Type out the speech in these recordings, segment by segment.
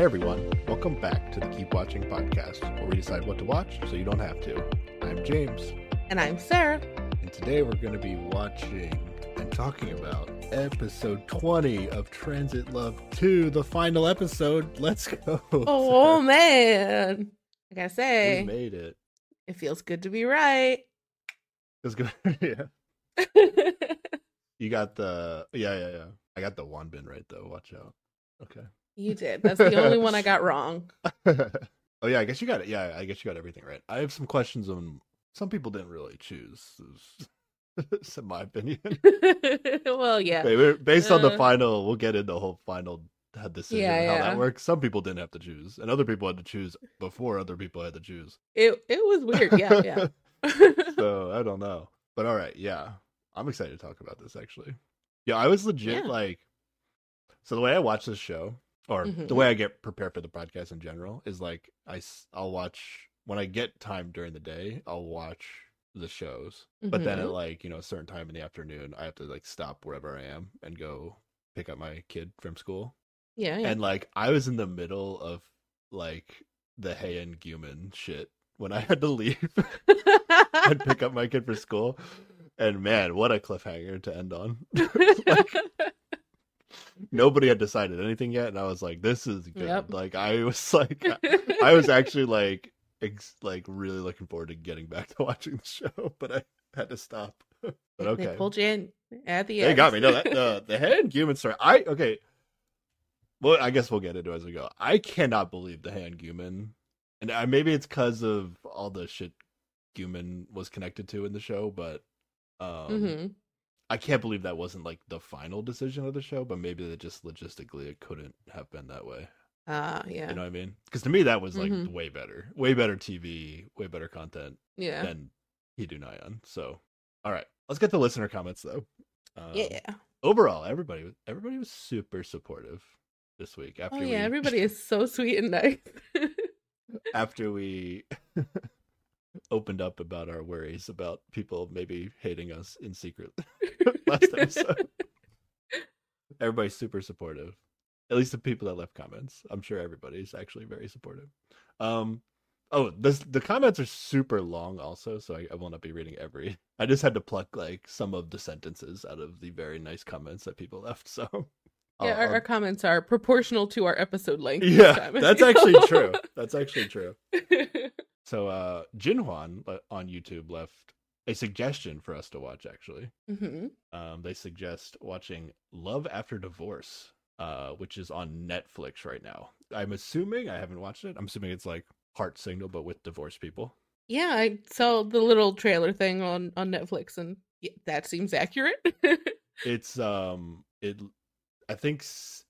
Hey everyone, welcome back to the Keep Watching podcast, where we decide what to watch so you don't have to. I'm James, And I'm Sarah. and today we're going to be watching and talking about episode 20 of Transit Love 2, the final episode. Let's go. Oh man. I gotta say, we made it. it feels good to be right. It's good. yeah. You got the, yeah, yeah, yeah. I got the one bin right though. Watch out. Okay. You did. That's the only one I got wrong. oh yeah, I guess you got it. Yeah, I guess you got everything right. I have some questions on some people didn't really choose. It's in my opinion. well, yeah. Based on the Uh. final, we'll get into the whole final uh, decision Yeah, how yeah. that works. Some people didn't have to choose, and other people had to choose before other people had to choose. It it was weird. Yeah, yeah. so I don't know, but all right, yeah, I'm excited to talk about this actually. Yeah, I was legit Yeah. like, so the way I watch this show, or the Mhm. way I get prepared for the podcast in general, is like I I'll watch when I get time during the day, I'll watch the shows, but then at Mhm. like you know a certain time in the afternoon, I have to like stop wherever I am and go pick up my kid from school, yeah, yeah. and like I was in the middle of like the Hay and Guman shit when I had to leave and pick up my kid for school. And man, what a cliffhanger to end on. Nobody had decided anything yet, and I was like, "This is good." Yep. Like I was like, I was actually like, ex- like really looking forward to getting back to watching the show, but I had to stop. but okay, They pulled you in at the they end. got me. No, that, the the Han Guman story. I okay. Well, I guess we'll get into it as we go. I cannot believe the Han Guman, and I, maybe it's because of all the shit Guman was connected to in the show, but um, hmm I can't believe that wasn't like the final decision of the show. But maybe that just logistically it couldn't have been that way. Ah, yeah, You know what I mean? Because to me that was like Mhm. way better, way better TV, way better content yeah, than Hidu Nyan. So, all right, let's get the listener comments though. Um, yeah. overall everybody was everybody was super supportive this week after Oh we yeah, everybody is so sweet and nice. after we opened up about our worries about people maybe hating us in secret last episode. Everybody's super supportive at least the people that left comments. I'm sure everybody's actually very supportive. Um oh this the comments are super long also so I, I will not be reading every i just had to pluck like some of the sentences out of the very nice comments that people left so yeah, our, our comments are proportional to our episode length. yeah that's actually true. that's actually true so uh jinhwan on youtube left a suggestion for us to watch actually. Hmm um they suggest watching love after divorce uh which is on netflix right now. I'm assuming i haven't watched it i'm assuming it's like heart signal but with divorced people. Yeah, I saw the little trailer thing on on Netflix, and yeah, that seems accurate. it's um it i think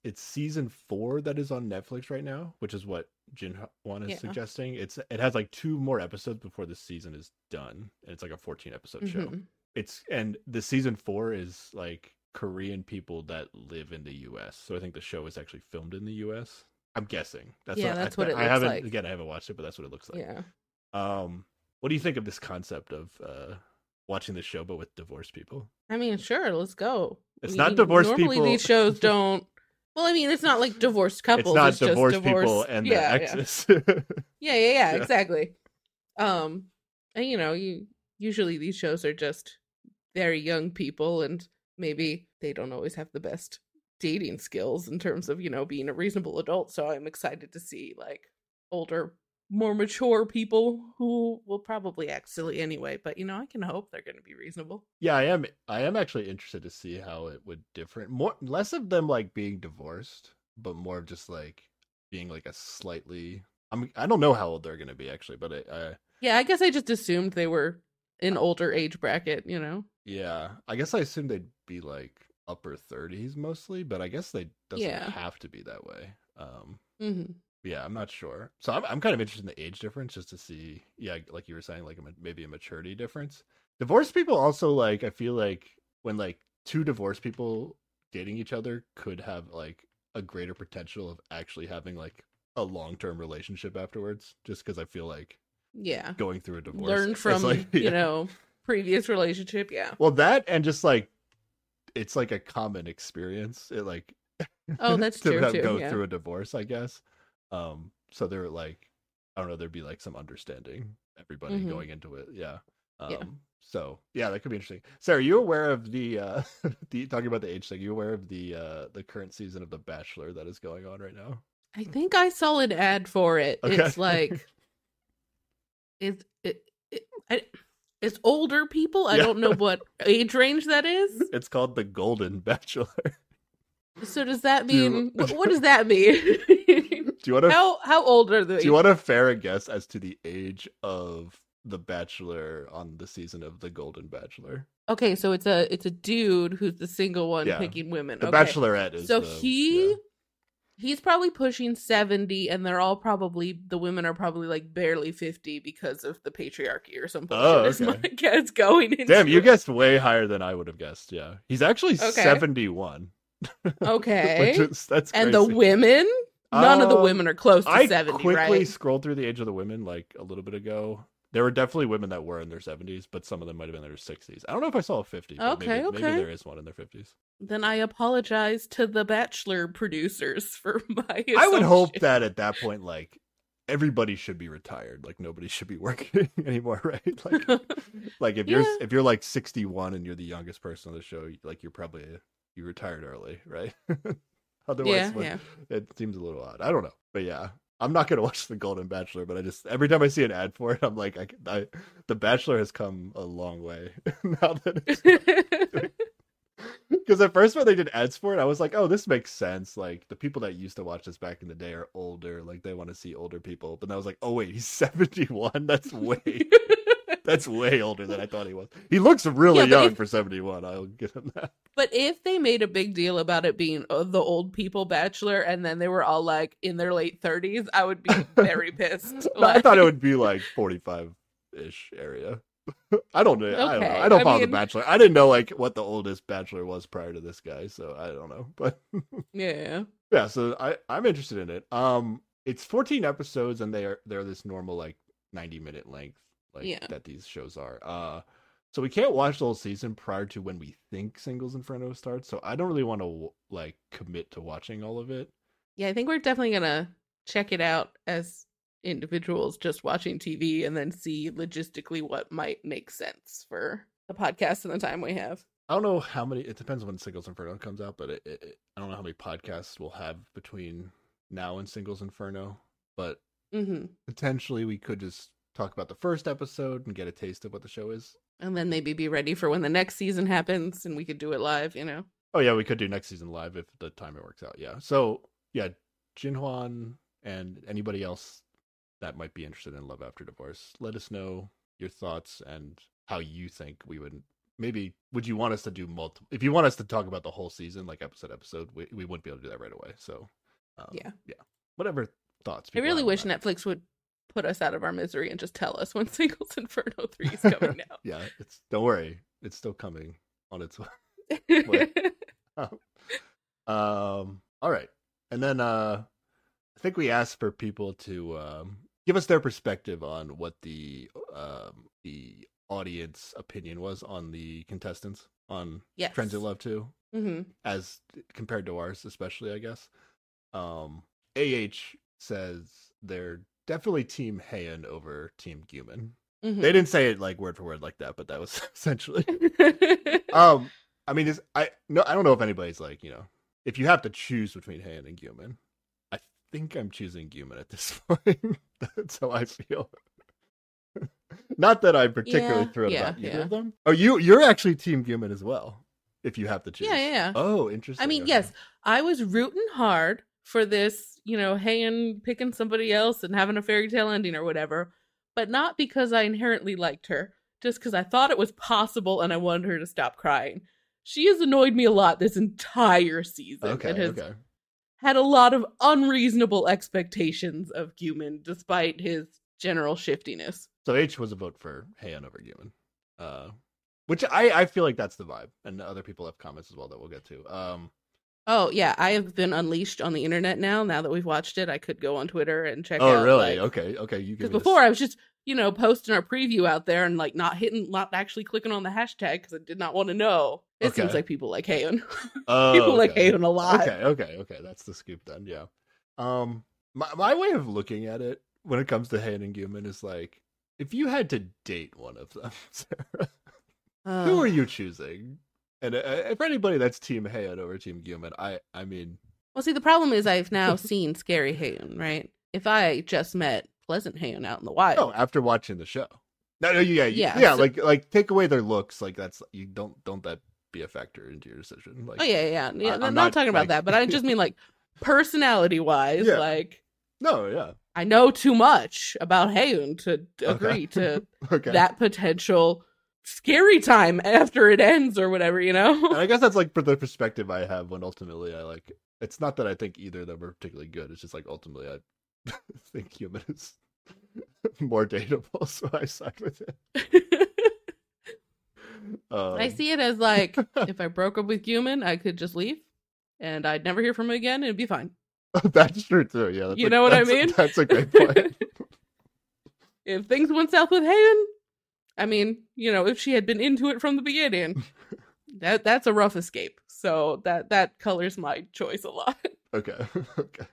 it's season four that is on netflix right now which is what jinhwan is Yeah. suggesting it's it has like two more episodes before the season is done and it's like a 14 episode show Mhm. it's and the season four is like korean people that live in the us so i think the show is actually filmed in the us i'm guessing that's Yeah, what, that's I, what it I looks haven't like. again i haven't watched it but that's what it looks like Yeah, um what do you think of this concept of uh watching the show but with divorced people I mean, sure, let's go. It's We- not divorced normally people. these shows don't. Well, I mean, it's not like divorced couples. it's not just divorced people and yeah, their yeah. exes Yeah, yeah, yeah, Yeah. exactly. Um, and you know, you usually these shows are just very young people, and maybe they don't always have the best dating skills in terms of you know being a reasonable adult. So I'm excited to see like older, more mature people who will probably act silly anyway. But you know, I can hope they're going to be reasonable. Yeah, I am. I am actually interested to see how it would different. More, less of them like being divorced, but more of just like being like a slightly. I'm. I don't know how old they're gonna be actually, but I. I Yeah, I guess I just assumed they were an older age bracket. You know. yeah, I guess I assumed they'd be like upper thirties mostly, but I guess they doesn't Yeah. have to be that way. Um. hmm Yeah, I'm not sure. So I'm I'm kind of interested in the age difference just to see. Yeah, like you were saying, like a, maybe a maturity difference. Divorced people also like. I feel like when like two divorced people dating each other could have like a greater potential of actually having like a long term relationship afterwards. Just because I feel like Yeah. going through a divorce, Learn from like, you know previous relationship. Yeah. Well, that and just like it's like a common experience. It like Oh, that's to true have- too. go yeah. through a divorce, I guess. Um, so they're like, I don't know, there'd be like some understanding everybody Mhm. going into it. Yeah. Um, Yeah. So yeah, that could be interesting. Sarah, are you aware of the uh the talking about the age thing? You aware of the uh the current season of The Bachelor that is going on right now? I think I saw an ad for it. Okay. It's like it's it, it I, it's older people. I Yeah. don't know what age range that is. It's called The Golden Bachelor. So does that mean what, what does that mean? Do you want to how how old are the? do you want to fair a guess as to the age of The Bachelor on the season of The Golden Bachelor? Okay, so it's a it's a dude who's the single one Yeah. picking women. The okay. Bachelorette is So the- he yeah. he's probably pushing 70 and they're all probably the women are probably like barely 50 because of the patriarchy or something. Oh, okay. like it's going into Damn, you guessed way higher than I would have guessed. Yeah, he's actually Okay. seventy-one. Okay. Which is, that's and the women none of the Um, women are close to I 70 quickly right scrolled through the age of the women like a little bit ago. There were definitely women that were in their seventies, but some of them might have been in their sixties. I don't know if I saw a fifty. but Okay, maybe, okay. Maybe there is one in their fifties. then i apologize to the bachelor producers for my I would hope that at that point, like everybody should be retired. Like nobody should be working anymore, right? Like, like if you're if you're like sixty-one and you're the youngest person on the show, like you're probably you retired early, right? Otherwise, yeah yeah it seems a little odd. I don't know, but yeah, I'm not gonna watch The Golden Bachelor. But I just every time I see an ad for it, I'm like, I, I The Bachelor has come a long way now that it's because at first when they did ads for it, I was like, oh, this makes sense. Like the people that used to watch this back in the day are older, like they want to see older people. But then I was like, oh wait, he's 71. That's way that's way older than I thought he was. He looks really Yeah, young if- for 71. I'll give him that. But if they made a big deal about it being uh, the old people bachelor and then they were all like in their late 30s, I would be very pissed. No, I thought it would be like 45 ish area. I don't know. I don't know. I don't I follow the Bachelor. I didn't know like what the oldest Bachelor was prior to this guy, so I don't know. But Yeah. yeah, so I I'm interested in it. Um, it's 14 episodes, and they are they're this normal like 90 minute length, like Yeah. that these shows are. Uh, so we can't watch the whole season prior to when we think Singles Inferno starts. So I don't really want to like commit to watching all of it. Yeah, I think we're definitely going to check it out as individuals just watching TV and then see logistically what might make sense for the podcast and the time we have. I don't know how many. It depends when Singles Inferno comes out, but it, it, I don't know how many podcasts we'll have between now and Singles Inferno. But hmm potentially, we could just talk about the first episode and get a taste of what the show is. And then maybe be ready for when the next season happens and we could do it live, you know? Oh yeah, we could do next season live if the time it works out. Yeah. So yeah, Jinhwan and anybody else that might be interested in Love After Divorce, let us know your thoughts and how you think we would. Maybe would you want us to do multiple? If you want us to talk about the whole season, like episode episode, we we wouldn't be able to do that right away. So um, Yeah. yeah, whatever thoughts. I really wish that. Netflix would put us out of our misery and just tell us when Singles Inferno 3 is coming out. Yeah, it's don't worry, it's still coming on its way. um all right and then uh i think we asked for people to um give us their perspective on what the um the audience opinion was on the contestants on yes. transit love 2 hmm as compared to ours especially i guess um ah says they're definitely team Heian over team Guman. hmm They didn't say it like word for word like that, but that was essentially um, I mean, is I no, I don't know if anybody's like you know, if you have to choose between Han and Guman, I think I'm choosing Guman at this point. That's how I feel. Not that I'm particularly Yeah, thrilled yeah, about either yeah. of them. Oh, you you're actually Team Guman as well. If you have to choose. yeah, yeah, yeah. Oh, interesting. I mean, okay. yes, I was rooting hard for this, you know, Hayan picking somebody else and having a fairy tale ending or whatever, but not because I inherently liked her, just because I thought it was possible and I wanted her to stop crying. She has annoyed me a lot this entire season Okay. and has Okay. had a lot of unreasonable expectations of Guman despite his general shiftiness. So H was a vote for Han over Guman. Uh, which I I feel like that's the vibe, and other people have comments as well that we'll get to. Um. Oh yeah, I have been unleashed on the internet now. Now that we've watched it, I could go on Twitter and check Oh, out. really? like- okay. Okay. You Because me this- before I was just, you know, posting our preview out there and like not hitting, not actually clicking on the hashtag because I did not want to know. It seems like people like Hayon. Oh, people like okay. Hayon a lot. Okay, okay, okay. That's the scoop then. Yeah. Um. my my way of looking at it when it comes to Han and Guman is like, if you had to date one of them, Sarah, who Uh, are you choosing? And uh, for anybody that's Team Han over Team Guman, I I mean, Well, see, the problem is I've now seen Scary Hayun, right? If I just met Pleasant Hayun out in the wild, oh, after watching the show, no, no, yeah, yeah, Yeah, so- like like take away their looks, like that's you don't don't that be a factor into your decision. Like, oh yeah, yeah, yeah. I- I'm, I'm not, not, talking about like- that, but I just mean like personality wise, Yeah. like no, yeah, I know too much about Hayun to agree to okay. that potential scary time after it ends or whatever, you know? and I guess that's like for the perspective I have when ultimately I like. It's not that I think either of them are particularly good. It's just like ultimately I think Guman is more dateable, so I side with it. Um, I see it as like if I broke up with Guman, I could just leave and I'd never hear from him again it'd be fine. that's true too. Yeah, You a- know what I that's a- mean? that's a great point. if things went south with Hayden, I mean, you know, if she had been into it from the beginning, that that's a rough escape. So that that colors my choice a lot. okay, okay,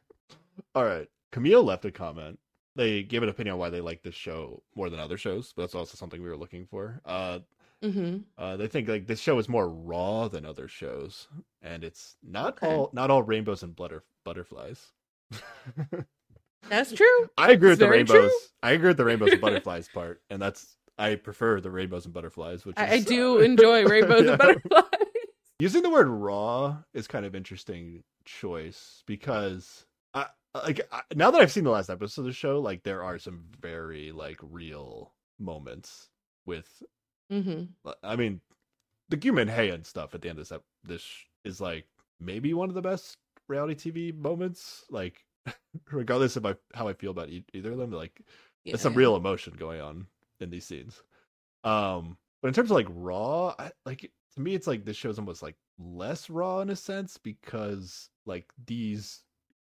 all right. Camille left a comment. They gave an opinion on why they like this show more than other shows, but that's also something we were looking for. Uh, hmm Uh, they think like this show is more raw than other shows, and it's not Okay. all not all rainbows and butter butterflies. That's true. I agree with the rainbows. true. I agree with the rainbows and butterflies part, and that's I prefer the rainbows and butterflies. Which I, I is, do enjoy rainbows Yeah. and butterflies. Using the word raw is kind of interesting choice because I like I, now that I've seen the last episode of the show, like there are some very like real moments with Mm-hmm. I mean, the Guman Hayan stuff at the end of this this is like maybe one of the best reality TV moments. Like, regardless of my, how I feel about e- either of them, like Yeah, there's some real emotion going on in these scenes. Um, but in terms of like raw, I, like to me, it's like this show's almost like less raw in a sense because like these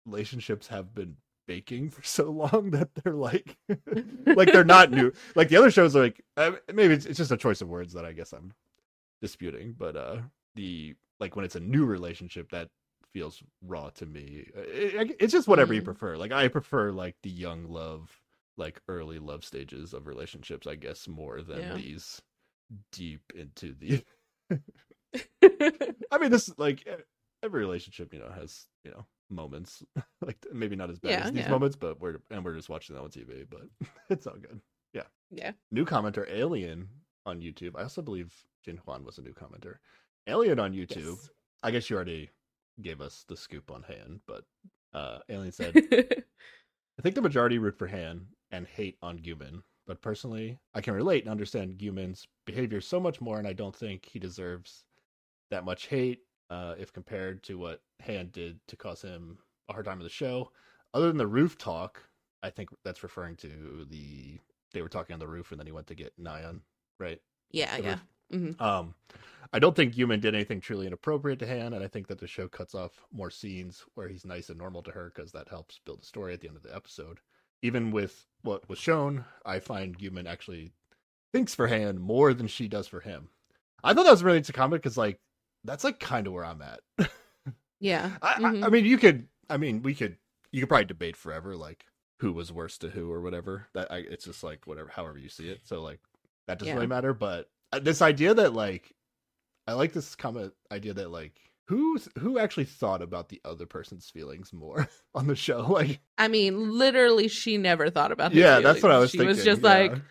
relationships have been baking for so long that they're like like they're not new like the other shows are like uh, maybe it's, it's just a choice of words that i guess i'm disputing but uh the like when it's a new relationship that feels raw to me it, it- it's just whatever you Mm. prefer like i prefer like the young love like early love stages of relationships i guess more than Yeah. these deep into the i mean this like e- every relationship you know has you know moments like maybe not as bad Yeah, as these yeah. moments but we're and we're just watching that on tv but it's all good yeah. Yeah. New commenter alien on youtube i also believe Jinhwan was a new commenter alien on youtube Yes. i guess you already gave us the scoop on han but uh alien said i think the majority root for han and hate on Guman, but personally i can relate and understand Guman's behavior so much more and i don't think he deserves that much hate uh if compared to what han did to cause him a hard time of the show other than the roof talk i think that's referring to the they were talking on the roof and then he went to get Nyan, right? yeah, The yeah. roof. hmm Um, I don't think Guman did anything truly inappropriate to Han, and I think that the show cuts off more scenes where he's nice and normal to her because that helps build the story at the end of the episode. Even with what was shown, I find Guman actually thinks for Han more than she does for him. I thought that was really interesting comment because, like, that's like kind of where I'm at. Yeah. I, mhm. I, I mean, you could. I mean, we could. You could probably debate forever, like who was worse to who or whatever. That I, it's just like whatever, however you see it. So like that doesn't Yeah. really matter. But uh, this idea that like, I like this comment idea that like who who actually thought about the other person's feelings more on the show. Like, I mean, literally, she never thought about. his yeah, that's what I feelings. was She thinking. was just yeah. like,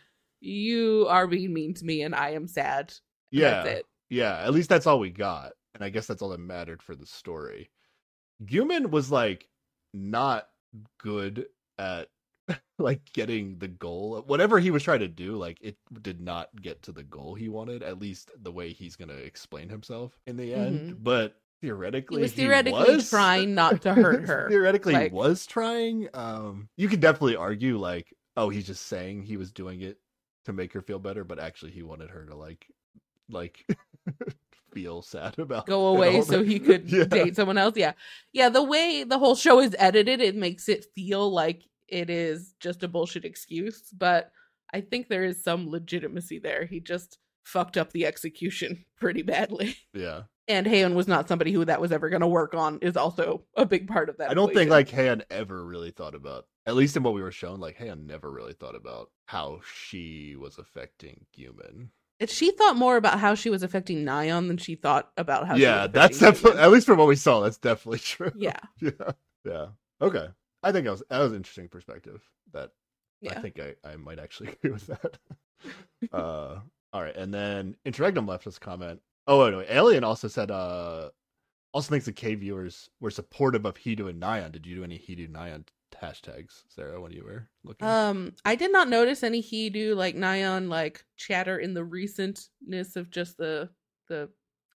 "You are being mean to me, and I am sad." yeah, that's it. yeah. At least that's all we got, and I guess that's all that mattered for the story. Guman was like not good at like getting the goal whatever he was trying to do like it did not get to the goal he wanted at least the way he's going to explain himself in the end mm-hmm. but theoretically He was theoretically was- trying not to hurt her. theoretically Like- was trying um you could definitely argue like oh he's just saying he was doing it to make her feel better but actually he wanted her to like like feel sad about Go away so he could Yeah. date someone else. Yeah, yeah. The way the whole show is edited, it makes it feel like it is just a bullshit excuse. But I think there is some legitimacy there. He just fucked up the execution pretty badly. Yeah. And Hayon was not somebody who that was ever going to work on is also a big part of that. I don't think like Hayan ever really thought about, at least in what we were shown, like Hayan never really thought about how she was affecting Guman. And she thought more about how she was affecting Nyan than she thought about how. she yeah, that's definitely at least from what we saw, that's definitely true. Yeah, yeah, yeah. Okay, I think that was that was an interesting perspective. That yeah. I think I, I might actually agree with that. uh, all right, and then Interregnum left us comment. Oh, no, Alien also said uh also thinks the K viewers were supportive of Hidu and Nyan. Did you do any Hidu Nyan hashtags, Sarah, when you were looking? Um, I did not notice any he do like Nyan like chatter in the recentness of just the the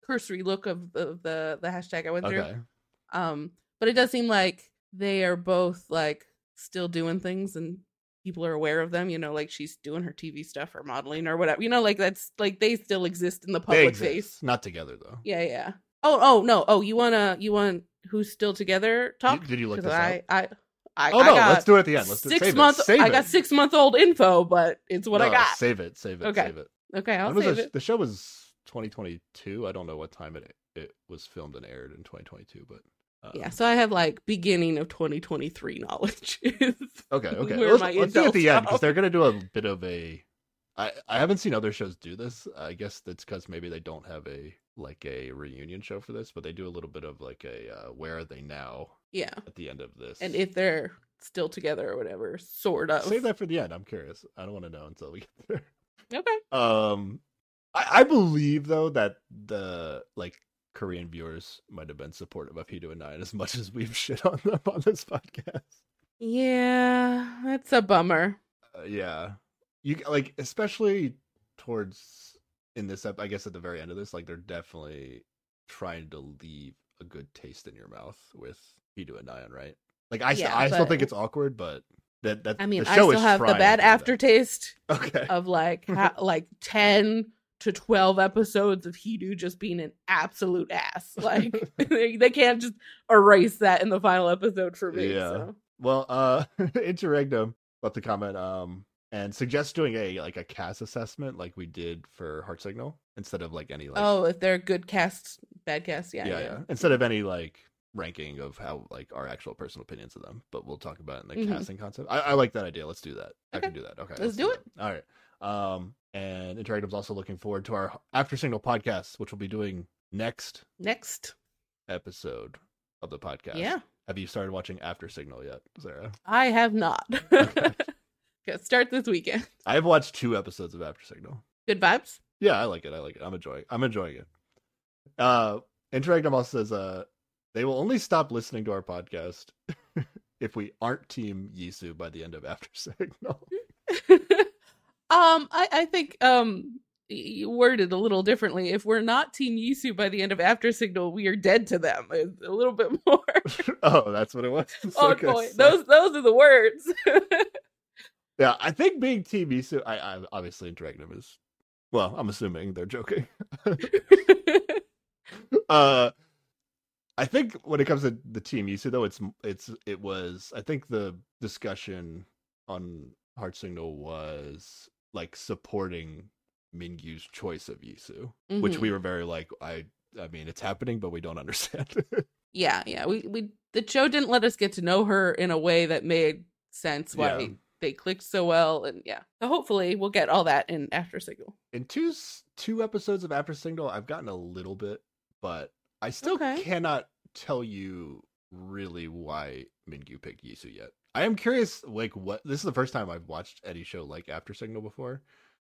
cursory look of the the, the hashtag I went through. Um, but it does seem like they are both like still doing things and people are aware of them. You know, like she's doing her TV stuff or modeling or whatever. You know, like that's like they still exist in the public face. not together though. Yeah, yeah. Oh, oh no. Oh, you wanna you want who's still together talk? Did, did you look this I, up? I I Oh I no, got let's do it at the end. Let's do six save months. I got six month old info, but it's what I got. Save it. Save it. Okay. Save it. Okay, I'll was save the, it. the show was 2022. I don't know what time it it was filmed and aired in 2022, but um, Yeah, so I have like beginning of 2023 knowledge. Okay, okay. where Let's, my let's do it at the end because they're gonna do a bit of a. I I haven't seen other shows do this. I guess that's because maybe they don't have a like a reunion show for this, but they do a little bit of like a uh, where are they now yeah, at the end of this. and if they're still together or whatever, sort of. save that for the end. I'm curious. I don't want to know until we get there. Okay. Um, I, I believe though that the like Korean viewers might have been supportive of Hidu and Nyan as much as we've shit on them on this podcast. Yeah, that's a bummer. Uh, yeah, you like especially towards in this ep- I guess at the very end of this, like they're definitely trying to leave a good taste in your mouth with Hidu and Nyan, right? Like I, st- Yeah, I still think it's awkward, but that that I mean, the I still have the bad to do that. aftertaste Okay, of like ha- like 10 to 12 episodes of Hidu just being an absolute ass. Like they, they can't just erase that in the final episode for me. Yeah. so. Well, uh Interregnum left a comment um and suggests doing a like a cast assessment like we did for Heart Signal instead of like any like oh, if they're good cast, bad cast, yeah, yeah, yeah. yeah. Instead of any like ranking of how like our actual personal opinions of them, but we'll talk about it in the Mhm. casting concept. I, I like that idea. Let's do that. I can do that. Okay. Let's do that. All right. Um and Interregnum's also looking forward to our After Signal podcast, which we'll be doing next Next, episode of the podcast. yeah, Have you started watching After Signal yet, Sarah? I have not. Okay. Start this weekend. I've watched two episodes of After Signal. Good vibes. Yeah, I like it. I like it. I'm enjoying. I'm enjoying it. Uh, Interregnum also says, uh, they will only stop listening to our podcast if we aren't Team Yisu by the end of After Signal. Um, I I think um worded a little differently. If we're not Team Yisu by the end of After Signal, we are dead to them. A little bit more oh, that's what it was. Okay, point. so- Those those are the words. yeah, I think being Team Yisu, I, I obviously Interregnum is. Well, I'm assuming they're joking. uh I think when it comes to the team Yisu though, it's it's it was I think the discussion on Heart Signal was like supporting Mingyu's choice of Yisu, which Mhm. we were very like I I mean it's happening but we don't understand. yeah, yeah. We we the show didn't let us get to know her in a way that made sense why Yeah. they clicked so well, and yeah. So hopefully we'll get all that in After Signal. In two two episodes of After Signal, I've gotten a little bit, but I still Okay. cannot tell you really why Mingyu picked Yisu yet. I am curious, like what this is the first time I've watched any show like After Signal before,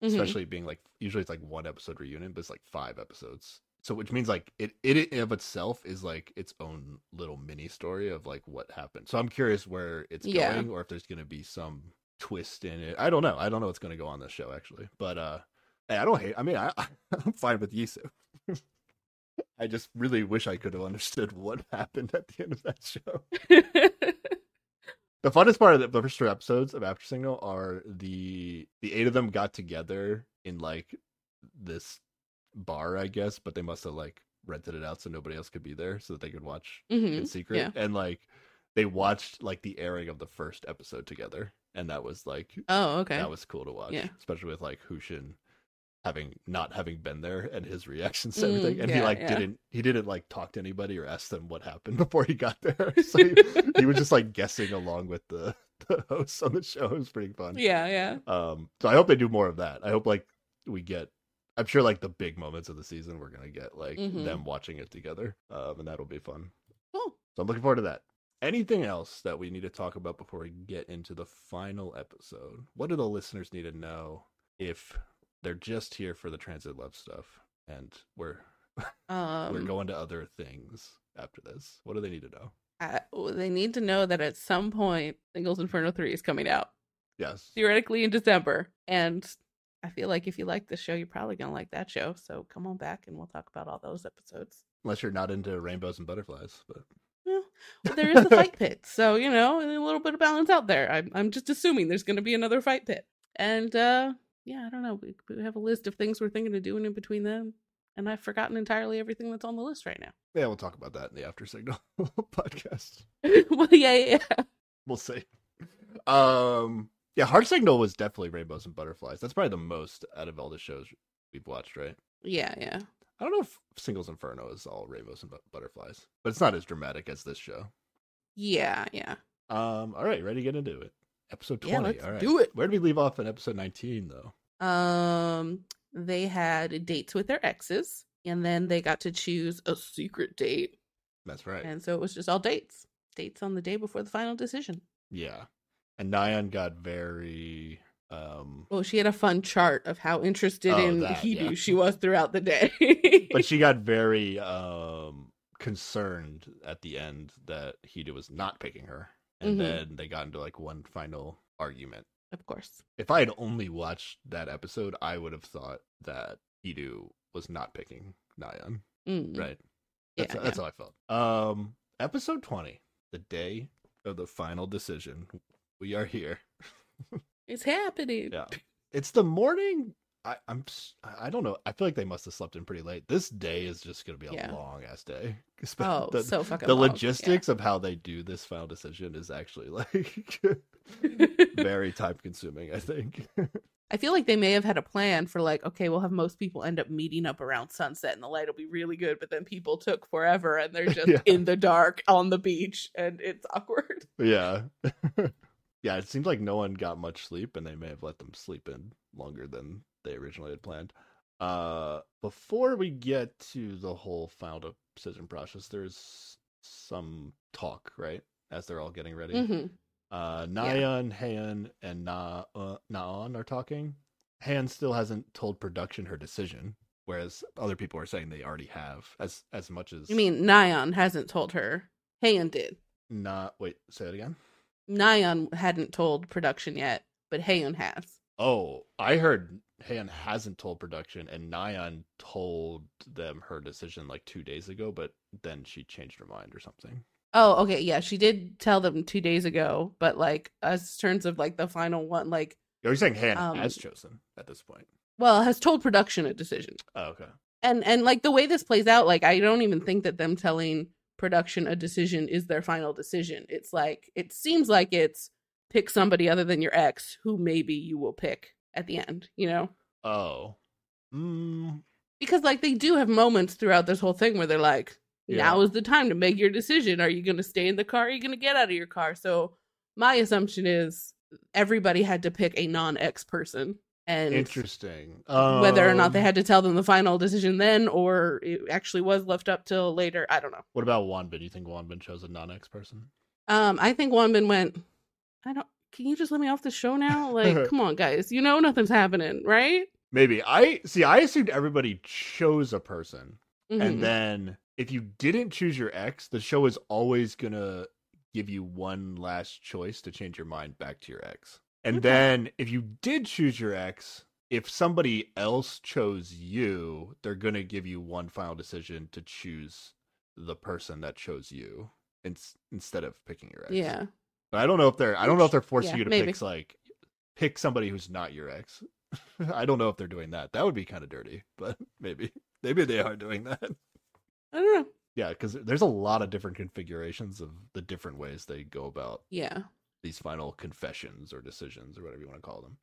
Mhm. especially being like usually it's like one episode reunion, but it's like five episodes. So which means like it it in of itself is like its own little mini story of like what happened. So I'm curious where it's Yeah. going or if there's gonna be some twist in it. I don't know. I don't know what's gonna go on this show actually. But uh hey, I don't hate I mean I I'm fine with Yisu. I just really wish I could have understood what happened at the end of that show. The funnest part of the, first two episodes of After Signal are the the eight of them got together in like this bar, I guess, but they must have like rented it out so nobody else could be there so that they could watch Mhm. in secret. yeah. And like they watched like the airing of the first episode together, and that was like Oh, okay. that was cool to watch, Yeah. especially with like Hushin having not having been there and his reactions to Mm, everything and he like yeah. didn't he didn't like talk to anybody or ask them what happened before he got there so he, he was just like guessing along with the, the hosts on the show it was pretty fun Yeah, yeah. um so i hope they do more of that i hope like we get i'm sure like the big moments of the season we're gonna get like Mhm. them watching it together um and that'll be fun Cool. so i'm looking forward to that anything else that we need to talk about before we get into the final episode what do the listeners need to know if they're just here for the transit love stuff and we're Um, we're going to other things after this what do they need to know well, they need to know that at some point, Singles Inferno 3 is coming out, yes theoretically in December. And I feel like if you like this show, you're probably going to like that show. So come on back and we'll talk about all those episodes. unless you're not into rainbows and butterflies but Well, there is a fight pit. So, you know, a little bit of balance out there. I'm, I'm just assuming there's going to be another fight pit. And, uh, yeah, I don't know. We, we have a list of things we're thinking of doing in between them. And I've forgotten entirely everything that's on the list right now. yeah we'll talk about that in the after signal podcast well, yeah, yeah, yeah. we'll see. Um, yeah, Heart Signal was definitely Rainbows and Butterflies. That's probably the most out of all the shows we've watched, right? Yeah, yeah. I don't know if Singles Inferno is all Rainbows and Butterflies, but it's not as dramatic as this show. Yeah, yeah. Um, all right, ready to get into it. Episode 20. Yeah, let's all right, do it. Where did we leave off in episode nineteen, though? Um, they had dates with their exes, and then they got to choose a secret date, That's right. and so it was just all dates, dates on the day before the final decision. Yeah, and Nyan got very um, Well, she had a fun chart of how interested Oh, in that, Hidu yeah. she was throughout the day. but she got very um concerned at the end that Hida was not picking her, and Mhm. then they got into like one final argument. of course, If I had only watched that episode, I would have thought that Hidu was not picking Nayan. Mm. Right. That's Yeah, that's how I felt. Um, episode twenty, the day of the final decision. We are here. it's happening. Yeah, it's the morning. I, I'm. I don't know. I feel like they must have slept in pretty late. This day is just gonna be a Yeah. long ass day. Oh, the, so fucking the long, yeah. logistics of how they do this final decision is actually like very time consuming. I think. I feel like they may have had a plan for like, okay, we'll have most people end up meeting up around sunset and the light will be really good, but then people took forever and they're just Yeah. in the dark on the beach and it's awkward. yeah. yeah. It seems like no one got much sleep, and they may have let them sleep in longer than they originally had planned. Uh, before we get to the whole final decision process, there's some talk, right? As they're all getting ready. hmm Uh, Nayan, Han, and Na uh, Naan are talking. Han still hasn't told production her decision, whereas other people are saying they already have. As as much as You mean Nyan hasn't told her? Hayan did. not wait, say it again. Nyan hadn't told production yet, but Hayan has. Oh, I heard Han hasn't told production, and Nyan told them her decision like two days ago, but then she changed her mind or something. Oh, okay, yeah, she did tell them two days ago, but like as terms of like the final one, like You're saying Han Um, has chosen at this point. well, has told production a decision. Oh, okay. and and like the way this plays out like i don't even think that them telling production a decision is their final decision it's like it seems like it's pick somebody other than your ex who maybe you will pick at the end you know Oh. Mm, because like they do have moments throughout this whole thing where they're like now is the time to make your decision are you going to stay in the car are you going to get out of your car so my assumption is everybody had to pick a non-ex person and interesting. whether or not they Um, had to tell them the final decision then or it actually was left up till later i don't know What about Wanbin? Do you think Wanbin chose a non-ex person? um i think wanbin went i don't can you just let me off the show now like come on guys you know nothing's happening right Maybe. I see. I assumed everybody chose a person, Mhm. and then if you didn't choose your ex, the show is always gonna give you one last choice to change your mind back to your ex. And Okay. then if you did choose your ex, if somebody else chose you, they're gonna give you one final decision to choose the person that chose you in- instead of picking your ex. yeah But I don't know if they're I don't know if they're forcing Yeah, you to maybe. pick like pick somebody who's not your ex. I don't know if they're doing that. That would be kind of dirty, but maybe maybe they are doing that. i don't know Yeah, because there's a lot of different configurations of the different ways they go about yeah these final confessions or decisions or whatever you want to call them.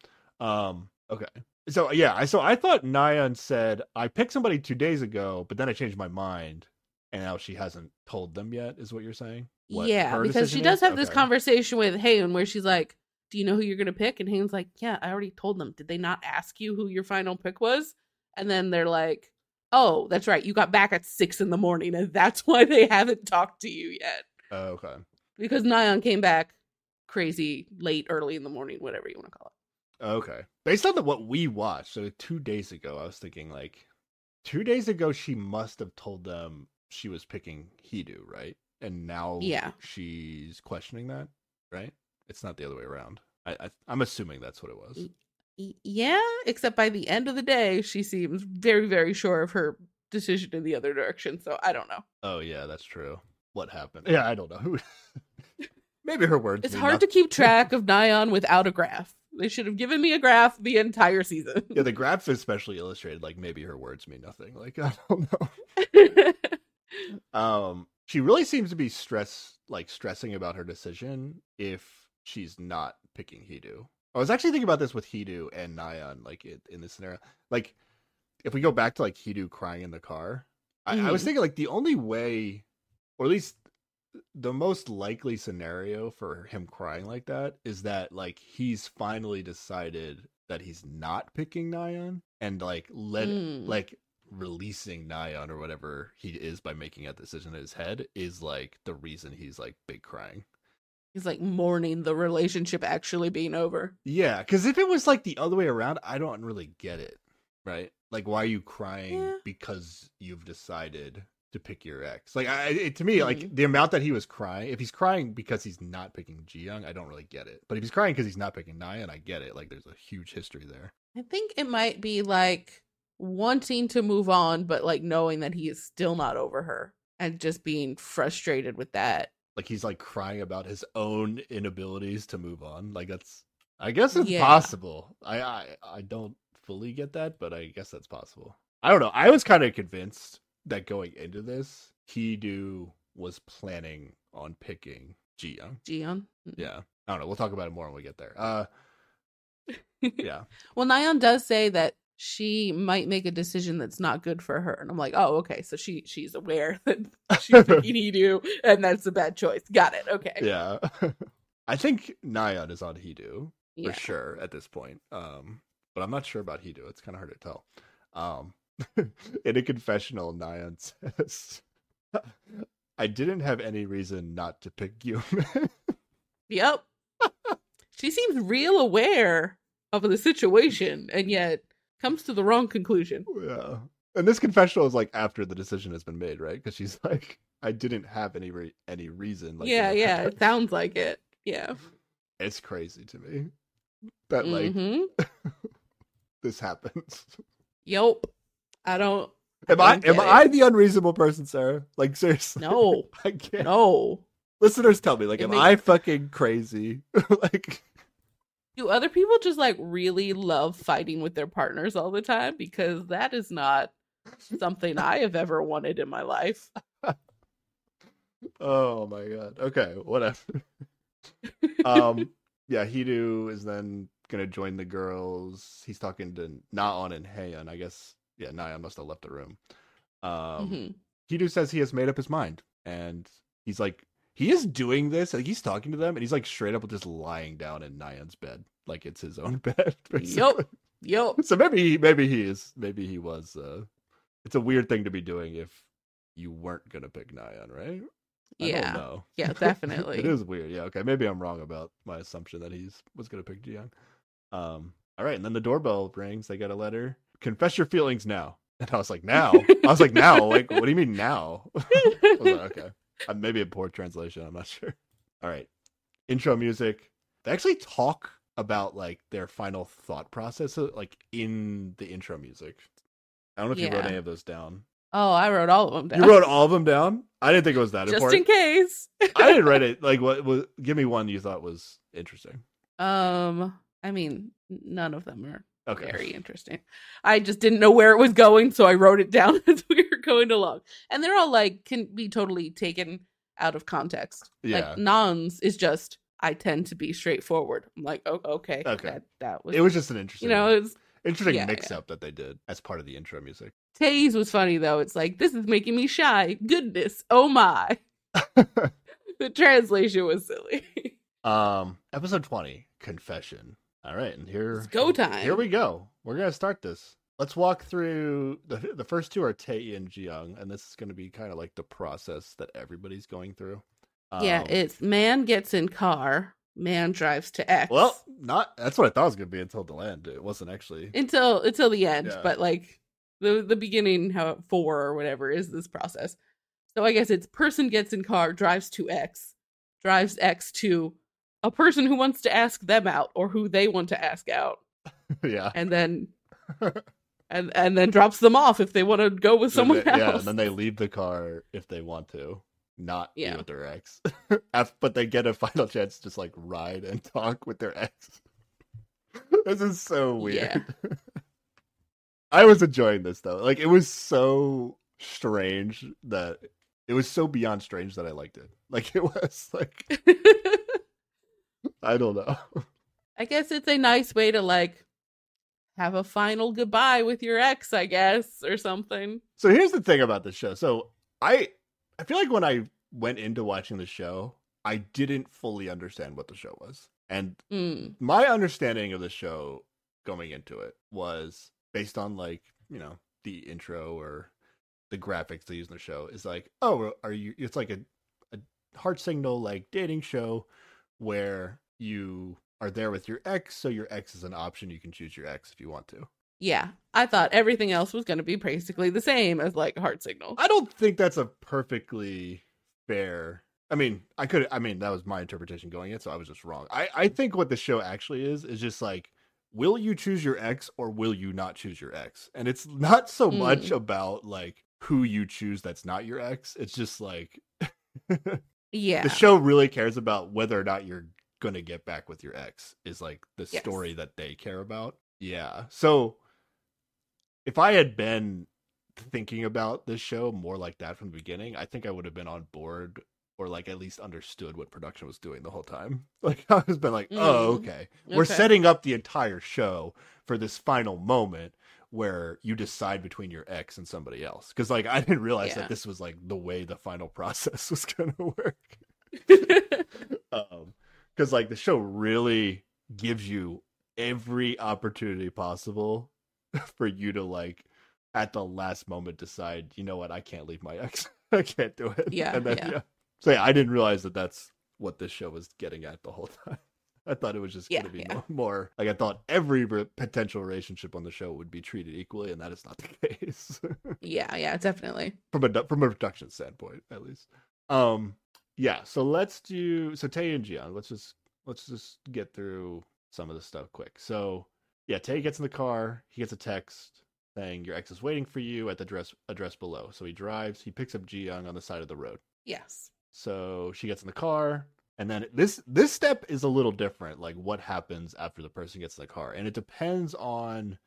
Um, okay. So yeah, I so I thought Nyan said I picked somebody two days ago, but then I changed my mind, and now she hasn't told them yet. Is what you're saying? What yeah, because she does is? have this conversation with Hayden where she's like, "Do you know who you're gonna pick?" And Hayden's like, "Yeah, I already told them. Did they not ask you who your final pick was?" And then they're like, "Oh, that's right. You got back at six in the morning, and that's why they haven't talked to you yet Oh, okay. because Nyan came back crazy late, early in the morning, whatever you want to call it." Okay. Based on the, what we watched, so two days ago, I was thinking like, two days ago she must have told them she was picking Hidu, right? And now Yeah. she's questioning that, right? It's not the other way around. I, I I'm assuming that's what it was. Y- Y- Yeah, except by the end of the day, she seems very, very sure of her decision in the other direction. So I don't know. Oh yeah, that's true. What happened? Yeah, I don't know. Who? Maybe her words. It's mean hard to keep track of Nyan without a graph. They should have given me a graph the entire season. Yeah, the graph is specially illustrated. Like maybe her words mean nothing. Like I don't know. Um, she really seems to be stress like stressing about her decision if she's not picking Hidu. I was actually thinking about this with Hidu and Nyan, like in, in this scenario. Like, if we go back to like Hidu crying in the car, I, I was Mhm. thinking like the only way, or at least the most likely scenario for him crying like that is that like he's finally decided that he's not picking Nyan and like let Mm. like releasing Nyan or whatever he is by making that decision in his head is like the reason he's like big crying. He's like mourning the relationship actually being over. Yeah, because if it was like the other way around, I don't really get it. Right? Like, why are you crying Yeah. because you've decided to pick your ex? Like, I it, to me, like Mhm. the amount that he was crying. If he's crying because he's not picking Ji Young, I don't really get it. But if he's crying because he's not picking Nyan, I get it. Like, there's a huge history there. I think it might be like wanting to move on, but like knowing that he is still not over her and just being frustrated with that. Like he's like crying about his own inabilities to move on. Like that's, I guess it's Yeah. possible. I, I I don't fully get that, but I guess that's possible. I don't know. I was kind of convinced that going into this, Hidu was planning on picking Ji Young. Jion. Yeah. I don't know. We'll talk about it more when we get there. Uh, yeah. Well, Nyan does say that she might make a decision that's not good for her, and I'm like, oh, okay, so she she's aware that she's thinking he do, and that's a bad choice. Got it. Okay. yeah. I think Nyan is on Hidu. Yeah. for sure at this point. Um, but I'm not sure about Hidu. It's kind of hard to tell. Um, in a confessional, Nyan says, "I didn't have any reason not to pick you. Yep. she seems real aware of the situation, and yet comes to the wrong conclusion. yeah, and this confessional is like after the decision has been made, right? Because she's like, "I didn't have any re- any reason." Like, yeah, yeah. past." It sounds like it. Yeah. It's crazy to me that like hmm this happens. Yep. I don't. Am I don't am get I the unreasonable person, Sarah? Like seriously? No. I can't. No. listeners tell me like It am makes- i fucking crazy like Do other people just like really love fighting with their partners all the time? Because that is not something I have ever wanted in my life. oh my god okay whatever um yeah hidu is then gonna join the girls he's talking to naon and Heian. i guess yeah naon must have left the room um Mhm. hidu says he has made up his mind and he's like he is doing this like he's talking to them and he's like straight up just lying down in Nyan's bed like it's his own bed basically. Yup. so maybe he maybe he is maybe he was uh it's a weird thing to be doing if you weren't gonna pick Nyan, right? I Yeah. don't know. Yeah, definitely. it is weird. Yeah, okay. Maybe I'm wrong about my assumption that he's was gonna pick Jiyoung. Um all right, and then the doorbell rings, they got a letter. Confess your feelings now. And I was like, now? I was like, now? Like, what do you mean now? I was like, okay. Uh, maybe a poor translation, I'm not sure. All right. Intro music. They actually talk about like their final thought process uh, like in the intro music. I don't know if you wrote any of those down. Oh, I wrote all of them down. You wrote all of them down? I didn't think it was that just important. Just in case. I didn't write it. Like what was give me one you thought was interesting. Um, I mean, none of them are Okay. very interesting. I just didn't know where it was going, so I wrote it down as we were going along. And they're all like can be totally taken out of context. Yeah. Like Nons is just I tend to be straightforward. I'm like, oh, okay, Okay. that, that was, It was just an interesting, you know, it was interesting yeah, mix up that they did as part of the intro music. Taze was funny though. It's like this is making me shy. Goodness, oh my. the translation was silly. um, episode twenty, confession. All right, and here It's go time. Here we go. We're gonna start this. Let's walk through the the first two are Tae and Jiyoung, and this is gonna be kind of like the process that everybody's going through. yeah, Um, it's man gets in car, man drives to X. well, not that's what I thought it was gonna be until the end. It wasn't actually. until until the end, Yeah. but like the the beginning, how four or whatever is this process. So I guess it's person gets in car, drives to X, drives X to a person who wants to ask them out or who they want to ask out, yeah. and then and and then drops them off if they want to go with someone they- else. Yeah, and then they leave the car if they want to, not be Yeah. with their ex. But they get a final chance to just like ride and talk with their ex. this is so weird. I was enjoying this though. Like it was so strange that it was so beyond strange that I liked it. Like it was like I don't know. I guess it's a nice way to like have a final goodbye with your ex, I guess, or something. So here's the thing about this show. So I I feel like when I went into watching the show, I didn't fully understand what the show was. And Mm. my understanding of the show going into it was based on like, you know, the intro or the graphics they use in the show is like, oh, are you it's like a a heart signal like dating show where you are there with your ex, so your ex is an option. You can choose your ex if you want to. Yeah, I thought everything else was going to be basically the same as like Heart Signal. I don't think that's a perfectly fair. I mean, I could. I mean, that was my interpretation going in, so I was just wrong. I I think what the show actually is is just like, will you choose your ex or will you not choose your ex? And it's not so much Mm. about like who you choose that's not your ex. It's just like Yeah, the show really cares about whether or not you're going to get back with your ex is like the Yes. story that they care about. Yeah. So if I had been thinking about this show more like that from the beginning, I think I would have been on board or like at least understood what production was doing the whole time. Like I was been like, "Oh, Mm. okay. We're setting up the entire show for this final moment where you decide between your ex and somebody else." Cuz like I didn't realize Yeah. that this was like the way the final process was going to work um because like the show really gives you every opportunity possible for you to like at the last moment decide you know what? I can't leave my ex. I can't do it. Yeah, and then, yeah. so yeah i didn't realize that that's what this show was getting at the whole time. I thought it was just Yeah, going to be yeah. more, more like i thought every re- potential relationship on the show would be treated equally and that is not the case. Yeah, yeah, definitely. from a from a production standpoint at least. Um yeah so let's do so tay and Jian, let's just let's just get through some of the stuff quick. So yeah tay gets in the car he gets a text saying your ex is waiting for you at the address address below. So he drives he picks up Jiyoung on the side of the road. Yes. so she gets in the car and then this this step is a little different like what happens after the person gets in the car and it depends on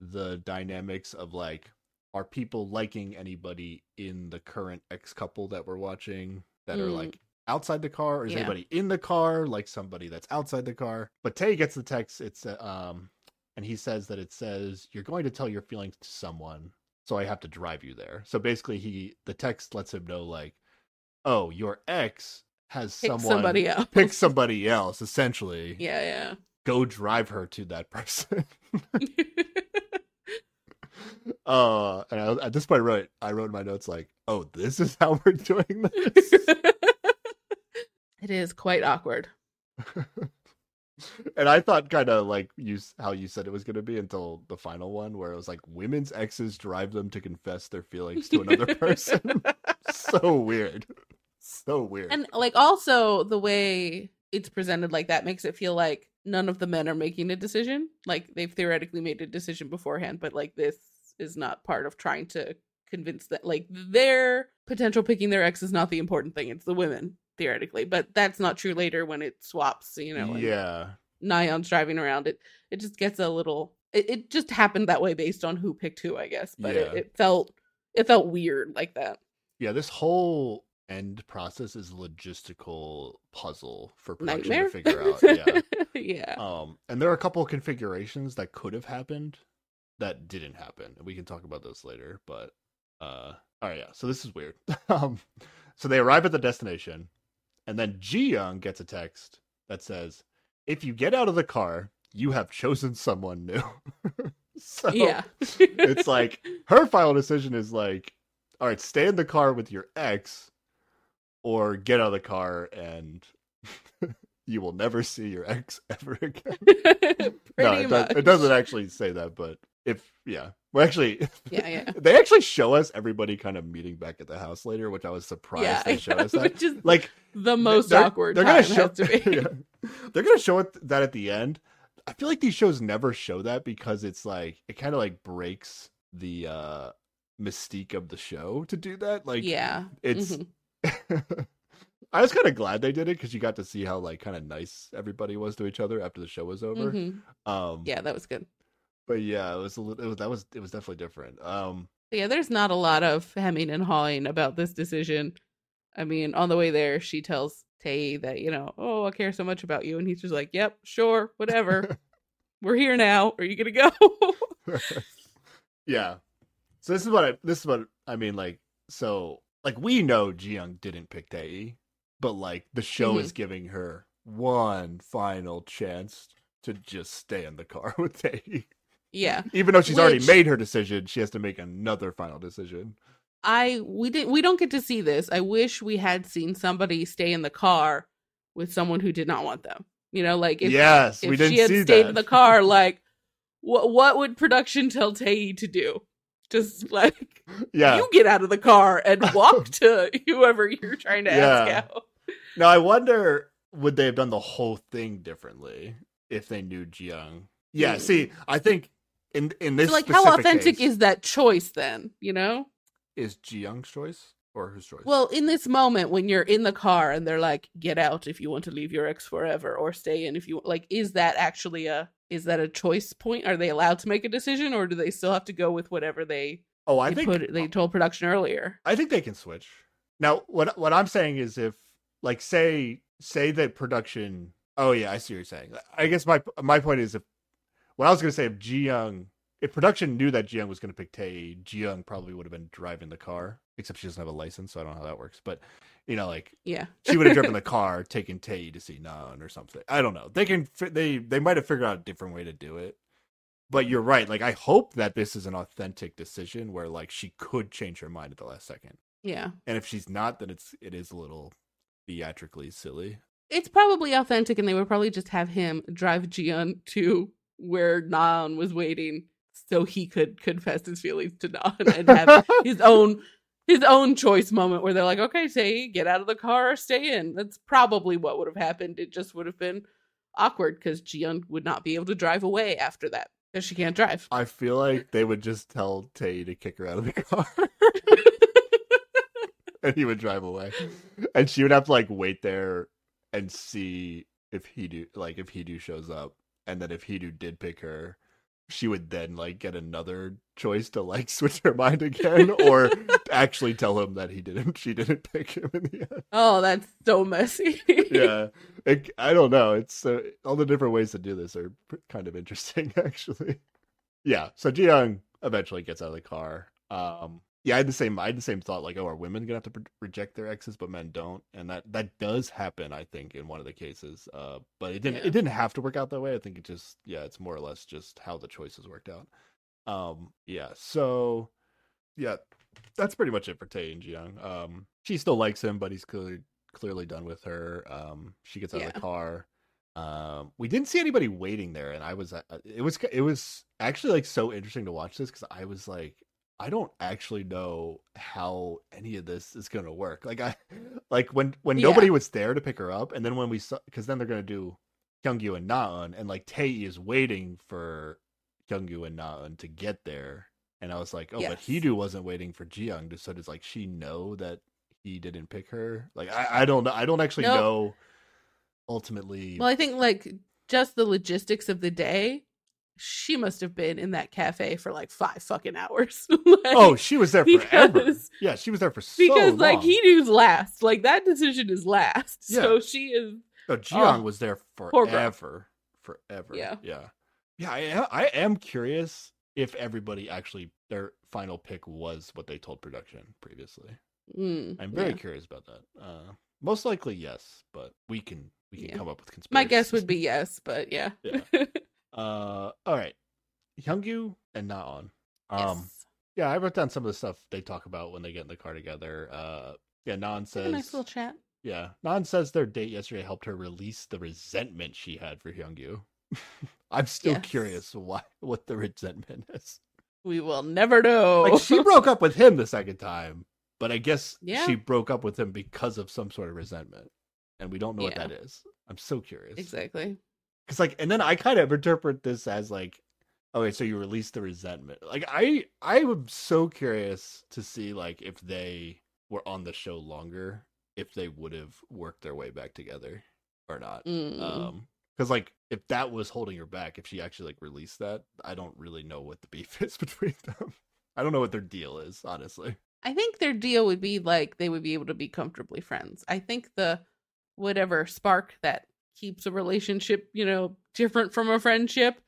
the dynamics of like are people liking anybody in the current ex couple that we're watching that are Mm. like outside the car or is Yeah. anybody in the car like somebody that's outside the car but tay gets the text it's uh, um and he says that it says you're going to tell your feelings to someone so i have to drive you there so basically he the text lets him know like oh your ex has Pick someone somebody else. pick somebody else essentially Yeah, yeah. go drive her to that person. uh and I, at this point I wrote i wrote in my notes like oh this is how we're doing this it is quite awkward. and i thought kind of like you how you said it was going to be until the final one where it was like women's exes drive them to confess their feelings to another person so weird so weird and like also the way it's presented like that makes it feel like none of the men are making a decision. Like they've theoretically made a decision beforehand, but like this is not part of trying to convince that like their potential picking their ex is not the important thing. It's the women theoretically, but that's not true later when it swaps. You know, yeah Nion's driving around. It it just gets a little. It, it just happened that way based on who picked who, I guess. But it, Yeah. it felt it felt weird like that. yeah this whole end process is a logistical puzzle for production Nightmare. to figure out. Yeah. yeah. Um, and there are a couple of configurations that could have happened that didn't happen. We can talk about those later, but uh, all right, yeah. So this is weird. um, so they arrive at the destination, and then Ji Young gets a text that says, "If you get out of the car, you have chosen someone new." so yeah. it's like her final decision is like, all right, stay in the car with your ex, or get out of the car and you will never see your ex ever again. No, it, does, it doesn't actually say that, but if yeah, well, actually, Yeah, yeah. they actually show us everybody kind of meeting back at the house later, which I was surprised Yeah, they showed us that. which is Like the most they're- awkward They're gonna show to be. yeah. they're gonna show it that at the end. I feel like these shows never show that because it's like it kind of like breaks the uh mystique of the show to do that. Like yeah. it's Mhm. I was kind of glad they did it because you got to see how like kind of nice everybody was to each other after the show was over. Mhm. Um, Yeah, that was good. But yeah, it was a little. It was, that was it was definitely different. Um, Yeah, there's not a lot of hemming and hawing about this decision. I mean, on the way there, she tells Tay that, you know, oh, I care so much about you. And he's just like, yep, sure, whatever. We're here now. Are you going to go? yeah. So this is what I this is what I mean. Like so, like we know Jiyoung didn't pick Tae, but like the show Mm-hmm. is giving her one final chance to just stay in the car with Tae. Yeah. Even though she's already made her decision, she has to make another final decision. I we didn't we don't get to see this. I wish we had seen somebody stay in the car with someone who did not want them. You know, like if yes, if we didn't she had see stayed that. in the car, like what what would production tell Tae to do? Just like yeah. you get out of the car and walk to whoever you're trying to ask out. Now I wonder would they have done the whole thing differently if they knew Jiyoung? Yeah, Hmm. see, I think in in this So like how authentic case- is that choice then, you know? is Jiyoung's choice or whose choice? Well, in this moment when you're in the car and they're like, "Get out if you want to leave your ex forever, or stay in if you like," is that actually a is that a choice point? Are they allowed to make a decision, or do they still have to go with whatever they oh, I they, think put, they told production earlier? I think they can switch. Now, what what I'm saying is if like say say that production Oh yeah, I see what you're saying. I guess my my point is if what I was going to say if Jiyoung if production knew that Jiyoung was going to pick Tae, Jiyoung probably would have been driving the car. Except she doesn't have a license, so I don't know how that works. But you know, like Yeah, she would have driven the car, taking Tae to see Nan or something. I don't know. They can they they might have figured out a different way to do it. But you're right. Like I hope that this is an authentic decision where like she could change her mind at the last second. yeah. And if she's not, then it's it is a little theatrically silly. It's probably authentic, and they would probably just have him drive Jian to where Nan was waiting, so he could confess his feelings to Nan and have his own his own choice moment where they're like, okay, say get out of the car or stay in. That's probably what would have happened. It just would have been awkward because Jian would not be able to drive away after that because she can't drive. I feel like they would just tell Tay to kick her out of the car and he would drive away. And she would have to like wait there and see if he do like if he do shows up. And then if he do did pick her, she would then like get another choice to like switch her mind again or actually tell him that he didn't she didn't pick him in the end. oh, that's so messy. Yeah. It, I don't know. It's uh, all the different ways to do this are kind of interesting actually. Yeah. So Jiyoung eventually gets out of the car. Um yeah, I had the same I had the same thought like oh are women to have to pre- reject their exes but men don't and that that does happen I think in one of the cases. Uh but it didn't Yeah. it didn't have to work out that way. I think it just yeah, it's more or less just how the choices worked out. Um yeah. So yeah, that's pretty much it for Tae and Jiyoung. Um she still likes him but he's clearly clearly done with her. Um she gets out of the car. Um we didn't see anybody waiting there and I was uh, it was it was actually like so interesting to watch this cuz I was like I don't actually know how any of this is going to work. Like I like when when Yeah. nobody was there to pick her up and then when we saw cuz then they're going to do Hyungyu and Naeun and like Tae is waiting for Hyungyu and Naeun to get there and I was like, "Oh, but Yes. Hidu wasn't waiting for Jiyoung." So does like she know that he didn't pick her? Like I I don't know. I don't actually Nope. know ultimately Well, I think like just the logistics of the day, she must have been in that cafe for like five fucking hours. like, oh, she was there forever. yeah, she was there for so long. because like he knews last. Like that decision is last. So she is No, Oh, was there forever, forever. Yeah. yeah, yeah. I am, I am curious if everybody actually their final pick was what they told production previously. mm, I'm very yeah. curious about that. Uh, most likely yes, but we can we can Yeah. come up with conspiracies. My guess would be yes, but yeah. Yeah. Uh, all right, Hyungyu and Naon. Um, yes. yeah, I wrote down some of the stuff they talk about when they get in the car together. Uh, yeah, Nan Have says nice little chat. Yeah, Nan says their date yesterday helped her release the resentment she had for Hyungyu. I'm still Yes. curious why what the resentment is. We will never know. Like she broke up with him the second time, but I guess Yeah. she broke up with him because of some sort of resentment, and we don't know what that is. I'm so curious. exactly. Cause like, and then I kind of interpret this as like, okay, so you release the resentment. Like, I I am so curious to see like if they were on the show longer, if they would have worked their way back together or not. Mm. Um, because like if that was holding her back, if she actually like released that, I don't really know what the beef is between them. I don't know what their deal is, honestly. I think their deal would be like they would be able to be comfortably friends. I think the whatever spark that keeps a relationship, you know, different from a friendship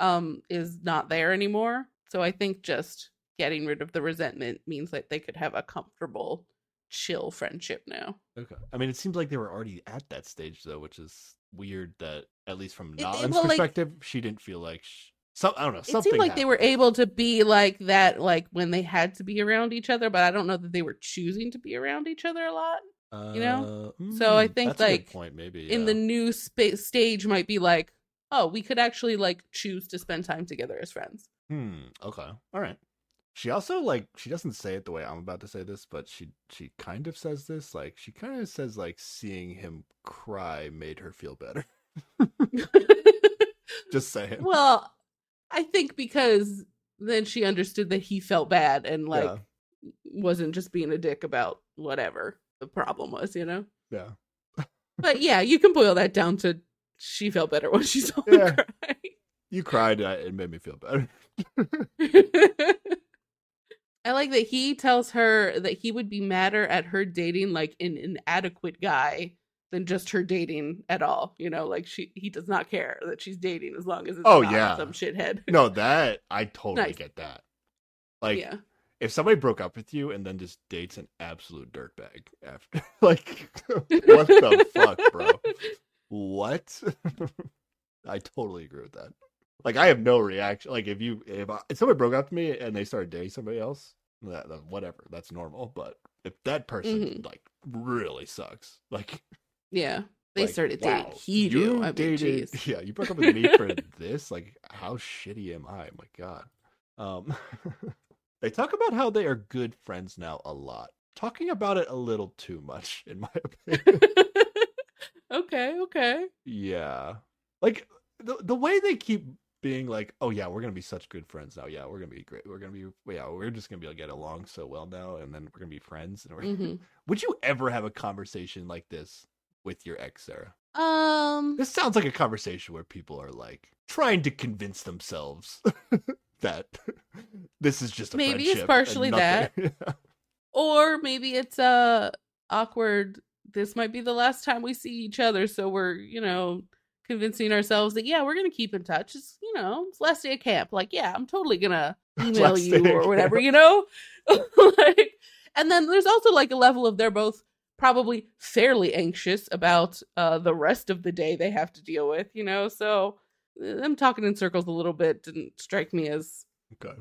um is not there anymore. So I think just getting rid of the resentment means that they could have a comfortable chill friendship now. Okay. I mean, it seems like they were already at that stage though, which is weird. That at least from It- it- Nalan's well, like- perspective, she didn't feel like sh some. I don't know. It Something seemed like they were able to be like that like when they had to be around each other, but I don't know that they were choosing to be around each other a lot. You know? Uh, So I mm, think, that's a good like, point maybe in the new spa- stage might be like oh we could actually like choose to spend time together as friends Hmm. Okay. All right. She also like she doesn't say it the way I'm about to say this, but she she kind of says this. Like she kind of says like seeing him cry made her feel better. Just saying. well i think because then she understood that he felt bad and like Yeah. wasn't just being a dick about whatever the problem was you know Yeah. but yeah you can boil that down to she felt better when she saw Yeah. him cry You cried. uh, It made me feel better. I like that he tells her that he would be madder at her dating like an inadequate guy than just her dating at all. You know, like she he does not care that she's dating as long as it's Oh, yeah. some shithead. no, that I totally Nice. get that. Like yeah. If somebody broke up with you and then just dates an absolute dirtbag after, like what the fuck, bro? What? I totally agree with that. Like I have no reaction. Like if you if, I, if somebody broke up to me and they started dating somebody else, that, that- whatever, that's normal. But if that person Mhm. like really sucks, like Yeah. They like, started dating. wow, he do. you I mean, dated- yeah, you broke up with me for this. Like, how shitty am I? My God. Um, they talk about how they are good friends now a lot. Talking about it a little too much, in my opinion. okay, okay. yeah, like the the way they keep being like, "Oh yeah, we're gonna be such good friends now. Yeah, we're gonna be great. We're gonna be yeah, we're just gonna be able to get along so well now, and then we're gonna be friends." And we're... hmm would you ever have a conversation like this with your ex, Sarah? Um This sounds like a conversation where people are like trying to convince themselves that this is just a Maybe it's partially that, or maybe it's uh awkward. This might be the last time we see each other so we're you know convincing ourselves that yeah we're gonna keep in touch. It's you know it's last day of camp. Like yeah i'm totally gonna email Last you or whatever camp. you know? Like and then there's also like a level of they're both probably fairly anxious about uh the rest of the day they have to deal with you know? So uh, them talking in circles a little bit didn't strike me as okay.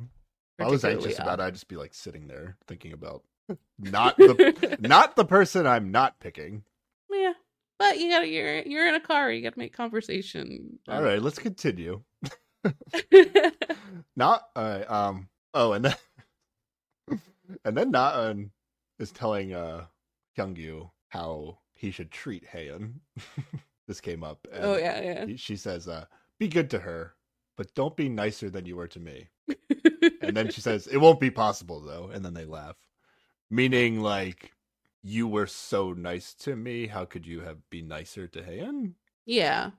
I was anxious about it, I'd just be like sitting there thinking about not the not the person I'm not picking. Yeah, but you gotta you're you're in a car. You gotta make conversation. All right, let's continue. Not all right. Um. Oh, and then and then Naeun is telling uh Hyungyu how he should treat Haeun. this came up. And oh yeah, yeah. he- she says, uh, "Be good to her, but don't be nicer than you were to me." And then she says, "It won't be possible though." And then they laugh, meaning like, "You were so nice to me. How could you have been nicer to Haeun?" yeah,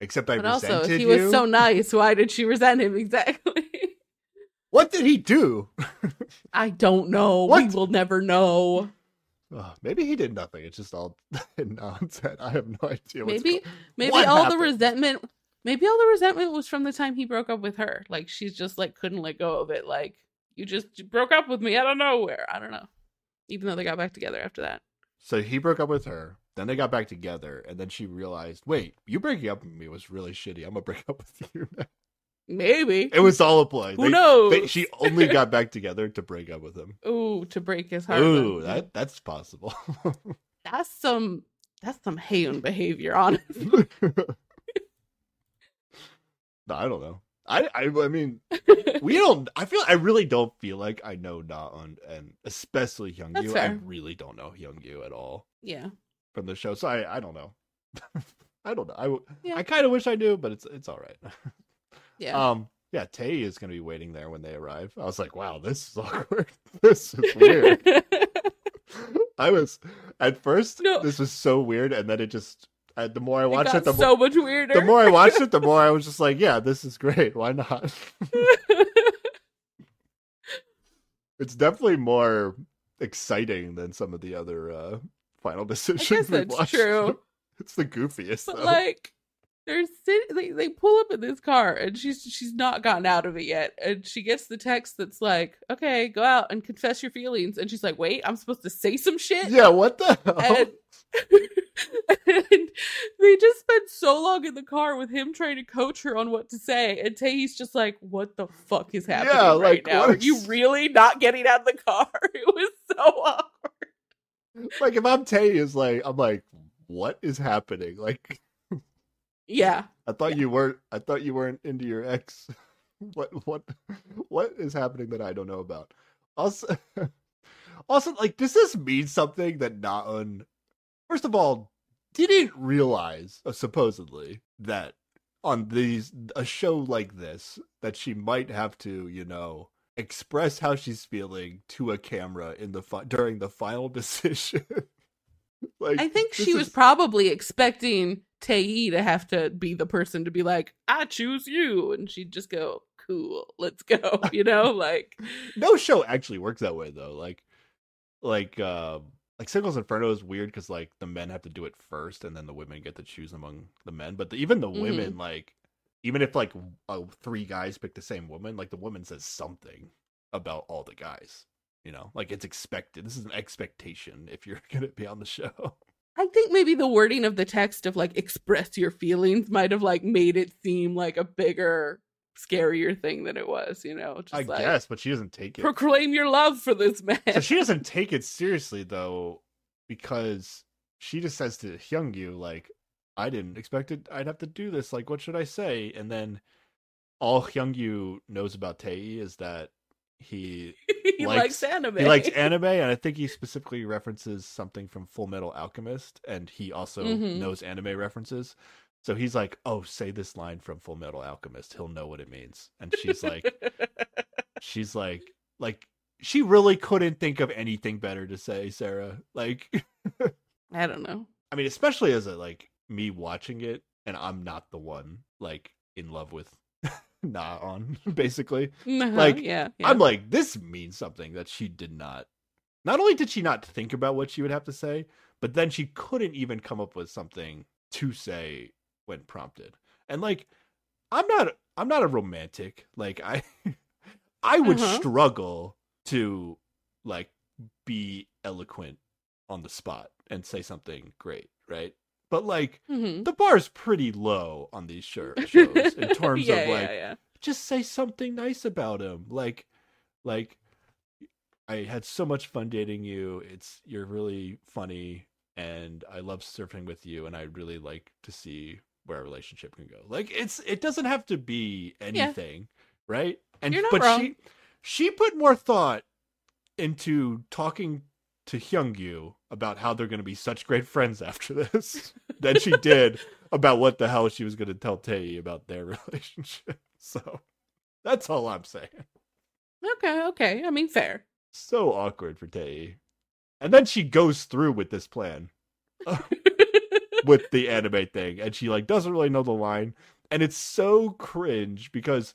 Except I But also, resented if he you. was so nice, why did she resent him exactly? What did he do? I don't know. What? We will never know. Oh, maybe he did nothing. It's just all nonsense. I have no idea. What's Maybe, maybe all happened? the resentment, maybe all the resentment was from the time he broke up with her. Like she's just like couldn't let go of it. Like you just broke up with me out of nowhere. I don't know. Even though they got back together after that. So he broke up with her. Then they got back together, and then she realized, wait, you breaking up with me was really shitty. I'm gonna break up with you. now." Maybe It was all a play. Who They- knows? they- she only got back together to break up with him. Ooh, to break his heart. Ooh, that that's possible. that's some that's some Hayun behavior, honestly. I don't know. I, I I mean, we don't. I feel. I really don't feel like I know Naon and especially That's Hyungyu. I fair. really don't know Hyungyu at all yeah. from the show. So I I don't know. I don't know. I w- Yeah. I kind of wish I knew, but it's it's all right. Yeah. Um. Yeah, Tay is gonna be waiting there when they arrive. I was like, wow, this is awkward. this is weird. I was at first. No. This was so weird, and then it just. I, the more I watched got it, the more so much weirder. the more I watched it, the more I was just like, yeah, this is great. Why not? it's definitely more exciting than some of the other uh, final I decisions. guess we've that's watched. true. It's the goofiest. But though. like they're sit- they, they pull up in this car and she's she's not gotten out of it yet. And she gets the text that's like okay go out and confess your feelings. And she's like wait i'm supposed to say some shit? Yeah, what the hell? and, and they just spend so long in the car with him trying to coach her on what to say. And Taehee's just like what the fuck is happening Yeah, right like, now? are you really not getting out of the car? It was so awkward. Like if I'm Tay is like, I'm like, what is happening? Like, yeah I thought you weren't. I thought you weren't into your ex. what what what is happening that I don't know about? Also, also like does this mean something that Naun, first of all, didn't realize uh, supposedly that on these a show like this that she might have to you know express how she's feeling to a camera in the fi- during the final decision. like I think she was is- probably expecting Tae to have to be the person to be like, I choose you. And she'd just go, cool, let's go. You know, like, no show actually works that way though. Like, like, um, like Singles Inferno is weird because like the men have to do it first, and then the women get to choose among the men. But the, even the Mhm. women, like, even if like uh, three guys pick the same woman, like the woman says something about all the guys. You know, like it's expected. This is an expectation if you're gonna be on the show. I think maybe the wording of the text of like express your feelings might have like made it seem like a bigger, scarier thing than it was, you know? Just I like, guess, but she doesn't take it. proclaim your love for this man. so she doesn't take it seriously though, because she just says to Hyungyu like, "I didn't expect it. I'd have to do this. Like, what should I say?" And then all Hyungyu knows about Tae is that he he likes- likes, anime. he likes anime, and I think he specifically references something from Fullmetal Alchemist, and he also Mhm. knows anime references. So he's like, "Oh, say this line from Fullmetal Alchemist. He'll know what it means." And she's like, she's like like she really couldn't think of anything better to say sarah like I don't know. i mean especially as a like me watching it and i'm not the one like in love with nah on basically Uh-huh, Like, yeah, yeah. i'm like this means something that she did not not only did she not think about what she would have to say but then she couldn't even come up with something to say when prompted and like i'm not i'm not a romantic like i i would Uh-huh. struggle to like be eloquent on the spot and say something great right but like Mhm. the bar's pretty low on these show- shows in terms yeah, of like yeah, yeah. just say something nice about him like like i had so much fun dating you it's you're really funny and i love surfing with you and i'd really like to see where a relationship can go like it's it doesn't have to be anything right and You're not but wrong. she she put more thought into talking to Hyungyu about how they're going to be such great friends after this than she did about what the hell she was going to tell Tae about their relationship. So that's all I'm saying. Okay, okay. I mean, fair. So awkward for Tae. And then she goes through with this plan. with the anime thing, and she like doesn't really know the line, and it's so cringe because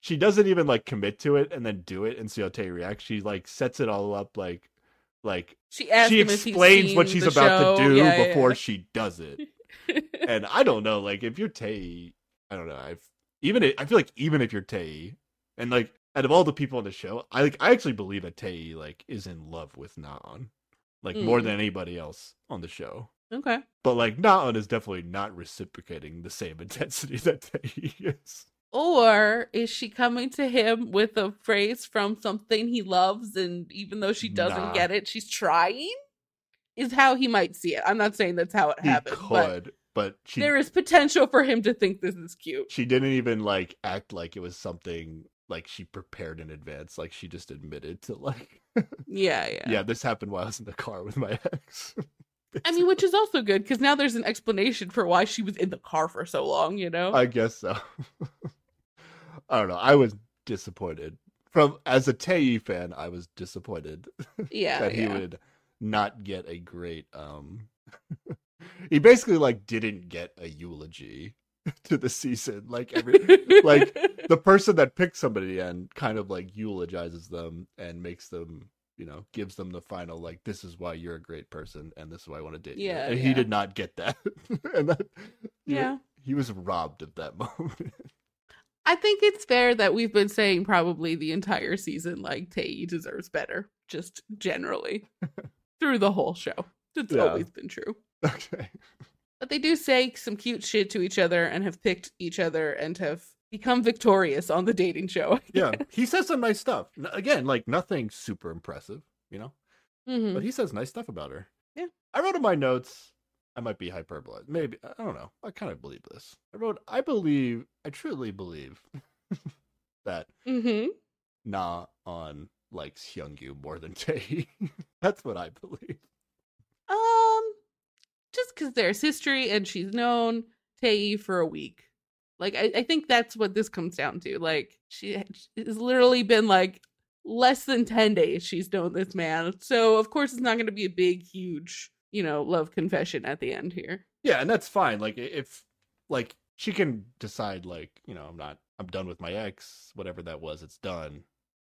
she doesn't even like commit to it and then do it and see how Tay reacts. She like sets it all up like like she she if explains what she's about show. to do Yeah, before yeah. she does it. and I don't know, like if you're Tay, I don't know. I've even i- I feel like even if you're Tay, and like out of all the people on the show, I like I actually believe that Tay like is in love with Naon, like more Mm. than anybody else on the show. okay. But like Naon is definitely not reciprocating the same intensity that Tay is. Or is she coming to him with a phrase from something he loves, and even though she doesn't Nah. get it, she's trying? Is how he might see it. I'm not saying that's how it He happened, but but she there is potential for him to think this is cute. she didn't even like act like it was something like she prepared in advance. Like she just admitted to like Yeah, yeah. yeah, this happened while I was in the car with my ex. I mean, which is also good because now there's an explanation for why she was in the car for so long, you know? I guess so. I don't know. I was disappointed. From as a Tei fan, I was disappointed yeah. that he yeah. would not get a great um he basically like didn't get a eulogy to the season. Like every like the person that picked somebody and kind of like eulogizes them and makes them you know gives them the final like this is why you're a great person and this is why i want to date Yeah, you and he did not get that and that Yeah. he was robbed of that moment I think it's fair that we've been saying probably the entire season like Tei deserves better, just generally through the whole show. It's Yeah. always been true. okay But they do say some cute shit to each other and have picked each other and have become victorious on the dating show. yeah he says some nice stuff again like nothing super impressive you know Mhm. but he says nice stuff about her Yeah. i wrote in my notes i might be hyperbole maybe i don't know i kind of believe this i wrote i believe i truly believe that mm-hmm. Na on likes Hyungyu more than Tae. That's what I believe. Um, just because there's history and she's known Tei for a week. Like, I, I think that's what this comes down to. Like, she has literally been like less than 10 days she's known this man. So, of course, it's not going to be a big, huge, you know, love confession at the end here. Yeah, and that's fine. Like if like she can decide like, you know, I'm not I'm done with my ex, whatever that was, it's done.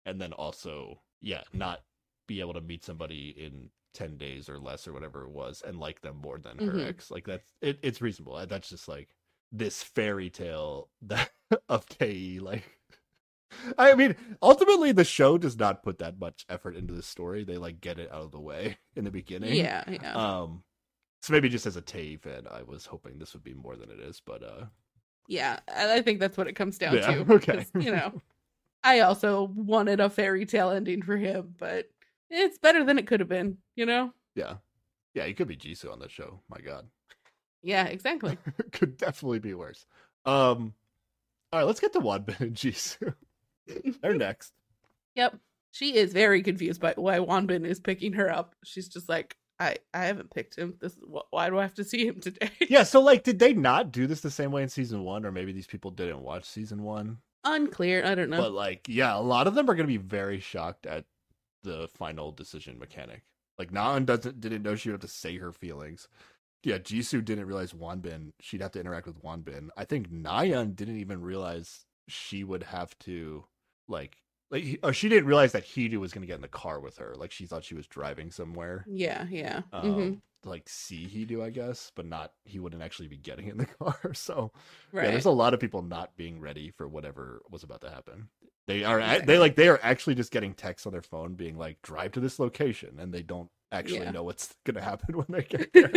And then also, yeah, not be able to meet somebody in 10 days or less or whatever it was and like them more than her Mhm. ex. Like that's it, it's reasonable. Uh, That's just like this fairy tale that of Tae like I mean, ultimately the show does not put that much effort into the story. They like get it out of the way in the beginning. Yeah, yeah. Um, so maybe just as a Tay fan, I was hoping this would be more than it is, but uh, yeah, I I think that's what it comes down Yeah, to. Okay, You know, I also wanted a fairy tale ending for him, but it's better than it could have been, you know? yeah, yeah, he could be Jisoo on the show. My God, Yeah, exactly. could definitely be worse. Um, all right, let's get to Wanbin and Jisoo. They're next. Yep. She is very confused by why Wanbin is picking her up. She's just like, I, I haven't picked him. This is wh- why do I have to see him today? Yeah, so like, did they not do this the same way in season one, or maybe these people didn't watch season one? Unclear. I don't know. But like, yeah, a lot of them are gonna be very shocked at the final decision mechanic. Like Naan doesn't didn't know she would have to say her feelings. Yeah, Jisoo didn't realize Wanbin she'd have to interact with Wanbin. I think Nayeon didn't even realize she would have to like like or she didn't realize that he was gonna get in the car with her. Like she thought she was driving somewhere. yeah, yeah. Um, hmm like see he I guess, but not he wouldn't actually be getting in the car. So Right. yeah, there's a lot of people not being ready for whatever was about to happen. They are they like they are actually just getting texts on their phone being like drive to this location and they don't actually Yeah. know what's going to happen when they get there.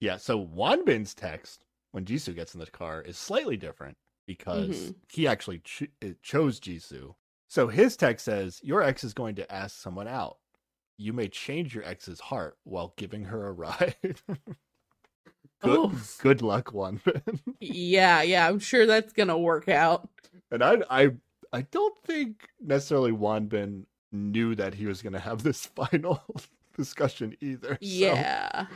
Yeah, so Wanbin's text when Jisoo gets in the car is slightly different because Mhm. he actually ch- uh, chose Jisoo. So his text says your ex is going to ask someone out. You may change your ex's heart while giving her a ride. good, Oof. good luck, Wanbin. yeah, yeah. I'm sure that's gonna work out. And I I I don't think necessarily Wanbin knew that he was going to have this final discussion either. Yeah. So,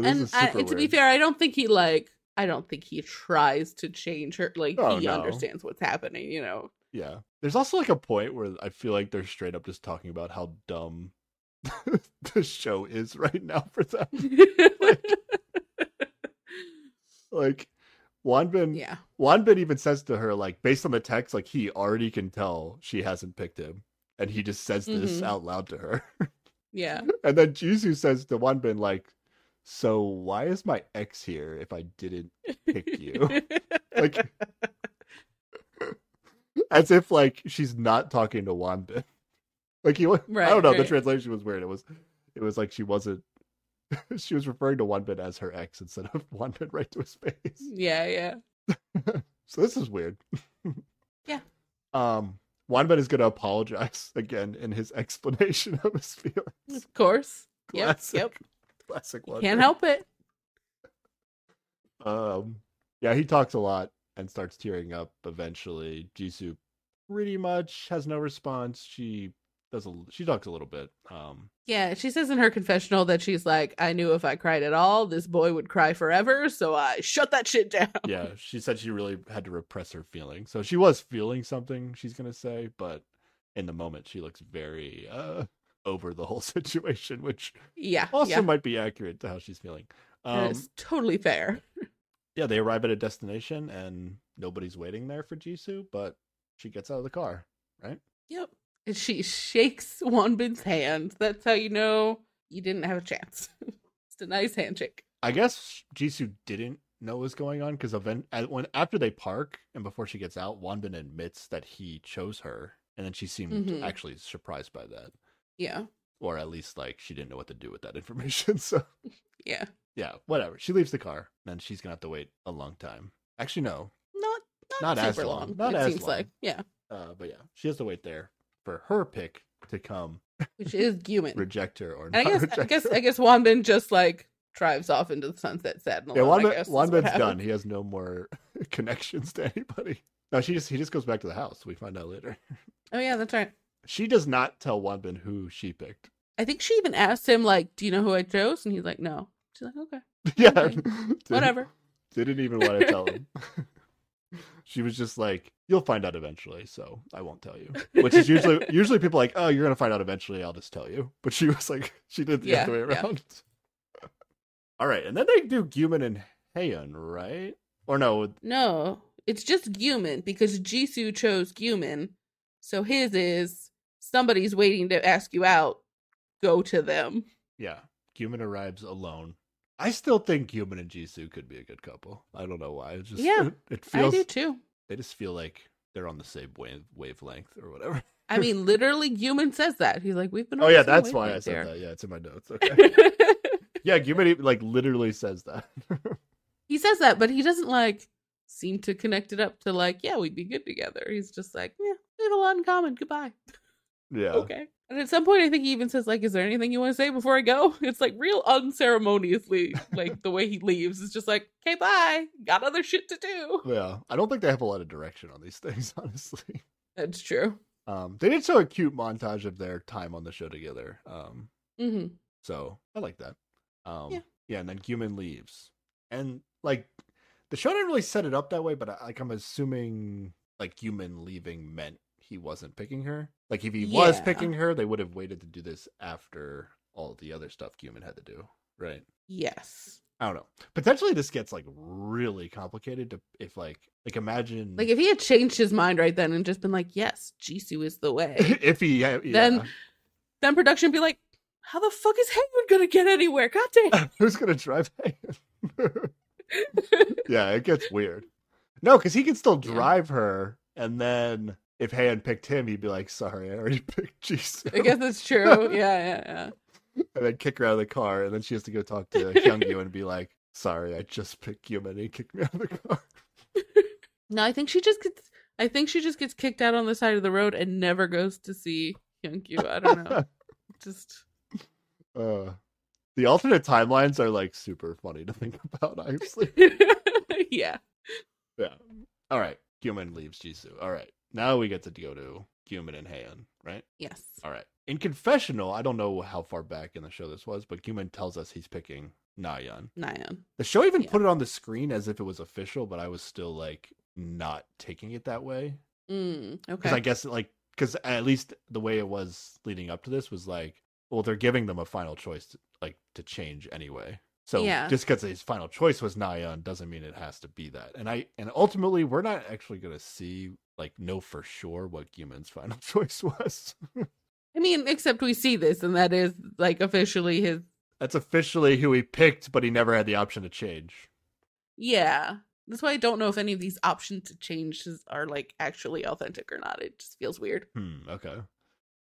this and is I, super to be fair, I don't think he like. I don't think he tries to change her. Like Oh, he no. understands what's happening. You know. yeah. There's also like a point where I feel like they're straight up just talking about how dumb the show is right now for them. like Wanbin Yeah. Wanbin even says to her, like, based on the text, like he already can tell she hasn't picked him. And he just says this Mhm. out loud to her. Yeah. and then Jisoo says to Wanbin, like, so why is my ex here if I didn't pick you? like as if like she's not talking to Wanbin. Like he wa- I don't know, the translation was weird. It was it was like she wasn't she was referring to Wanbin as her ex instead of Wanbin right to his face. yeah, yeah. So this is weird. Yeah. Um Wanbin is gonna apologize again in his explanation of his feelings. Of course. Yep. Classic. Yep. Classic one. Can't help it. Um, yeah, he talks a lot and starts tearing up. Eventually, Jisoo pretty much has no response. She does a she talks a little bit. Um, Yeah, she says in her confessional that she's like, I knew if I cried at all, this boy would cry forever, so I shut that shit down. yeah, she said she really had to repress her feelings. So she was feeling something. She's gonna say, but in the moment, she looks very uh over the whole situation, which Yeah. also yeah. might be accurate to how she's feeling. Um, it's totally fair. yeah, they arrive at a destination and nobody's waiting there for Jisoo, but she gets out of the car. Right? Yep. And she shakes Wanbin's hand. That's how you know you didn't have a chance. it's a nice handshake. I guess Jisoo didn't know what was going on because event when after they park and before she gets out, Wanbin admits that he chose her, and then she seemed Mhm. actually surprised by that, Yeah. or at least like she didn't know what to do with that information. So Yeah. yeah, whatever. She leaves the car, and she's gonna have to wait a long time. Actually, no, Not Not not, as long. long. Not it as seems long. like. Yeah. uh, but yeah, she has to wait there for her pick to come Which is Guman. reject her or And I guess I guess her. I guess Wanbin just like drives off into the sunset sad and yeah, alone. I guess, Wanbin's done. He has no more connections to anybody. No, she just he just goes back to the house. We find out later. Oh yeah, that's right. She does not tell Wanbin who she picked. I think she even asked him like, "Do you know who I chose?" And he's like, "No." She's like, "Okay, yeah, Okay. Whatever." Didn't even want to tell him. she was just like, "You'll find out eventually," so I won't tell you. Which is usually usually people are like, "Oh, you're gonna find out eventually. I'll just tell you." But she was like, she did the Yeah, other way yeah. around. All right, and then they do Guman and Heian, right? Or no? No, it's just Guman because Jisoo chose Guman, so his is somebody's waiting to ask you out. Go to them. Yeah, Guman arrives alone. I still think Guman and Jisoo could be a good couple. I don't know why. It's just Yeah, it, it feels I do too. they just feel like they're on the same wave wavelength or whatever. I mean, literally, Guman says that. He's like, "We've been." Oh yeah, that's why I said there." that. Yeah, it's in my notes. Okay. yeah, Guman even, like literally says that. he says that, but he doesn't like seem to connect it up to like, yeah, we'd be good together. He's just like, yeah, we have a lot in common. Goodbye. Yeah. Okay. And at some point, I think he even says like, "Is there anything you want to say before I go?" It's like real unceremoniously, like the way he leaves. It's just like, "Okay, bye. Got other shit to do." Yeah. I don't think they have a lot of direction on these things, honestly. That's true. Um, they did show a cute montage of their time on the show together. Um, hmm So I like that. Um, Yeah. yeah. and then Guman leaves, and like the show didn't really set it up that way, but I, like I'm assuming like Guman leaving meant he wasn't picking her. Like if he was picking her, they would have waited to do this after all the other stuff Guman had to do, right? Yes. I don't know. Potentially, this gets like really complicated. To if like like imagine Like if he had changed his mind right then and just been like, "Yes, Jisoo is the way," if he yeah, Then- then production would be like, "How the fuck is Hayward gonna get anywhere? God damn!" who's gonna drive? yeah, it gets weird. No, because he can still Yeah. drive her, and then if Han picked him, he'd be like, "Sorry, I already picked Jisoo," I guess that's true. Yeah, yeah, yeah. and then kick her out of the car, and then she has to go talk to Hyungyu and be like, "Sorry, I just picked you, and he kicked me out of the car." No, I think she just gets. I think she just gets kicked out on the side of the road and never goes to see Hyunkyu. I don't know. just uh, the alternate timelines are like super funny to think about, honestly. yeah. Yeah. All right. Guman leaves Jisoo. All right. Now we get to go to Guman and Heian, right? Yes. All right. In confessional, I don't know how far back in the show this was, but Guman tells us he's picking Nayan. Nayan. The show even Yeah. put it on the screen as if it was official, but I was still like not taking it that way Mm, because. I guess like because at least the way it was leading up to this was like, well, they're giving them a final choice, to, like to change anyway. So Yeah. just because his final choice was Nayan doesn't mean it has to be that. And I and ultimately we're not actually gonna see like know for sure what Guman's final choice was. I mean, except we see this, and that is like officially his. That's officially who he picked, but he never had the option to change. Yeah, that's why I don't know if any of these options to change are like actually authentic or not. It just feels weird. Hmm, okay.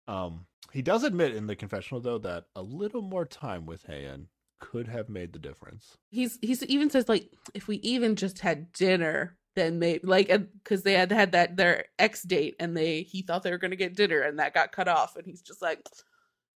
Um he does admit in the confessional though that a little more time with Hayan could have made the difference. He's he's even says like if we even just had dinner, then they like because they had had that their ex date and they he thought they were gonna get dinner and that got cut off and he's just like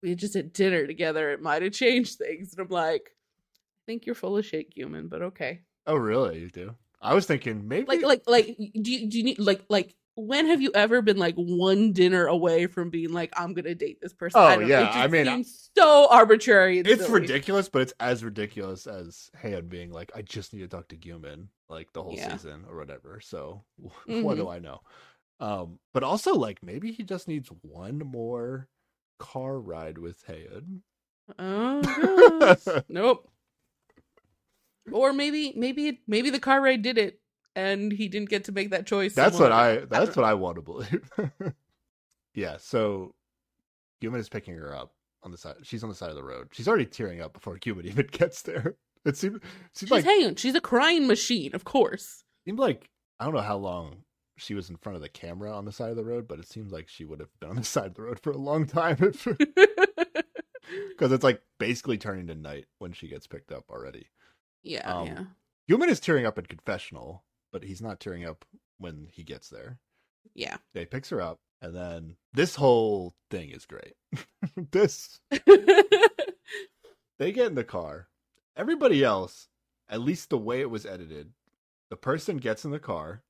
we just had dinner together. It might have changed things. And I'm like, I think you're full of shit, Guman, but okay. Oh really? You do? I was thinking maybe like like like do you, do you need like like when have you ever been like one dinner away from being like I'm gonna date this person? Oh, I yeah, I mean, I- so arbitrary. And it's silly. ridiculous, but it's as ridiculous as Haeun being like, I just need to talk to Guman like the whole Yeah. season or whatever. So Mhm. what do I know? Um, but also like maybe he just needs one more car ride with Haeun. Oh nope. Or maybe maybe maybe the car ride did it and he didn't get to make that choice. That's what I that's know. what I want to believe. yeah, so Guman is picking her up on the side. She's on the side of the road. She's already tearing up before Guman even gets there. It seemed seemed She's like hanging. She's a crying machine, of course. seemed like I don't know how long she was in front of the camera on the side of the road, but it seems like she would have been on the side of the road for a long time because it's like basically turning to night when she gets picked up already. yeah, Um, yeah. Guman is tearing up in confessional, but he's not tearing up when he gets there. Yeah. They picks her up, and then this whole thing is great. this they get in the car. Everybody else, at least the way it was edited, the person gets in the car,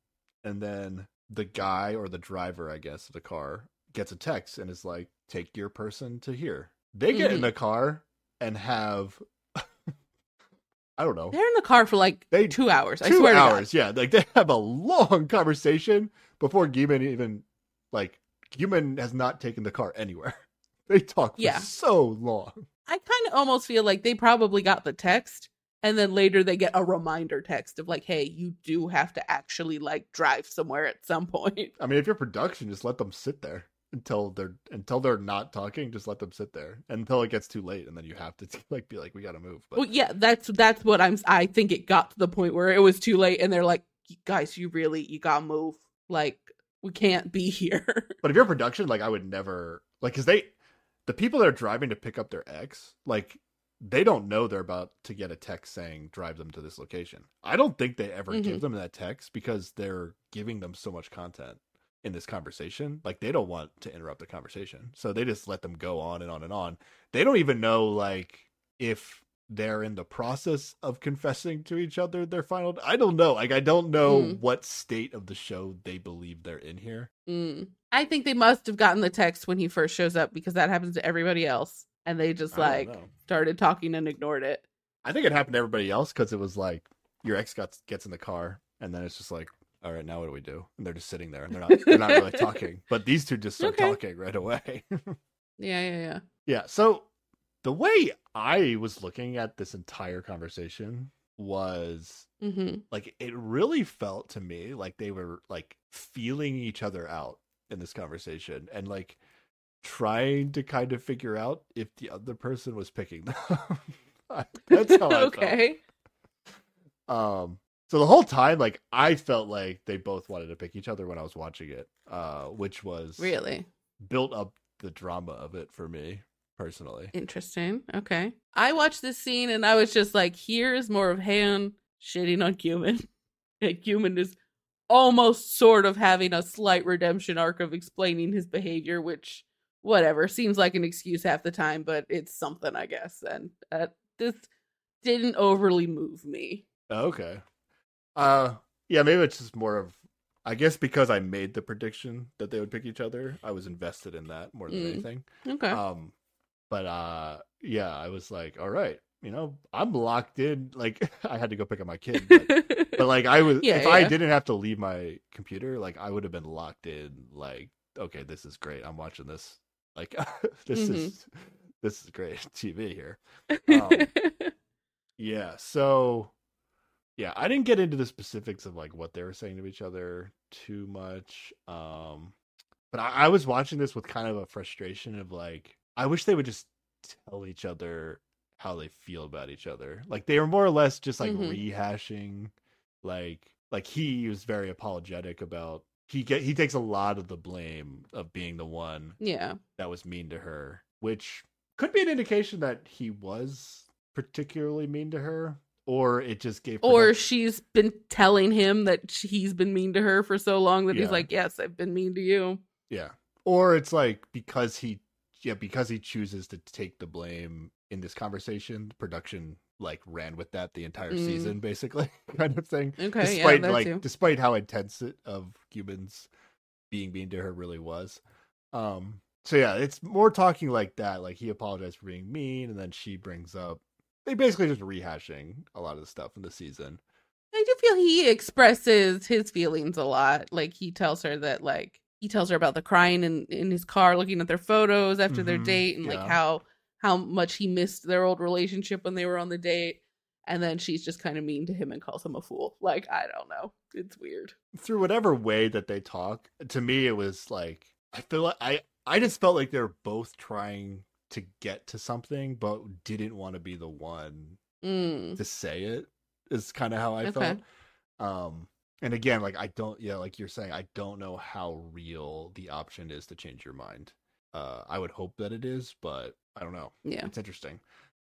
and then the guy or the driver, I guess, of the car gets a text and is like, "Take your person to here." They get in Mhm. the car and have, I don't know, They're in the car for like They- two hours. I two swear hours. Yeah, like they have a long conversation before Guman even like Guman has not taken the car anywhere. They talk for Yeah. so long. I kind of almost feel like they probably got the text and then later they get a reminder text of like, hey, you do have to actually like drive somewhere at some point. I mean, if you're production, just let them sit there until they're until they're not talking. Just let them sit there until it gets too late, and then you have to like be like, we got to move. But Well, yeah, that's that's what I'm. I think it got to the point where it was too late, and they're like, guys, you really you gotta move. Like we can't be here. But if you're production, like I would never like because they, the people that are driving to pick up their ex, like they don't know they're about to get a text saying drive them to this location. I don't think they ever give mm-hmm. them that text because they're giving them so much content in this conversation. Like they don't want to interrupt the conversation, so they just let them go on and on and on. They don't even know like if they're in the process of confessing to each other their final i don't know like i don't know Hmm. what state of the show they believe they're in here Mm. I think they must have gotten the text when he first shows up because that happens to everybody else, and they just like started talking and ignored it. I think it happened to everybody else because it was like your ex got, gets in the car and then it's just like, all right, now what do we do? And they're just sitting there and they're not they're not really talking. But these two just start Okay. talking right away. Yeah, yeah, yeah. yeah. So the way I was looking at this entire conversation was Mm-hmm. like it really felt to me like they were like feeling each other out in this conversation and like trying to kind of figure out if the other person was picking them. That's how I felt. okay. Um, so the whole time, like I felt like they both wanted to pick each other when I was watching it, uh, which was Really built up the drama of it for me personally. interesting. Okay. I watched this scene and I was just like, here is more of Han shitting on Guman. And Guman is almost sort of having a slight redemption arc of explaining his behavior, which whatever seems like an excuse half the time, but it's something, I guess. And uh, this didn't overly move me. Okay. Uh, yeah, maybe it's just more of, I guess because I made the prediction that they would pick each other, I was invested in that more than Mm. anything. Okay. Um, but uh, yeah, I was like, all right, you know, I'm locked in. Like I had to go pick up my kid, but but like I was Yeah, if I didn't have to leave my computer, like I would have been locked in like okay, this is great. I'm watching this. Like this Mhm. is this is great TV here. um, Yeah, so yeah, I didn't get into the specifics of like what they were saying to each other too much. Um but I, I was watching this with kind of a frustration of like I wish they would just tell each other how they feel about each other. Like they were more or less just like Mhm. rehashing like like he was very apologetic about he get he takes a lot of the blame of being the one Yeah. that was mean to her, which could be an indication that he was particularly mean to her, or it just gave Or production- she's been telling him that he's been mean to her for so long that Yeah. he's like, "Yes, I've been mean to you." yeah, or it's like because he yeah because he chooses to take the blame in this conversation, production like ran with that the entire Mm. season basically kind of thing. Okay, despite yeah, like too. despite how intense it of Guman's being mean to her really was. Um so yeah, it's more talking like that. Like he apologized for being mean, and then she brings up they basically just rehashing a lot of the stuff in the season. I do feel he expresses his feelings a lot. Like he tells her that like he tells her about the crying in in his car looking at their photos after their Mhm, date and like how how much he missed their old relationship when they were on the date. And then she's just kind of mean to him and calls him a fool. Like, I don't know. It's weird. Through whatever way that they talk, to me it was like I feel like I I just felt like they're both trying to get to something, but didn't want to be the one Mm. to say it. Is kind of how I Okay. felt. Um, and again, like I don't, yeah, like you're saying, I don't know how real the option is to change your mind. Uh, I would hope that it is, but I don't know. Yeah. It's interesting.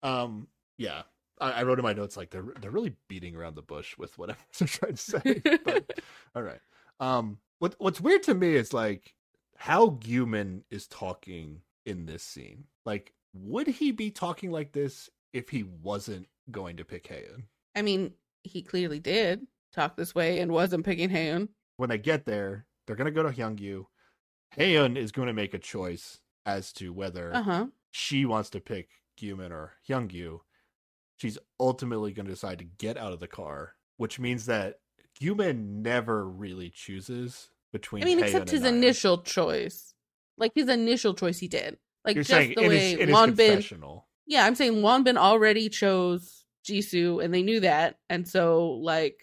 Um, yeah, I, I wrote in my notes like they're they're really beating around the bush with whatever they're trying to say. but all right. Um, what what's weird to me is like how Guman is talking in this scene. Like, would he be talking like this if he wasn't going to pick Haeun? I mean, he clearly did talk this way and wasn't picking Haeun. when they get there, they're gonna go to Hyungyu. Haeun is going to make a choice as to whether Uh huh. she wants to pick Gyumin or Hyungyu. She's ultimately going to decide to get out of the car, which means that Gyumin never really chooses between. I mean, except his initial choice. Like his initial choice, he did. Like You're just the way his, in Wonbin. Yeah, I'm saying Wonbin already chose Jisoo, and they knew that, and so like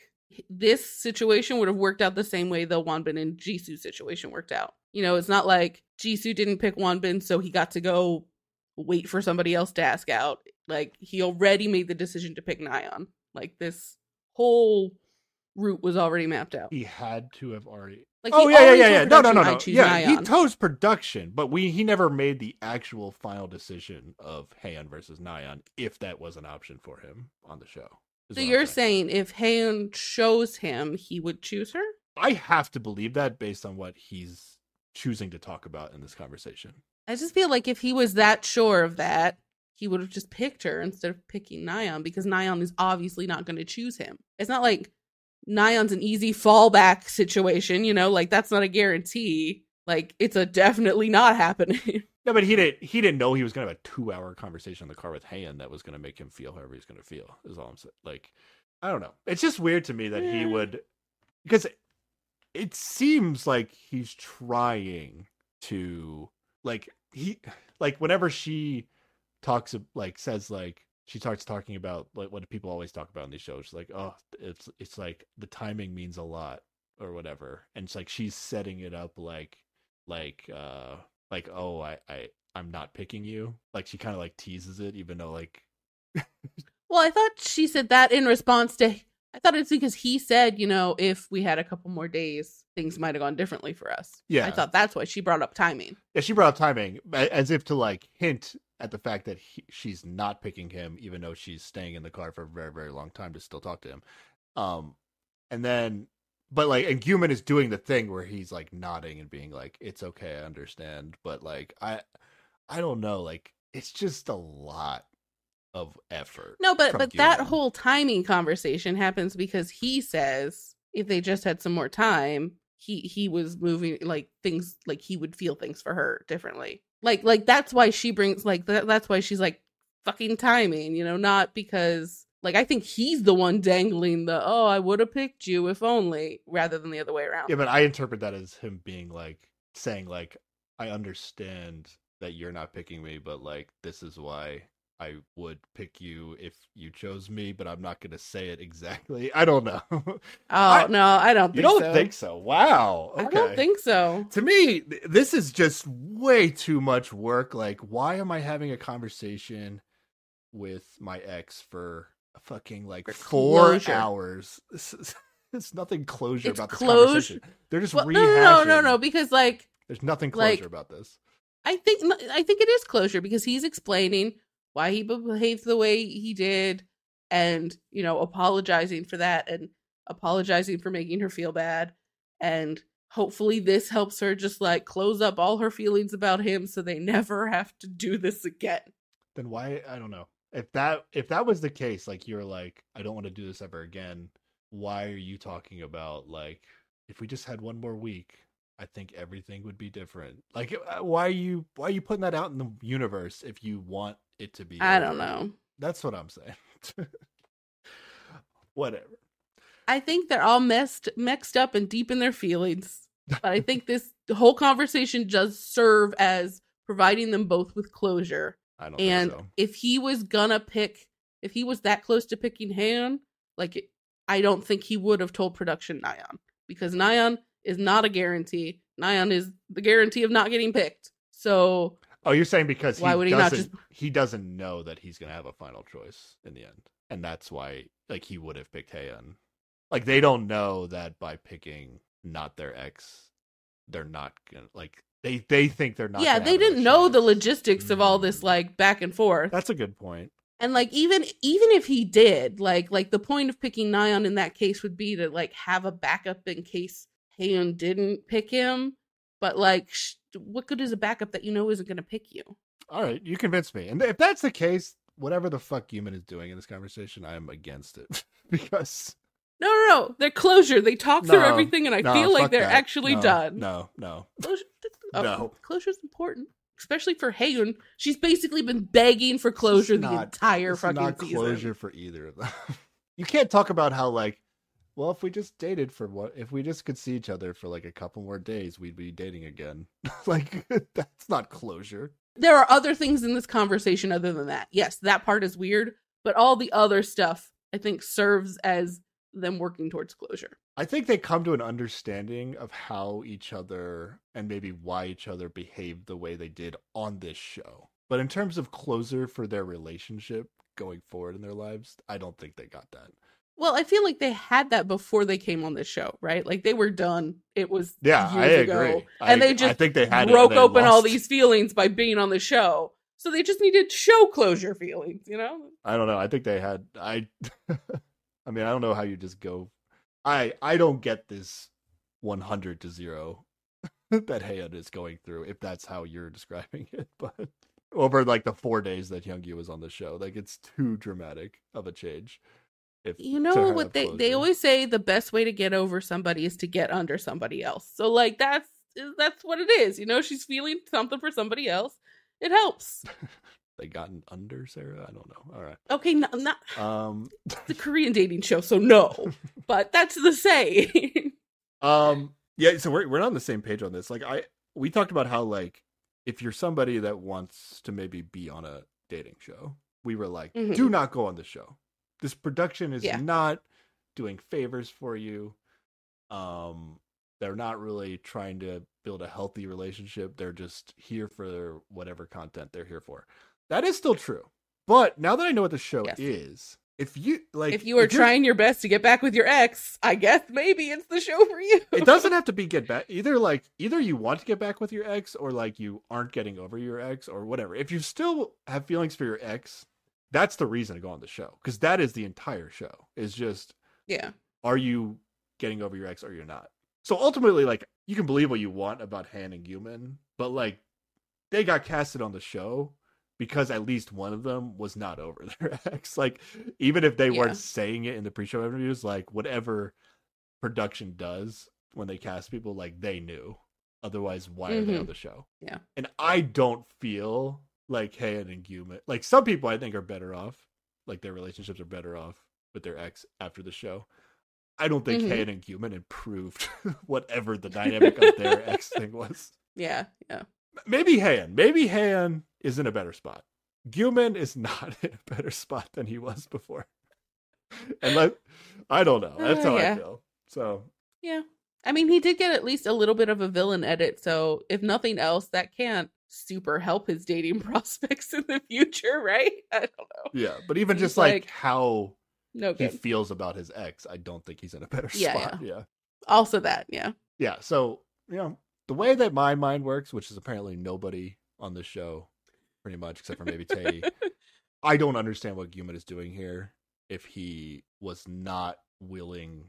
this situation would have worked out the same way the Wonbin and Jisoo situation worked out. You know, it's not like Jisoo didn't pick Wonbin, so he got to go wait for somebody else to ask out. Like he already made the decision to pick Nyan. Like this whole route was already mapped out. He had to have already. Like oh yeah, yeah, yeah, yeah. No, no, no, no. Yeah, he Nyan." told production, but we he never made the actual final decision of Haeun versus Nayeon if that was an option for him on the show. So you're saying if Haeun chose him, he would choose her? I have to believe that based on what he's choosing to talk about in this conversation. I just feel like if he was that sure of that, he would have just picked her instead of picking Nyan because Nyan is obviously not going to choose him. It's not like Nyan's an easy fallback situation, you know, like that's not a guarantee. Like it's a definitely not happening. No, but he didn't. He didn't know he was going to have a two-hour conversation in the car with Haeun that was going to make him feel however he's going to feel. Is all I'm saying. Like, I don't know. It's just weird to me that he would, because it, it seems like he's trying to, like he, like whenever she talks, like says like she starts talking about like what people always talk about in these shows. She's like, oh, it's it's like the timing means a lot or whatever, and it's like she's setting it up like like uh like oh i i i'm not picking you like she kind of like teases it even though like well, I thought she said that in response to I thought it's because he said, you know, if we had a couple more days, things might have gone differently for us. Yeah. I thought that's why she brought up timing. yeah she brought up timing as if to like hint at the fact that he, she's not picking him even though she's staying in the car for a very very long time to still talk to him um and then but like and Guman is doing the thing where he's like nodding and being like it's okay i understand but like i i don't know like it's just a lot of effort No, but but that whole timing conversation happens because he says if they just had some more time, he he was moving like things like he would feel things for her differently. Like like that's why she brings like that, that's why she's like fucking timing, you know, not because like I think he's the one dangling the oh I would have picked you if only rather than the other way around. Yeah, but I interpret that as him being like saying like I understand that you're not picking me, but like this is why I would pick you if you chose me, but I'm not going to say it exactly. I don't know. Oh I- no, I don't. you Think don't so. think so? Wow. Okay. I don't think so. to me, th- this is just way too much work. Like, why am I having a conversation with my ex for fucking like four closure. hours? This is, it's nothing closure It's about this closure- conversation. They're just Well, rehashing. no, no, no, no, no, because like There's nothing closure like- about this. I think I think it is closure because he's explaining why he behaved the way he did, and you know, apologizing for that, and apologizing for making her feel bad, and hopefully this helps her just like close up all her feelings about him, so they never have to do this again. Then why? I don't know. If that if that was the case, like you're like, I don't want to do this ever again. Why are you talking about like if we just had one more week? I think everything would be different. Like, uh, why are you why are you putting that out in the universe if you want it to be? I don't know. That's what I'm saying. Whatever. I think they're all messed mixed up and deep in their feelings. But I think this whole conversation does serve as providing them both with closure. I don't And think so. if he was gonna pick, if he was that close to picking Han, like I don't think he would have told production Nyan because Nyan is not a guarantee. Nyan is the guarantee of not getting picked. So Oh, you're saying because Why he would he not doesn't he doesn't know that he's gonna have a final choice in the end, and that's why like he would have picked Haeun. Like they don't know that by picking not their ex, they're not gonna like they they think they're not. yeah, they didn't know the logistics of all this Mm. like back and forth. That's a good point. And like even even if he did, like like the point of picking Nyan in that case would be to like have a backup in case Haeun didn't pick him. But like, sh- what good is a backup that you know isn't going to pick you? All right, you convinced me. And if that's the case, whatever the fuck Guman is doing in this conversation, I am against it because No, no, no. They're closure. They talk through everything, and I no, feel like they're that. actually No, done. No, no, Closure, oh, No. closure's important, especially for Haeun. She's basically been begging for closure It's the not- entire it's fucking not season. closure for either of them. you can't talk about how like, well, if we just dated for what, if we just could see each other for like a couple more days, we'd be dating again. like that's not closure. There are other things in this conversation other than that. Yes, that part is weird, but all the other stuff I think serves as them working towards closure. I think they come to an understanding of how each other and maybe why each other behaved the way they did on this show. But in terms of closure for their relationship going forward in their lives, I don't think they got that. Well, I feel like they had that before they came on this show, right? Like they were done. It was Yeah, I years agree. ago, I, and they I just think they had broke they open all these feelings by being on the show. So they just needed show closure feelings, you know? I don't know. I think they had. I. I mean, I don't know how you just go. I I don't get this one hundred to zero that Haeun is going through. If that's how you're describing it, but over like the four days that Youngyu was on the show, like it's too dramatic of a change. If You know what they they always say the best way to get over somebody is to get under somebody else. So like that's that's what it is. You know, she's feeling something for somebody else. It helps. they gotten under Sarah. I don't know. All right. Okay, not, not Um. the Korean dating show, so no. but that's the saying. Um. Yeah. So we're we're not on the same page on this. Like I, we talked about how like if you're somebody that wants to maybe be on a dating show, we were like, Mhm. do not go on the show. This production is Yeah. not doing favors for you. Um, they're not really trying to build a healthy relationship. They're just here for whatever content they're here for. That is still true. But now that I know what the show Yes. is, if you like, if you are you're- trying your best to get back with your ex, I guess maybe it's the show for you. it doesn't have to be get back either like either you want to get back with your ex or like you aren't getting over your ex or whatever if you still have feelings for your ex that's the reason to go on the show because that is the entire show is just Yeah. are you getting over your ex or you're not so ultimately like you can believe what you want about han and Guman but like they got casted on the show because at least one of them was not over their ex like even if they Yeah. weren't saying it in the pre-show interviews like whatever production does when they cast people like they knew otherwise why are they on the show Yeah. and i don't feel like Haeun and Guman like some people i think are better off like their relationships are better off with their ex after the show i don't think Mhm. Haeun and Guman improved whatever the dynamic of their ex thing was Yeah. Yeah. Maybe Han. maybe Han is in a better spot Guman is not in a better spot than he was before. and like, I don't know. That's Uh, how yeah. I feel. So Yeah. I mean, he did get at least a little bit of a villain edit, so if nothing else, that can't super help his dating prospects in the future, right? I don't know. yeah, but even He's just like, like- how No he feels about his ex, I don't think he's in a better Yeah, spot. Yeah. Also that, yeah. Yeah. So, you know, the way that my mind works, which is apparently nobody on the show, pretty much, except for maybe Tay, I don't understand what Guman is doing here if he was not willing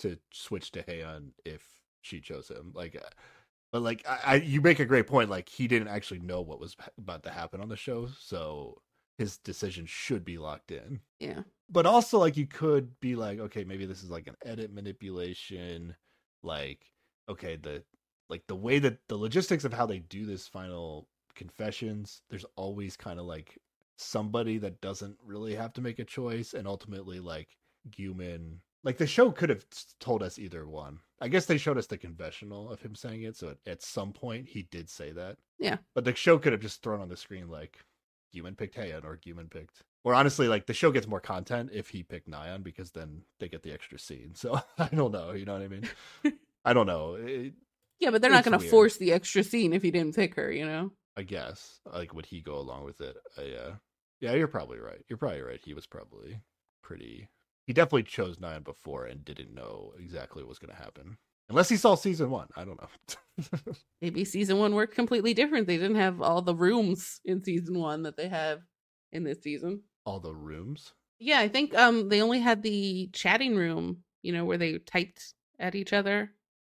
to switch to Haeun if she chose him. Like, uh, but like, I, I, you make a great point. Like, he didn't actually know what was about to happen on the show, so his decision should be locked in Yeah. but also like you could be like okay maybe this is like an edit manipulation like okay the like the way that the logistics of how they do this final confessions there's always kind of like somebody that doesn't really have to make a choice and ultimately like Guman like the show could have told us either one i guess they showed us the confessional of him saying it so at, at some point he did say that Yeah. but the show could have just thrown on the screen like Guman picked Haeun or Guman picked or honestly, like the show gets more content if he picked Nyan because then they get the extra scene. So I don't know. You know what I mean? I don't know. It, Yeah, but they're not going to force the extra scene if he didn't pick her, you know? I guess like would he go along with it? Uh, yeah, you're probably right. You're probably right. He was probably pretty. He definitely chose Nyan before and didn't know exactly what was going to happen. Unless he saw season one. I don't know. Maybe season one worked completely different. They didn't have all the rooms in season one that they have in this season. All the rooms. Yeah, I think um they only had the chatting room, you know, where they typed at each other.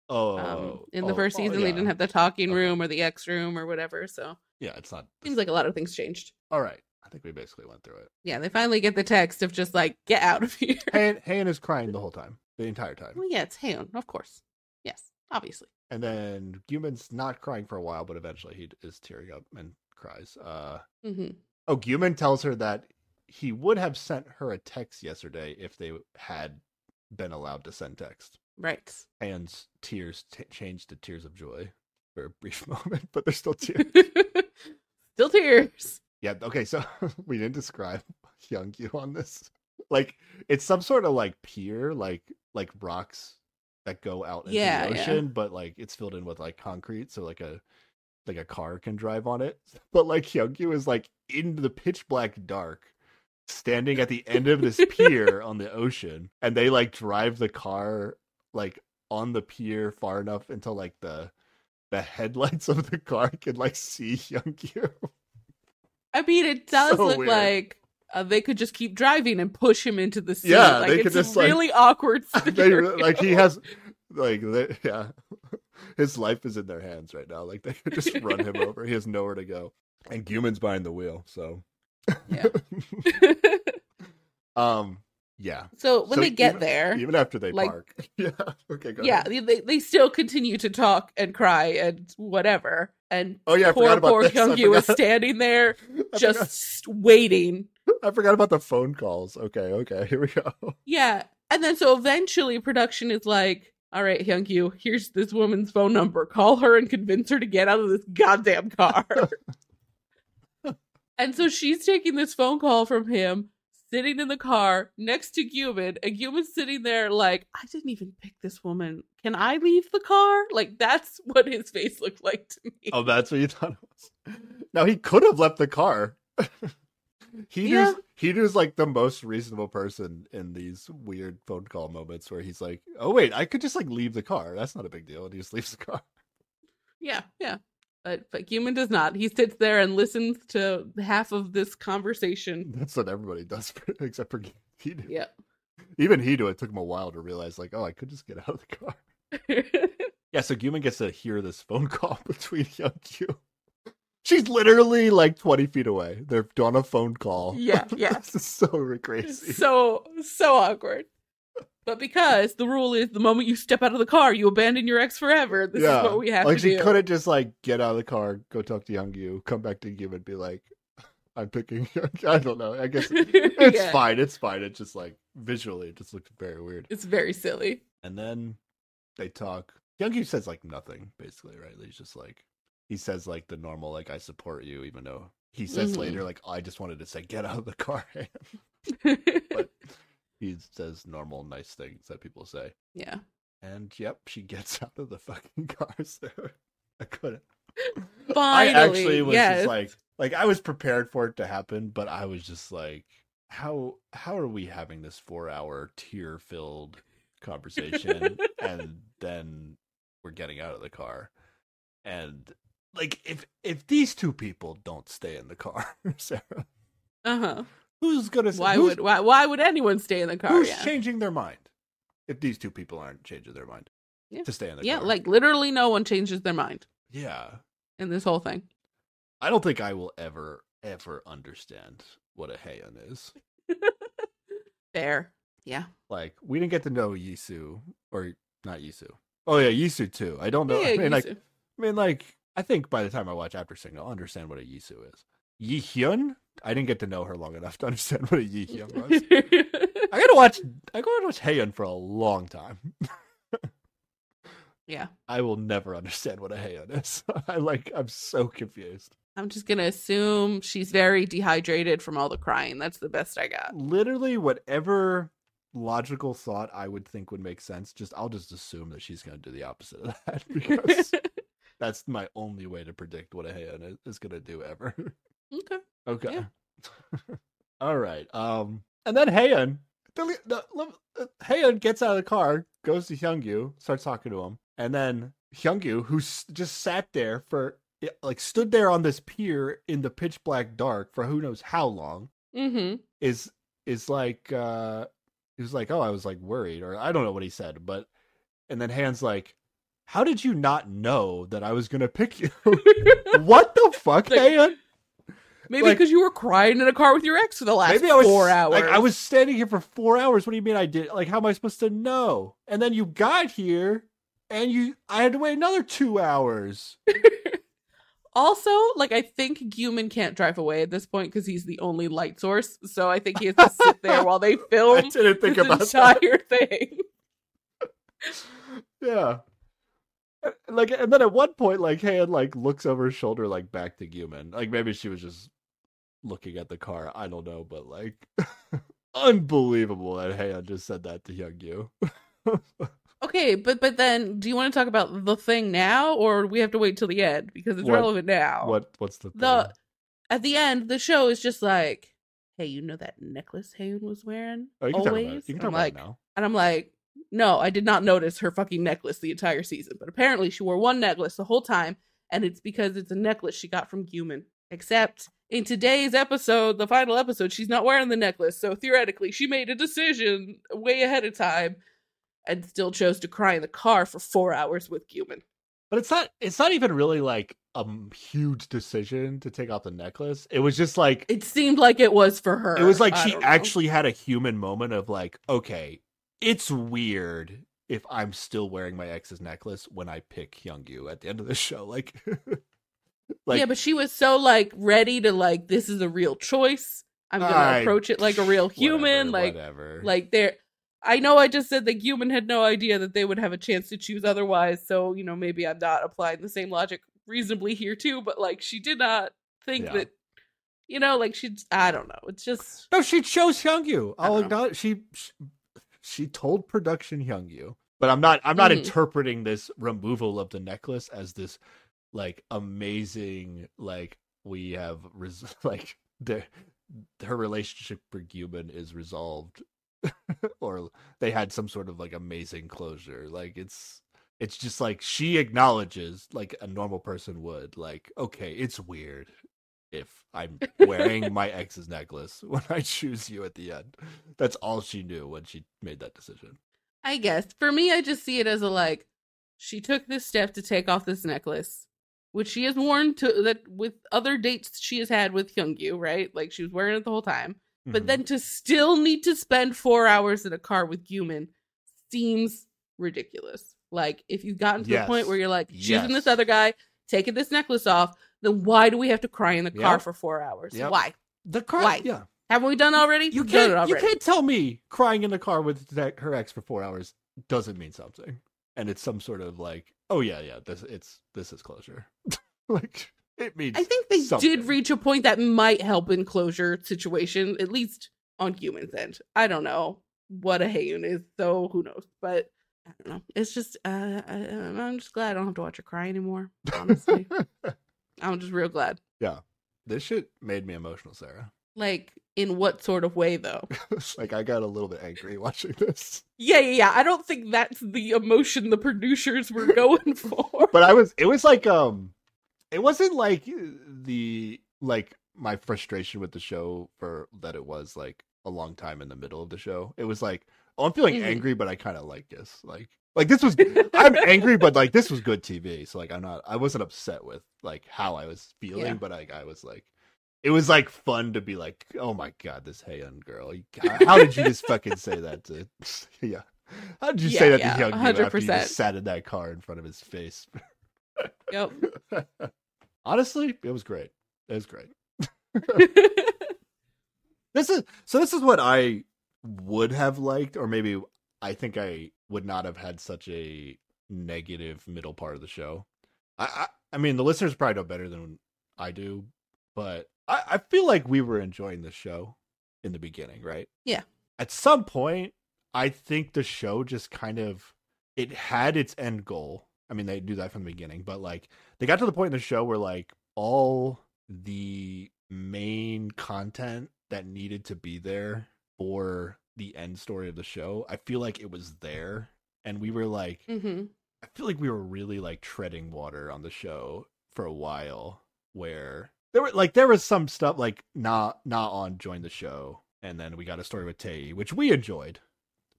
Oh, Um in the oh, first oh, season they didn't have the talking Okay. room or the X room or whatever, so Yeah, it's not. seems like a lot of things changed. all right. I think we basically went through it. Yeah, they finally get the text of just like, get out of here. Han, Han is crying the whole time, the entire time. well, yeah, it's Haeun, of course. Yes, obviously. And then Guman's not crying for a while, but eventually he is tearing up and cries. Uh, hmm oh, Guman tells her that he would have sent her a text yesterday if they had been allowed to send text. Right. Han's tears t- changed to tears of joy for a brief moment, but they're still tears. Still tears. yeah, okay, so we didn't describe Youngyu on this. Like, it's some sort of like pier, like like rocks that go out into Yeah, the yeah. ocean, but like it's filled in with like concrete, so like a like a car can drive on it. But like Youngyu is like in the pitch black dark, standing at the end of this pier on the ocean, and they like drive the car like on the pier far enough until like the the headlights of the car can like see Youngyu. I mean, it does So look weird. like uh, they could just keep driving and push him into the sea. Yeah, like, they could it's just, like- really awkward. they like he has like they, yeah his life is in their hands right now like they could just run him over he has nowhere to go and Guman's behind the wheel so Yeah. um yeah so when So they get even- there, even after they Like- park yeah okay go yeah, ahead. they, they still continue to talk and cry and whatever. And oh yeah poor poor. I Hyungyu is standing there I just waiting. I forgot about the phone calls okay okay here we go Yeah, and then so eventually production is like, "All right, Hyungyu, here's this woman's phone number. Call her and convince her to get out of this goddamn car." and so she's taking this phone call from him, sitting in the car next to Guman, and Guman's sitting there like, "I didn't even pick this woman. Can I leave the car?" Like that's what his face looked like to me. oh that's what you thought it was now he could have left the car He Yeah. does. He does like the most reasonable person in these weird phone call moments where he's like, "Oh wait, I could just like leave the car. That's not a big deal." And he just leaves the car. Yeah, yeah. But but Guman does not. He sits there and listens to half of this conversation. That's what everybody does, except for he. do. Yeah. Even Hidu. It took him a while to realize, like, oh, I could just get out of the car. Yeah. So Guman gets to hear this phone call between Youngyu. She's literally like twenty feet away. They're on a phone call. Yeah, yeah. this is so crazy. so so awkward. But because the rule is the moment you step out of the car, you abandon your ex forever. This is what we have like to do. Like she couldn't just like get out of the car, go talk to Youngyu, come back to Guman, and be like, "I'm picking." Young-" I don't know. I guess it's Yeah. fine. It's fine. It's just like visually, it just looked very weird. It's very silly. And then they talk. Youngyu says like nothing, basically, right? He's just like he says like the normal, like "I support you," even though he says Mhm. later, like, I just wanted to say, get out of the car. but he says normal, nice things that people say. yeah. And yep, she gets out of the fucking car. So I couldn't. Finally, I actually was yes. just like, like I was prepared for it to happen, but I was just like, how how are we having this four hour tear filled conversation, and then we're getting out of the car, and like if if these two people don't stay in the car, Sarah, uh-huh. Who's gonna? Why who's, would why, why would anyone stay in the car? who's yeah. changing their mind? If these two people aren't changing their mind Yeah. to stay in the car. yeah, car, like literally no one changes their mind yeah, in this whole thing. I don't think I will ever ever understand what a Haeun is. Fair. Yeah. Like we didn't get to know Yisu or not Yisu. Oh yeah, Yisu too. I don't know. Yeah, I mean, like, I mean, like, I think by the time I watch After Sing, I'll understand what a Yisu is. Yi Hyun, I didn't get to know her long enough to understand what a Yi Hyun was. I gotta watch. I gotta watch Haeun for a long time. yeah. I will never understand what a Haeun is. I like. I'm so confused. I'm just gonna assume she's very dehydrated from all the crying. That's the best I got. Literally, whatever logical thought I would think would make sense, just I'll just assume that she's gonna do the opposite of that because that's my only way to predict what a Heian is, is gonna do ever. Okay. Okay. Yeah. All right. Um, and then Haeun, the, the, uh, Haeun gets out of the car, goes to Hyungyu, starts talking to him, and then Hyungyu, who s- just sat there for like stood there on this pier in the pitch black dark for who knows how long, Mm-hmm. is is like uh he was like, oh, I was like worried, or I don't know what he said, but and then Han's like. How did you not know that I was gonna pick you? what the fuck, Like, Han? Maybe Like- because you were crying in a car with your ex for the last Maybe I was four hours. Like I was standing here for four hours. What do you mean I did? Like how am I supposed to know? And then you got here, and you I had to wait another two hours. Also, like I think Guman can't drive away at this point because he's the only light source. So I think he has to sit there while they I film didn't think about that. entire thing. Yeah. Like and then at one point, like Han like looks over his shoulder, like back to Guman. Like maybe she was just looking at the car. I don't know, but like unbelievable that Han just said that to Hyungyu. Okay, but but then, do you want to talk about the thing now, or we have to wait till the end because it's What- relevant now? what what's the the at the end, the show is just like, hey, you know that necklace Haeun was wearing Oh, you can talk about always. You can talk I'm about like, it now. and I'm like, no, I did not notice her fucking necklace the entire season, but apparently she wore one necklace the whole time, and it's because it's a necklace she got from Guman. Except in today's episode, the final episode, she's not wearing the necklace, so theoretically, she made a decision way ahead of time, and still chose to cry in the car for four hours with Guman. But it's not it's not even really like a huge decision to take off the necklace. It was just like It seemed like it was for her. it was like I she actually had a human moment of like, okay, it's weird if I'm still wearing my ex's necklace when I pick Hyungyu at the end of the show. Like like yeah, but she was so like ready to like this is a real choice. I'm gonna I- approach it like a real human. whatever, like whatever. like there. I know I just said that Guman had no idea that they would have a chance to choose otherwise. So you know maybe I'm not applying the same logic reasonably here too. But like she did not think Yeah. that. You know, like she, I don't know. It's just No, she chose Hyungyu. I'll acknowledge she, she she told production Hyungyu. But I'm not I'm not Mhm. interpreting this removal of the necklace as this like amazing like we have res- like the her relationship with Guman is resolved or they had some sort of like amazing closure. Like it's it's just like she acknowledges like a normal person would like okay, it's weird if I'm wearing my ex's necklace when I choose you at the end. That's all she knew when she made that decision. I guess for me, I just see it as a like she took this step to take off this necklace, which she has worn to that with other dates she has had with Hyungyu, right? Like she was wearing it the whole time. But Mhm. then to still need to spend four hours in a car with Guman seems ridiculous. Like if you've gotten to the point where you're like choosing this other guy, taking this necklace off, then why do we have to cry in the car Yep. for four hours? Yep. Why? the car, why? yeah, Haven't we done already? you We've done it can't you can't tell me crying in the car with her ex for four hours doesn't mean something, and it's some sort of like, oh yeah, yeah, this it's this is closure. like it means I think they something. did reach a point that might help in closure situation, at least on Guman's end. I don't know what a Haeun is, so who knows? But I don't know. It's just uh, I, I'm just glad I don't have to watch her cry anymore. Honestly, I'm just real glad. Yeah, this shit made me emotional, Sarah. Like in what sort of way though? like I got a little bit angry watching this. Yeah, yeah, yeah. I don't think that's the emotion the producers were going for. But I was it was like um it wasn't like the like my frustration with the show for that it was like a long time in the middle of the show. It was like, oh, I'm feeling Mhm. angry, but I kind of like this. Like like this was I'm angry, but like this was good TV. So like I'm not I wasn't upset with like how I was feeling, Yeah. but like I was like it was like fun to be like, oh my god, this Haeun girl. You- uh, How did you just fucking say that to yeah. How did you say that yeah, to Young after you 100%. just sat in that car in front of his face? yep. Honestly, it was great. It was great. This is so. This is what I would have liked, or maybe I think I would not have had such a negative middle part of the show. I, I, I mean, the listeners probably know better than I do, but I, I feel like we were enjoying the show in the beginning, right? Yeah. At some point, I think the show just kind of it had its end goal. I mean, they do that from the beginning, but like they got to the point in the show where like all the main content that needed to be there for the end story of the show, I feel like it was there. And we were like, hmm I feel like we were really like treading water on the show for a while where there were like there was some stuff like not not on join the show and then we got a story with Tay which we enjoyed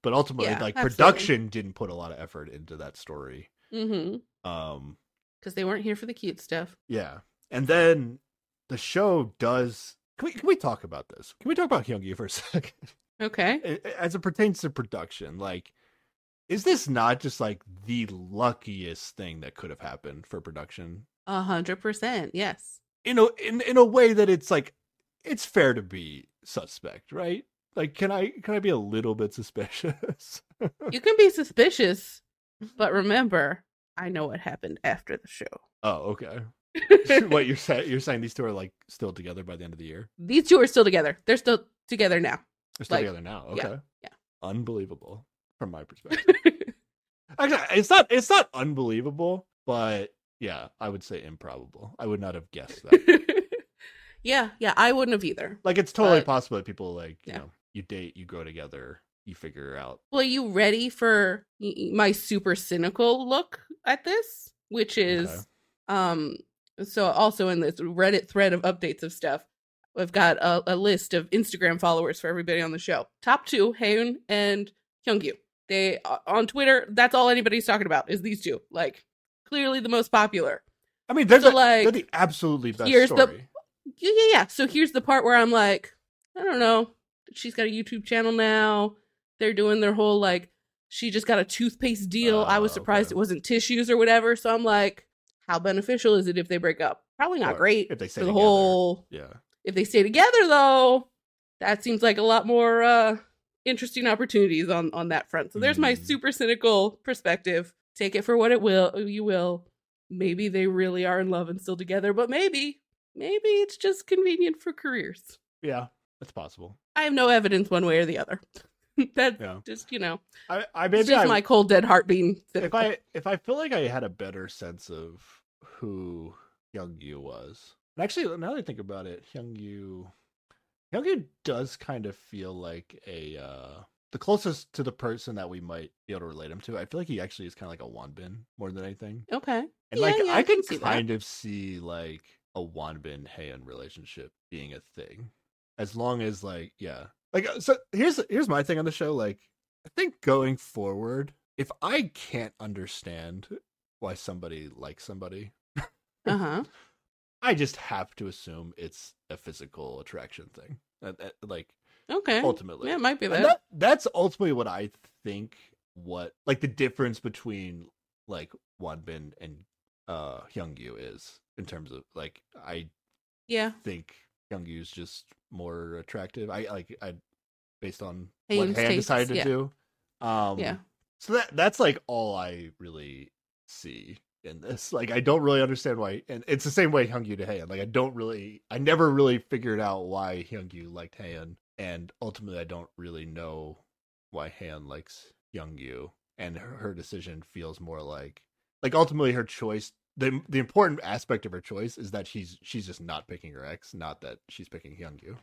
but ultimately Yeah, like absolutely. production didn't put a lot of effort into that story hmm um Because they weren't here for the cute stuff. yeah and then the show does can we, can we talk about this can we talk about Hyungyu for a second Okay. as it pertains to production like is this not just like the luckiest thing that could have happened for production A hundred percent. Yes. In a in, in a way that it's like it's fair to be suspect right like can i can i be a little bit suspicious You can be suspicious, but remember, I know what happened after the show. oh okay what you're saying you're saying these two are like still together by the end of the year These two are still together. They're still together now. they're still Like, together now yeah, okay yeah. unbelievable from my perspective actually it's not it's not unbelievable but yeah i would say improbable i would not have guessed that yeah, yeah, I wouldn't have either. like it's totally But- possible that people like you Yeah. know you date you grow together you figure out Well, are you ready for my super cynical look at this? Which is, Okay. um, so also in this Reddit thread of updates of stuff, we've got a, a list of Instagram followers for everybody on the show. Top two, Haeun and Hyungyu. They uh, on Twitter. That's all anybody's talking about is these two. Like clearly the most popular. i mean they're, So, the, like, they're the absolutely best here's the- story Yeah, yeah, yeah. So here's the part where I'm like, I don't know. She's got a YouTube channel now. They're doing their whole like, she just got a toothpaste deal. I was Oh, surprised okay. it wasn't tissues or whatever. So I'm like, how beneficial is it if they break up? Probably not Or great if they stay for the together. whole. yeah If they stay together though, that seems like a lot more uh interesting opportunities on on that front. So there's my Mm. super cynical perspective. Take it for what it will. You will. Maybe they really are in love and still together, but maybe maybe it's just convenient for careers. Yeah, that's possible. I have no evidence one way or the other. That's Yeah. just you know, I, I it's maybe just I, my cold dead heart being if. I if I feel like I had a better sense of who Young Yu was. And actually, now that I think about it, Young Yu, Young Yu does kind of feel like a uh the closest to the person that we might be able to relate him to. I feel like he actually is kind of like a Wonbin more than anything. Okay. And Yeah, like yeah, I I can can that. kind of see like a Wonbin Haeun relationship being a thing. As long as like yeah. Like uh, so here's here's my thing on the show like I think going forward if I can't understand why somebody likes somebody, Uh huh. I just have to assume it's a physical attraction thing. Like Okay. ultimately. Yeah, it might be that. that that's ultimately what I think what like the difference between like Wonbin and uh Hyungyu is in terms of like I Yeah. think Young Hyungyu's just more attractive. I like I based on what Han tastes, decided to yeah. do. Um Yeah. so that that's like all I really see in this. Like I don't really understand why, and it's the same way Hyungyu to Haeun. Like I don't really, I never really figured out why Hyungyu liked Haeun, and ultimately I don't really know why Han likes Hyungyu, and her, her decision feels more like, like ultimately her choice. The, the important aspect of her choice is that she's she's just not picking her ex, not that she's picking Hyungyu.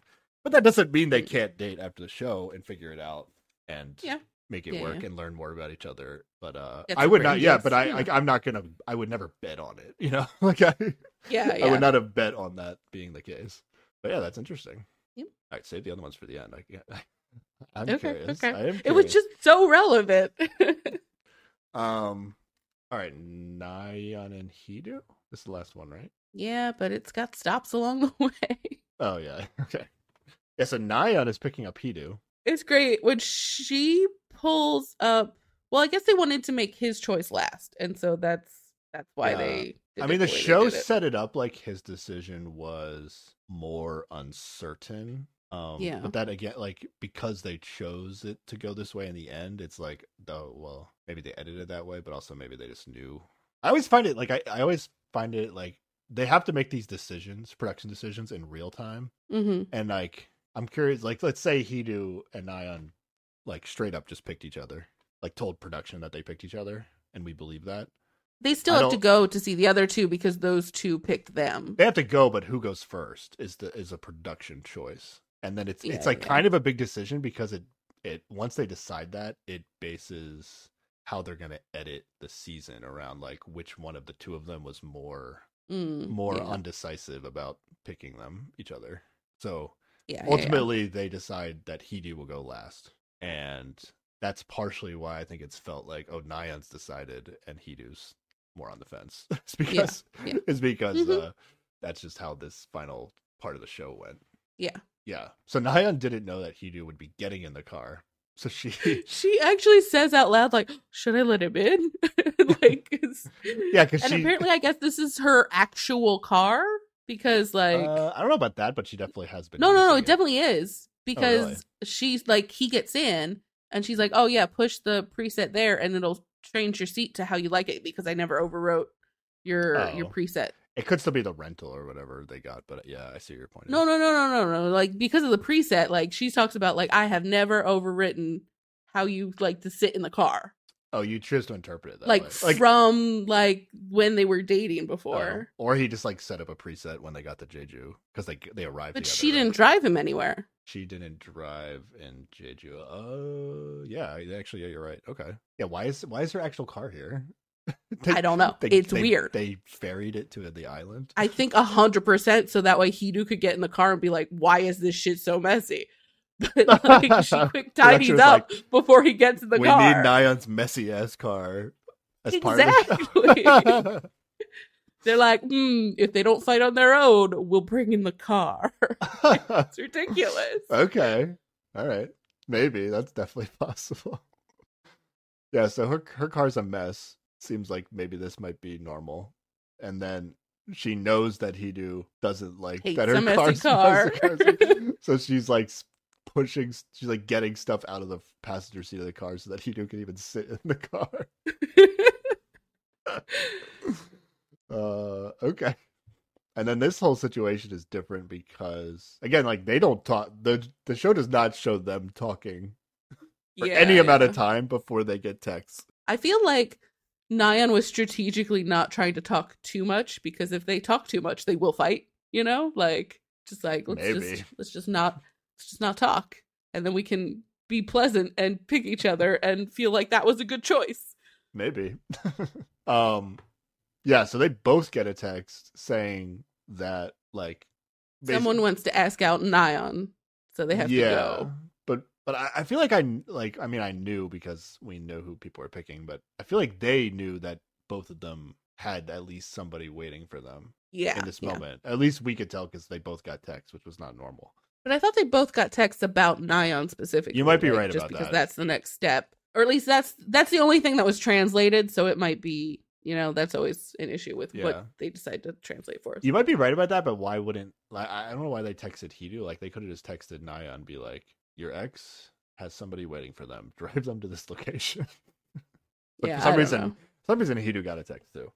But that doesn't mean they can't date after the show and figure it out and Yeah. make it Yeah, work yeah. and learn more about each other. But uh That's I would not yeah, but I, like I'm not gonna I would never bet on it, you know? like I Yeah, I would not have bet on that being the case. But yeah, that's interesting. Yep. All right, save the other ones for the end. I, I'm Okay, curious. okay. I am It was just so relevant. um all right, Nayan and Hidu. This is the last one, right? yeah, but it's got stops along the way. Oh yeah, okay. Yeah, so Nayan is picking up Hidu. It's great when she pulls up. Well, I guess they wanted to make his choice last, and so that's that's why Yeah. they. did I it mean, the way show it. set it up like his decision was more uncertain. Um, Yeah. But that again, like because they chose it to go this way in the end, it's like, oh well, maybe they edited that way, but also maybe they just knew. I always find it like I, I always find it like they have to make these decisions, production decisions, in real time, Mhm. and like I'm curious, like let's say Hidu and Ion like straight up just picked each other, like told production that they picked each other, and we believe that. They still I have to go to see the other two because those two picked them. they have to go, but who goes first is the is a production choice, and then it's it's like yeah. kind of a big decision because it it once they decide that it bases how they're gonna edit the season around like which one of the two of them was more Mm, more yeah. undecisive about picking them each other. So Yeah, yeah, yeah. ultimately they decide that Hidu will go last, and that's partially why I think it's felt like oh Nyan's decided and Hidu's more on the fence. it's because yeah. it's because Mhm. uh, that's just how this final part of the show went. Yeah. Yeah. So Nyan didn't know that Hidu would be getting in the car. So she She actually says out loud, like, "Should I let him in?" like, it's... Yeah, 'cause and she- apparently, I guess this is her actual car because, like, uh, I don't know about that, but she definitely has been. no, no, no, using it definitely is because Oh, really? she's like, he gets in and she's like, "Oh yeah, push the preset there, and it'll change your seat to how you like it." Because I never overwrote your your Oh. preset. It could still be the rental or whatever they got, but uh, yeah, I see your point. No, no, no, no, no, no. Like because of the preset, like she talks about, like I have never overwritten how you like to sit in the car. Oh, you choose to interpret it that like, way. Like from like when they were dating oh, before. or he just like set up a preset when they got to Jeju because they they arrived. But together, she didn't right? drive him anywhere. She didn't drive in Jeju. Oh, yeah. Actually, yeah, you're right. Okay. Yeah. Why is why is her actual car here? They- I don't know. they- It's they- weird. They ferried it to the island. I think a hundred percent, so that way Hidu could get in the car and be like, "Why is this shit so messy?" But like she quick tidies up before he gets in the we car. We need Nyan's messy ass car as part of Exactly. the show. They're like, "Hmm, if they don't fight on their own, we'll bring in the car." it's ridiculous. okay. All right. Maybe that's definitely possible. Yeah, so her her car's a mess. Seems like maybe this might be normal. And then she knows that Hidu doesn't like Hates that her car's, car. so she's like pushing she's like getting stuff out of the passenger seat of the car so that Hidu can even sit in the car. Uh okay. And then this whole situation is different because again, like they don't talk the the show does not show them talking for Yeah, any amount yeah. of time before they get texts. I feel like Nyan was strategically not trying to talk too much because if they talk too much, they will fight. You know, like just like let's Maybe. just let's just not just not talk, and then we can be pleasant and pick each other and feel like that was a good choice. Maybe. um yeah, so they both get a text saying that like basi- Someone wants to ask out Nyan, so they have yeah, to go. But but I, I feel like I like I mean I knew because we know who people are picking, but I feel like they knew that both of them had at least somebody waiting for them Yeah, in this yeah. moment. At least we could tell because they both got texts, which was not normal. But I thought they both got texts about Nyan specifically. You might be like, right just about because that. that's the next step, or at least that's that's the only thing that was translated. So it might be, you know, that's always an issue with Yeah. what they decide to translate for us. You might be right about that, but why wouldn't like I don't know why they texted Hidu. Like they could have just texted Naya and be like, "Your ex has somebody waiting for them. Drive them to this location." but yeah, for some reason, know. for some reason Hidu got a text too.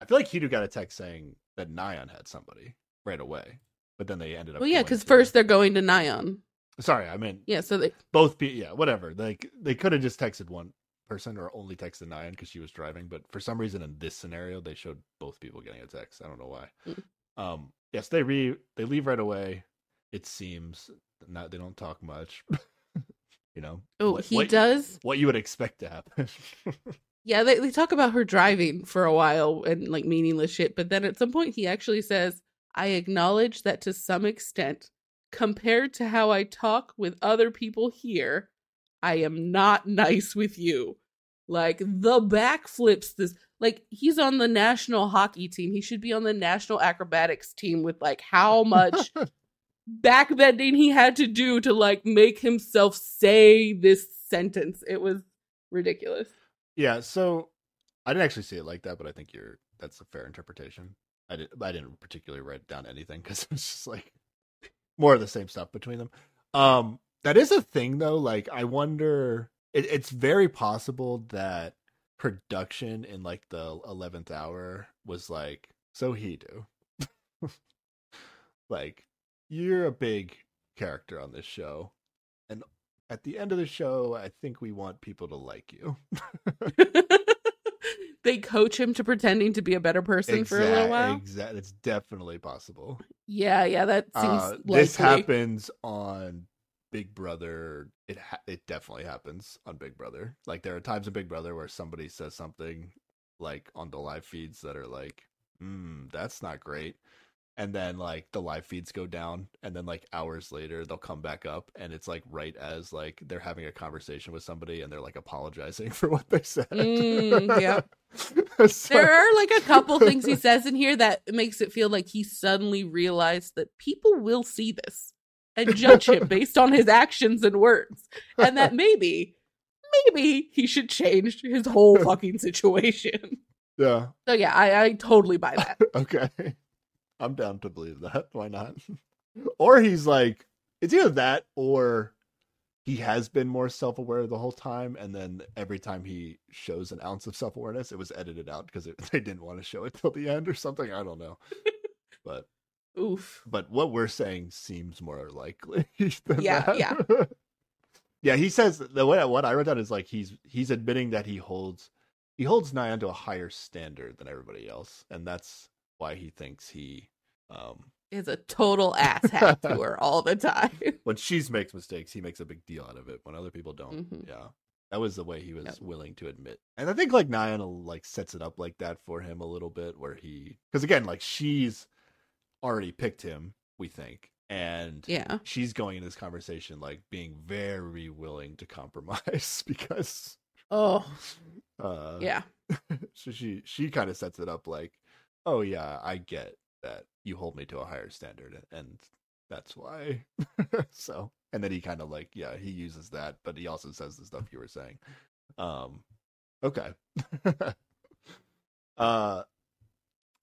I feel like Hidu got a text saying that Nyan had somebody right away, but then they ended up. Well, yeah, because first they're going to Nyan. sorry, I meant Yeah, so they both. Be- yeah, whatever. Like they could have just texted one person or only texted Nyan because she was driving, but for some reason in this scenario they showed both people getting a text. I don't know why. Mm. Um, yes, they re they leave right away. It seems not they don't talk much. you know. oh what- he what- does. what you would expect to happen. Yeah, they they talk about her driving for a while and like meaningless shit, but then at some point he actually says, "I acknowledge that to some extent, compared to how I talk with other people here, I am not nice with you." Like the backflips this like he's on the national hockey team. He should be on the national acrobatics team with like how much backbending he had to do to like make himself say this sentence. It was ridiculous. yeah, so I didn't actually see it like that, but I think you're that's a fair interpretation. I didn't I didn't particularly write down anything because it's just like more of the same stuff between them. Um, that is a thing though. Like I wonder, it, it's very possible that production in like the eleventh hour was like, so Hidu, like you're a big character on this show, and at the end of the show, I think we want people to like you. they coach him to pretending to be a better person for a little while. Exactly, it's definitely possible. Yeah, yeah, that seems Uh, likely. this happens on Big Brother. It ha- it definitely happens on Big Brother. Like there are times in Big Brother where somebody says something like on the live feeds that are like, "Hmm, that's not great." And then like the live feeds go down and then like hours later they'll come back up and it's like right as like they're having a conversation with somebody and they're like apologizing for what they said. Mm, yep. So- There are like a couple things he says in here that makes it feel like he suddenly realized that people will see this and judge him based on his actions and words. And that maybe, maybe he should change his whole fucking situation. yeah. So yeah, I, I totally buy that. Okay. I'm down to believe that. Why not? or he's like, it's either that or he has been more self aware the whole time. And then every time he shows an ounce of self awareness, it was edited out because it, they didn't want to show it till the end or something. I don't know. but Oof. but what we're saying seems more likely. than Yeah, that. yeah. yeah, he says the way what I wrote down is like he's he's admitting that he holds he holds Nyan to a higher standard than everybody else, and that's why he thinks he um Is a total asshat to her all the time. when she makes mistakes, he makes a big deal out of it. When other people don't, Mhm. yeah, that was the way he was Yep. willing to admit. And I think like Nyan like sets it up like that for him a little bit, where he because again like she's already picked him, we think, and Yeah. she's going in this conversation like being very willing to compromise because Oh, uh yeah. so she she kind of sets it up like oh yeah i get that you hold me to a higher standard and that's why. So and then he kind of like yeah he uses that but he also says the stuff you were saying. Um okay. Uh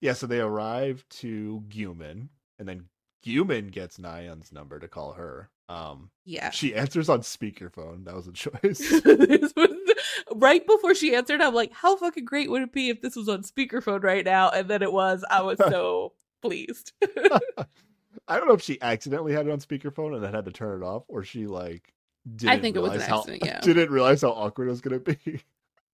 yeah so they arrive to Guman, and then Guman gets Nyan's number to call her um Yeah. she answers on speakerphone that was a choice this was right before she answered. I'm like, how fucking great would it be if this was on speakerphone right now? And then it was. I was so pleased. I don't know if she accidentally had it on speakerphone and then had to turn it off, or she like didn't I think it was an realize how- accident, yeah. didn't realize how awkward it was gonna be.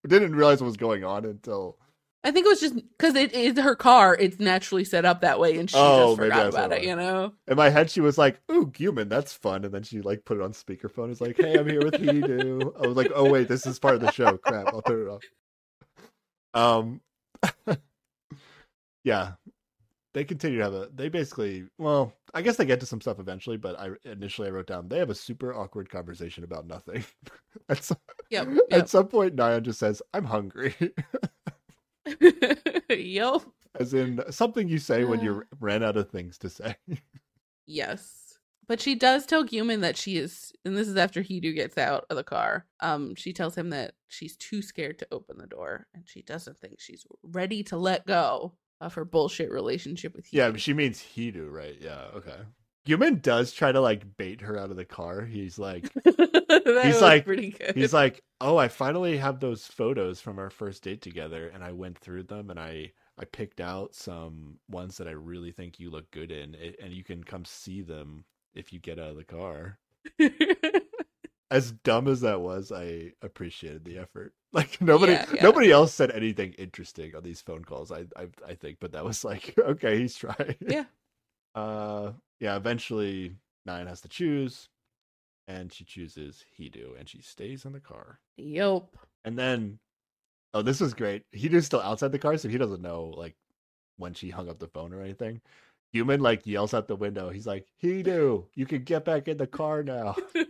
didn't realize what was going on until I think it was just because it is her car. It's naturally set up that way, and she Oh, just forgot about it. You know. in my head she was like, "Ooh, Guman, that's fun," and then she like put it on speakerphone. It's like, "Hey, I'm here with Hidu." I was like, "Oh wait, this is part of the show. Crap, I'll turn it off." Um, yeah, they continue to have a. They basically, well, I guess they get to some stuff eventually, but I initially I wrote down they have a super awkward conversation about nothing. at, some, Yep. at some point, Nyan just says, "I'm hungry," Yep. as in something you say when you ran out of things to say. Yes. But she does tell Guman that she is, and this is after Hidu gets out of the car. Um, she tells him that she's too scared to open the door, and she doesn't think she's ready to let go of her bullshit relationship with Hidu. Yeah, she means Hidu, right? Yeah, okay. Guman does try to like bait her out of the car. He's like, He's like- pretty good. he's like, oh, I finally have those photos from our first date together, and I went through them, and I I picked out some ones that I really think you look good in, and you can come see them if you get out of the car. As dumb as that was, I appreciated the effort. Like nobody, Yeah, yeah. nobody else said anything interesting on these phone calls. I, I, I think, but that was like, okay, he's trying. Yeah. Uh, yeah. Eventually, Nyan has to choose, and she chooses Hidu, and she stays in the car. Yup. And then, oh, this was great. Hidu's still outside the car, so he doesn't know like when she hung up the phone or anything. Human like yells out the window. He's like, "Hidu, you can get back in the car now."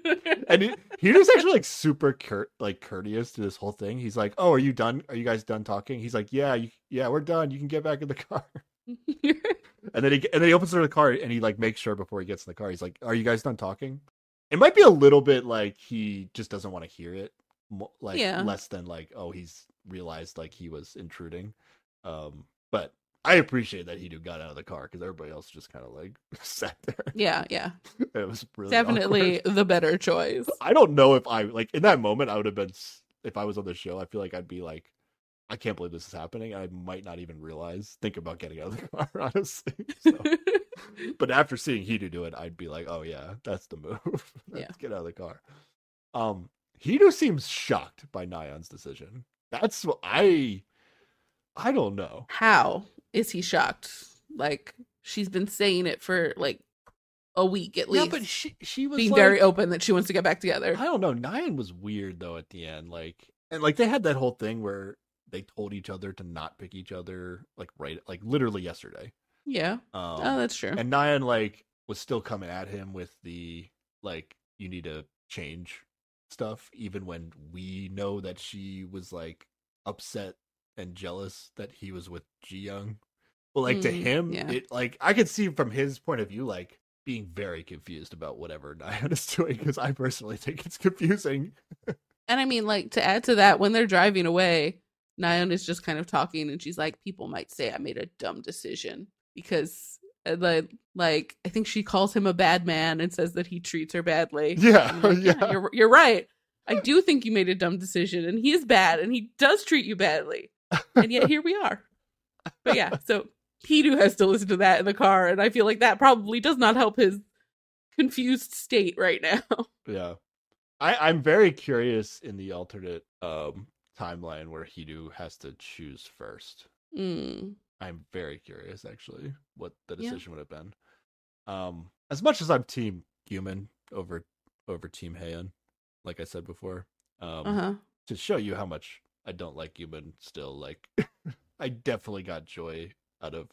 And he, Hidu's actually like super curt, like courteous to this whole thing. He's like, "Oh, are you done? Are you guys done talking?" He's like, "Yeah, you, yeah, we're done. You can get back in the car." And then he and then he opens the door of the car and he like makes sure before he gets in the car. He's like, "Are you guys done talking?" It might be a little bit like he just doesn't want to hear it, like Yeah. less than like, "Oh, he's realized like he was intruding." Um, but I appreciate that Hidu got out of the car because everybody else just kind of like sat there. yeah, yeah. It was really Definitely awkward. the better choice. I don't know if I like in that moment I would have been if I was on the show. I feel like I'd be like, I can't believe this is happening. I might not even realize think about getting out of the car honestly. So, but after seeing Hidu do it, I'd be like, oh yeah, that's the move. Let's Yeah. get out of the car. Um, Hidu seems shocked by Nyan's decision. That's what I. I don't know. How is he shocked? Like she's been saying it for like a week at least. Yeah, but she she was being like, very open that she wants to get back together. I don't know. Nyan was weird though at the end. Like and like they had that whole thing where they told each other to not pick each other like right like literally yesterday. Yeah. Um oh, that's true. and Nyan like was still coming at him with the like you need to change stuff even when we know that she was like upset and jealous that he was with Ji Young. But like to Mm, him, yeah. it like I could see from his point of view like being very confused about whatever Nyan is doing because I personally think it's confusing. And I mean, like to add to that, when they're driving away, Nyan is just kind of talking, and she's like, "People might say I made a dumb decision because, uh, like, like I think she calls him a bad man and says that he treats her badly." Yeah, like, yeah. you're you're right. I do think you made a dumb decision, and he is bad, and he does treat you badly, and yet here we are. But yeah, so Hidu has to listen to that in the car, and I feel like that probably does not help his confused state right now. Yeah. I, I'm very curious in the alternate um timeline where Hidu has to choose first. Mm. I'm very curious actually what the Yeah. decision would have been. Um as much as I'm team Guman over over team Heian, like I said before. Um Uh huh. to show you how much I don't like Guman still, like I definitely got joy out of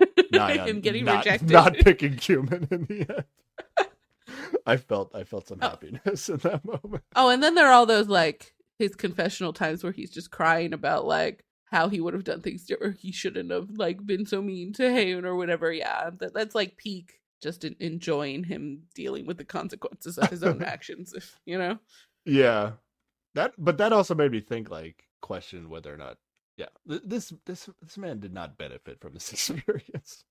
Nyan Him getting not, rejected. not picking Guman in the end. I felt I felt some Oh. happiness in that moment. Oh, and then there are all those like his confessional times where he's just crying about like how he would have done things or He shouldn't have like been so mean to Haeun or whatever. Yeah, that, that's like peak just in, enjoying him dealing with the consequences of his own actions. If you know, Yeah, that but that also made me think like question whether or not yeah this this this man did not benefit from this experience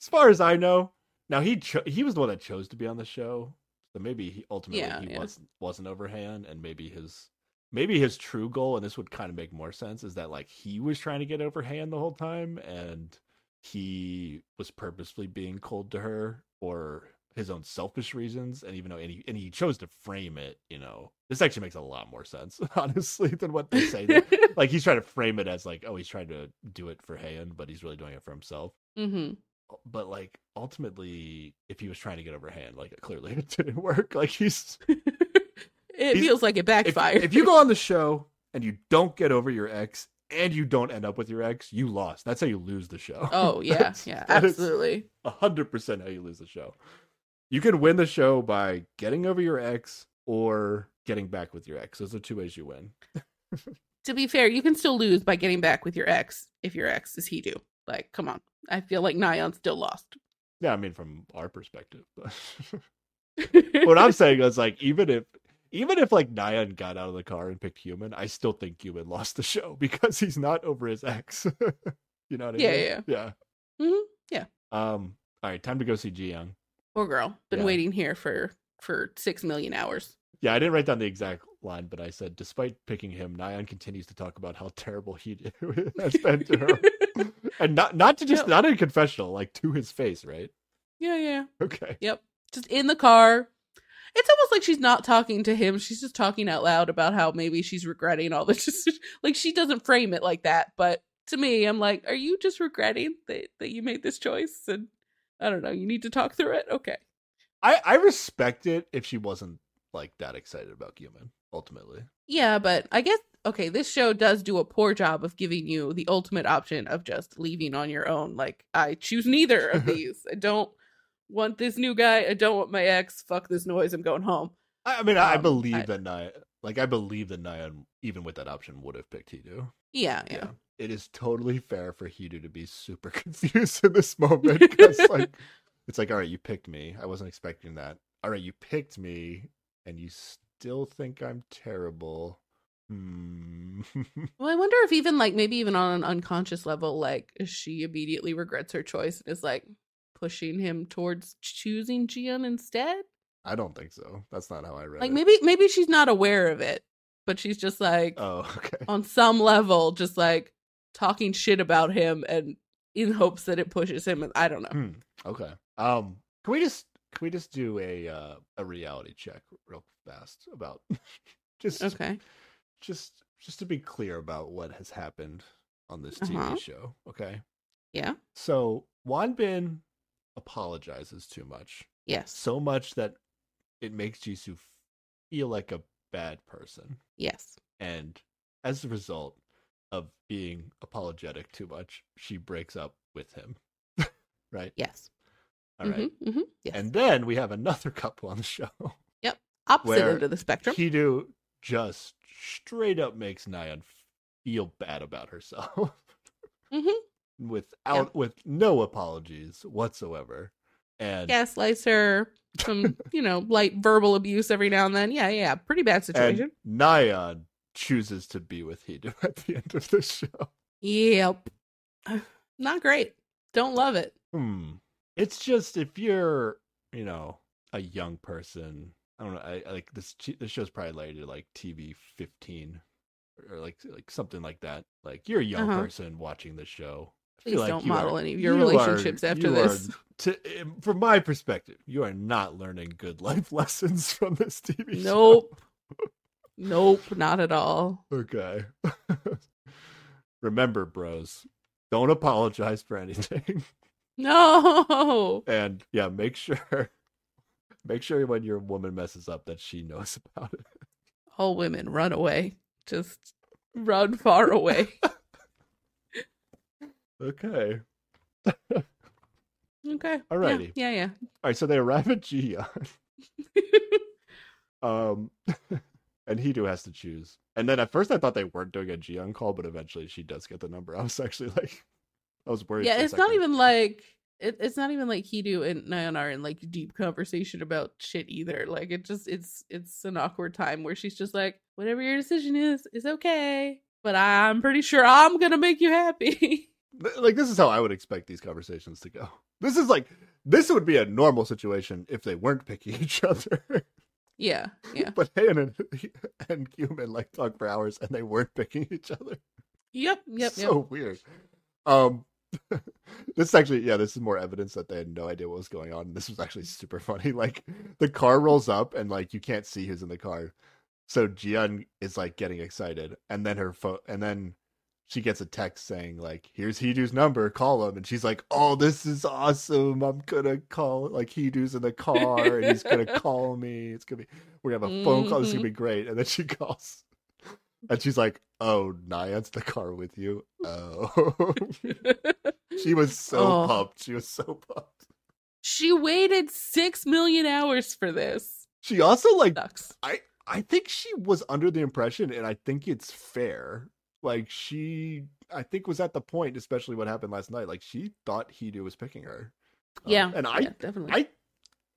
as far as I know. Now he cho- he was the one that chose to be on the show, so maybe he ultimately Yeah, he yeah. wasn't wasn't over Han, and maybe his maybe his true goal, and this would kind of make more sense, is that like he was trying to get over Han the whole time, and he was purposefully being cold to her for his own selfish reasons, and even though and he and he chose to frame it, you know, this actually makes a lot more sense, honestly, than what they say. like he's trying to frame it as like, oh, he's trying to do it for Han, but he's really doing it for himself. Hmm but like ultimately if he was trying to get over overhand like clearly it didn't work. Like he's it feels like it backfired. if you go on the show and you don't get over your ex and you don't end up with your ex you lost that's how you lose the show oh yeah, That's- yeah, absolutely. a hundred percent how you lose the show you can win the show by getting over your ex or getting back with your ex those are two ways you win To be fair, you can still lose by getting back with your ex if your ex is Hidu. Like, come on. I feel like Nyan still lost. yeah i mean from our perspective what i'm saying is like even if even if like Nyan got out of the car and picked Guman i still think Guman lost the show because he's not over his ex you know what i Yeah, mean yeah. yeah Mhm, yeah. um all right time to go see ji young Poor girl. Been Yeah. waiting here for for six million hours. yeah i didn't write down the exact line but i said despite picking him Nyan continues to talk about how terrible he has been to her and not not to just No. not in confessional, like to his face, right? yeah, yeah. Okay. Yep. Just in the car. It's almost like she's not talking to him. She's just talking out loud about how maybe she's regretting all this. Like she doesn't frame it like that, but to me, I'm like, are you just regretting that that you made this choice? And I don't know. You need to talk through it. Okay. I I respect it if she wasn't like that excited about Guman ultimately. Yeah, but I guess okay, this show does do a poor job of giving you the ultimate option of just leaving on your own. Like I choose neither of these. I don't want this new guy. I don't want my ex. Fuck this noise. I'm going home. I, mean, I Um, believe I- that Nia, like I believe that Nia, even with that option, would have picked Hidu. Yeah, yeah. It is totally fair for Hidu to be super confused in this moment because, like, it's like, all right, you picked me. I wasn't expecting that. All right, you picked me, and you still think I'm terrible. Hmm. Well, I wonder if even like maybe even on an unconscious level, like she immediately regrets her choice and is like pushing him towards choosing Jian instead. I don't think so. That's not how I read Like it. maybe maybe she's not aware of it, but she's just like Oh, okay. on some level, just like talking shit about him and in hopes that it pushes him. And I don't know. Hmm. Okay. Um. Can we just can we just do a uh, a reality check real fast about just Okay. just just to be clear about what has happened on this Uh-huh. TV show. Okay. Yeah. So Wonbin apologizes too much, Yes. so much that it makes Jisoo feel like a bad person, Yes. and as a result of being apologetic too much, she breaks up with him. right. Yes. All right. Mhm, mhm, Yes. And then we have another couple on the show. Yep. Opposite end of the spectrum. Hidu just straight up makes Nyan feel bad about herself hmm without with no apologies whatsoever. And Gaslights her. Some, you know, light verbal abuse every now and then. Yeah, yeah. Pretty bad situation. and Nyan chooses to be with Hidu at the end of the show. Yep. Not great. Don't love it. Hmm. It's just if you're, you know, a young person. I don't know. I, I like this. This show's probably related to like TV fifteen, or like like something like that. Like you're a young Uh-huh. person watching this show. Please like don't model are- any of your you are- relationships after you this. are- to, um, from my perspective, you are not learning good life lessons from this TV show. Nope. nope, not at all. Okay. Remember, bros, don't apologize for anything. No. and yeah, make sure make sure when your woman messes up that she knows about it. All women run away. Just run far away. Okay. Okay. Alrighty. Yeah, yeah. All right, so they arrive at yeah. Um and Hidu has to choose. And then at first I thought they weren't doing a Gian call, but eventually she does get the number. I was actually like I was worried. yeah, it's not even like it, it's not even like Hidu and Nayan are in like deep conversation about shit either. Like it just it's it's an awkward time where she's just like, whatever your decision is, is okay. But I'm pretty sure I'm gonna make you happy. Like this is how I would expect these conversations to go. This is like this would be a normal situation if they weren't picking each other. yeah, yeah. but Han and, and Guman like talk for hours and they weren't picking each other. Yep, yep, so yep. weird. Um, this is actually, yeah, this is more evidence that they had no idea what was going on. This was actually super funny. Like the car rolls up and like you can't see who's in the car, so Jian is like getting excited, and then her phone, and then she gets a text saying like, "Here's Hidu's number, call him," and she's like, "Oh, this is awesome! I'm gonna call like Hidu's in the car, and he's gonna call me. It's gonna be we're gonna have a phone call. This is gonna mm-hmm. be great." And then she calls. And she's like, "Oh, Nyan's the car with you." Oh, she was so Oh. pumped. She was so pumped. she waited six million hours for this. She also like Sucks. I I think she was under the impression, and I think it's fair. Like she, I think was at the point, especially what happened last night. Like she thought Hidu was picking her. Um, Yeah, and I, yeah, definitely. I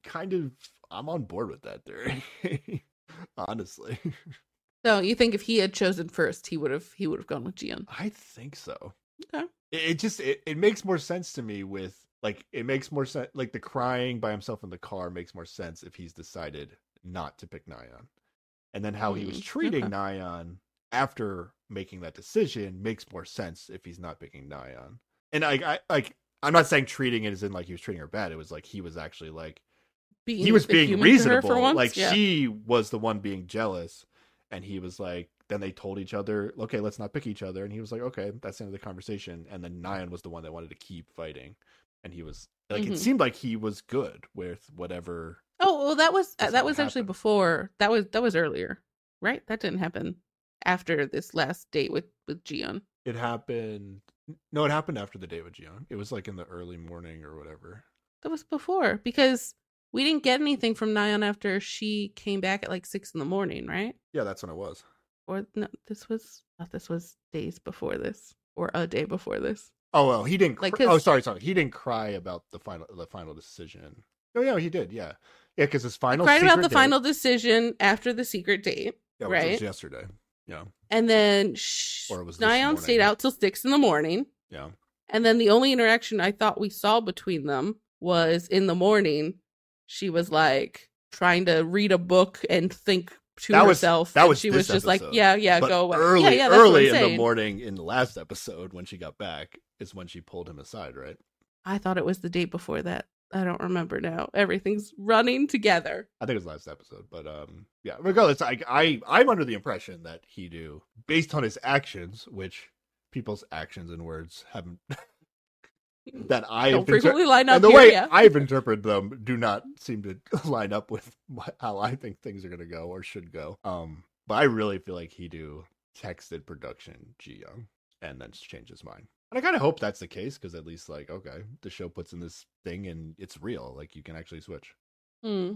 kind of, I'm on board with that theory. Honestly, so you think if he had chosen first, he would have he would have gone with Gian? I think so. Okay. It, it just it, it makes more sense to me with like it makes more sense like the crying by himself in the car makes more sense if he's decided not to pick Nyan. And then how he was Mm, treating okay. Nyan after making that decision makes more sense if he's not picking Nyan. and I, I like I'm not saying treating it as in like he was treating her bad. It was like he was actually like Being he was being human to her reasonable. Like yeah. she was the one being jealous, and he was like. Then they told each other, "Okay, let's not pick each other." And he was like, "Okay, that's the end of the conversation." And then Nyan was the one that wanted to keep fighting, and he was like, Mhm. it seemed like he was good with whatever. Oh well, that was that was actually before. That was that was earlier, right? That didn't happen after this last date with with Gion. It happened. No, it happened after the date with Gion. It was like in the early morning or whatever. That was before because we didn't get anything from Nyan after she came back at like six in the morning, right? Yeah, that's when it was. Or no, this was thought this was days before this or a day before this. Oh well, he didn't. Like, cry- oh, sorry, sorry. He didn't cry about the final the final decision. Oh yeah, he did. Yeah, yeah, because his final He Cried about the date- final decision after the secret date, yeah, which was right? yesterday. Yeah, and then sh- Or it was this Nyan stayed out till six in the morning. yeah. And then the only interaction I thought we saw between them was in the morning. She was like trying to read a book and think to That was- herself. that and was she was just like, "Yeah, yeah, but go away." early, yeah, yeah, early in the morning in the last episode when she got back is when she pulled him aside, right? I thought it was the day before that. I don't remember now. Everything's running together. I think it was last episode, but um, yeah. Regardless, I, I I'm under the impression that Hidu based on his actions, which people's actions and words haven't that I don't have inter- frequently line up and the here. way yeah. I've interpreted them do not seem to line up with how I think things are going to go or should go. Um, but I really feel like Hidu texted production Ji Young and then just changed his mind. And I kind of hope that's the case because at least like okay, the show puts in this thing and it's real. Like you can actually switch. Hmm.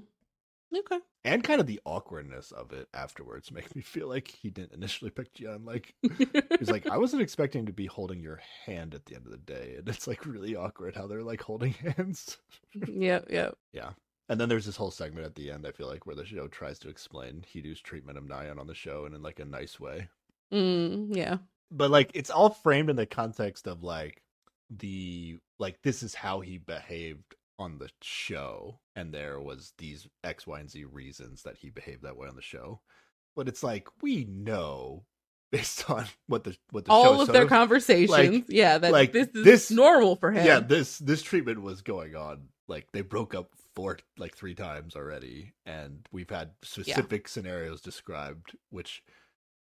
Okay. And kind of the awkwardness of it afterwards makes me feel like he didn't initially pick Jian. Like he's like, I wasn't expecting to be holding your hand at the end of the day, and it's like really awkward how they're like holding hands. yep, yep. Yeah. And then there's this whole segment at the end. I feel like where the show tries to explain Hidu's treatment of Nyan on the show and in like a nice way, Mm, yeah. But like it's all framed in the context of like the like this is how he behaved on the show, and there was these X, Y, and Z reasons that he behaved that way on the show. But it's like we know based on what the what the All of their conversations. yeah, that like, this is this- normal for him. yeah this this treatment was going on like they broke up four like three times already and we've had specific scenarios described which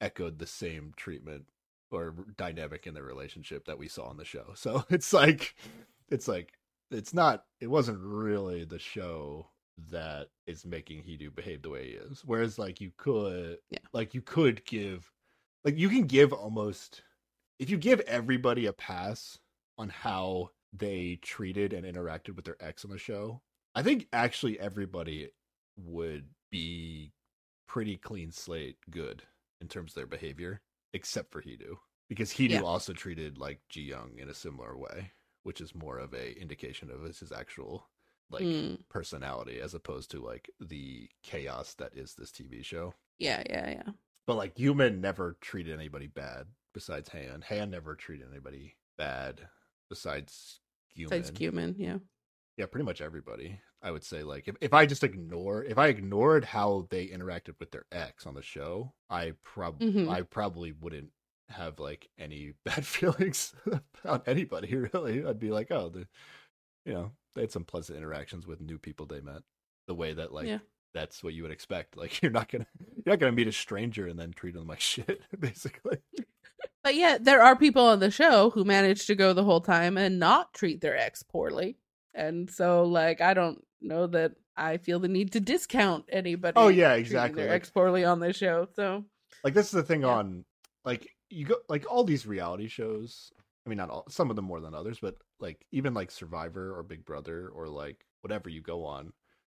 echoed the same treatment or dynamic in the relationship that we saw on the show. So it's like it's like it's not it wasn't really the show that is making Hidu behave the way he is. Whereas like you could Yeah. like you could give like you can give almost if you give everybody a pass on how they treated and interacted with their ex on the show, I think actually everybody would be pretty clean slate good in terms of their behavior, except for Hidu. Because Hidu Yeah. also treated like Ji Young in a similar way, which is more of a indication of his, actual like Mm, personality as opposed to like the chaos that is this TV show. yeah, yeah, yeah. But like Guman never treated anybody bad besides Han. Han never treated anybody bad besides Guman. Besides Guman, yeah. Yeah, pretty much everybody. I would say like if, if I just ignore if I ignored how they interacted with their ex on the show, I prob Mhm. I probably wouldn't have like any bad feelings about anybody really. I'd be like, oh, the you know, they had some pleasant interactions with new people they met. The way that like Yeah. that's what you would expect. Like you're not gonna you're not gonna meet a stranger and then treat them like shit, basically. But yeah, there are people on the show who manage to go the whole time and not treat their ex poorly. And so like I don't know that I feel the need to discount anybody. Oh, yeah, exactly. Their Like- ex poorly on this show. So like this is the thing Yeah. on like you go like all these reality shows i mean not all some of them more than others but like even like survivor or big brother or like whatever you go on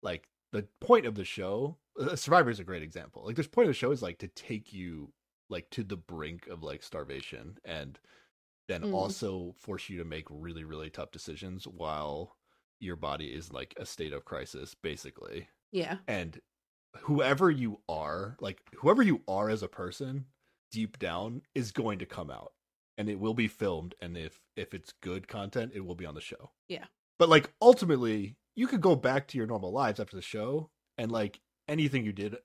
like the point of the show uh, survivor is a great example like this point of the show is like to take you like to the brink of like starvation and then Mm. also force you to make really really tough decisions while your body is like a state of crisis basically yeah. and whoever you are like whoever you are as a person deep down is going to come out and it will be filmed and if if it's good content it will be on the show Yeah. but like ultimately you could go back to your normal lives after the show and like anything you did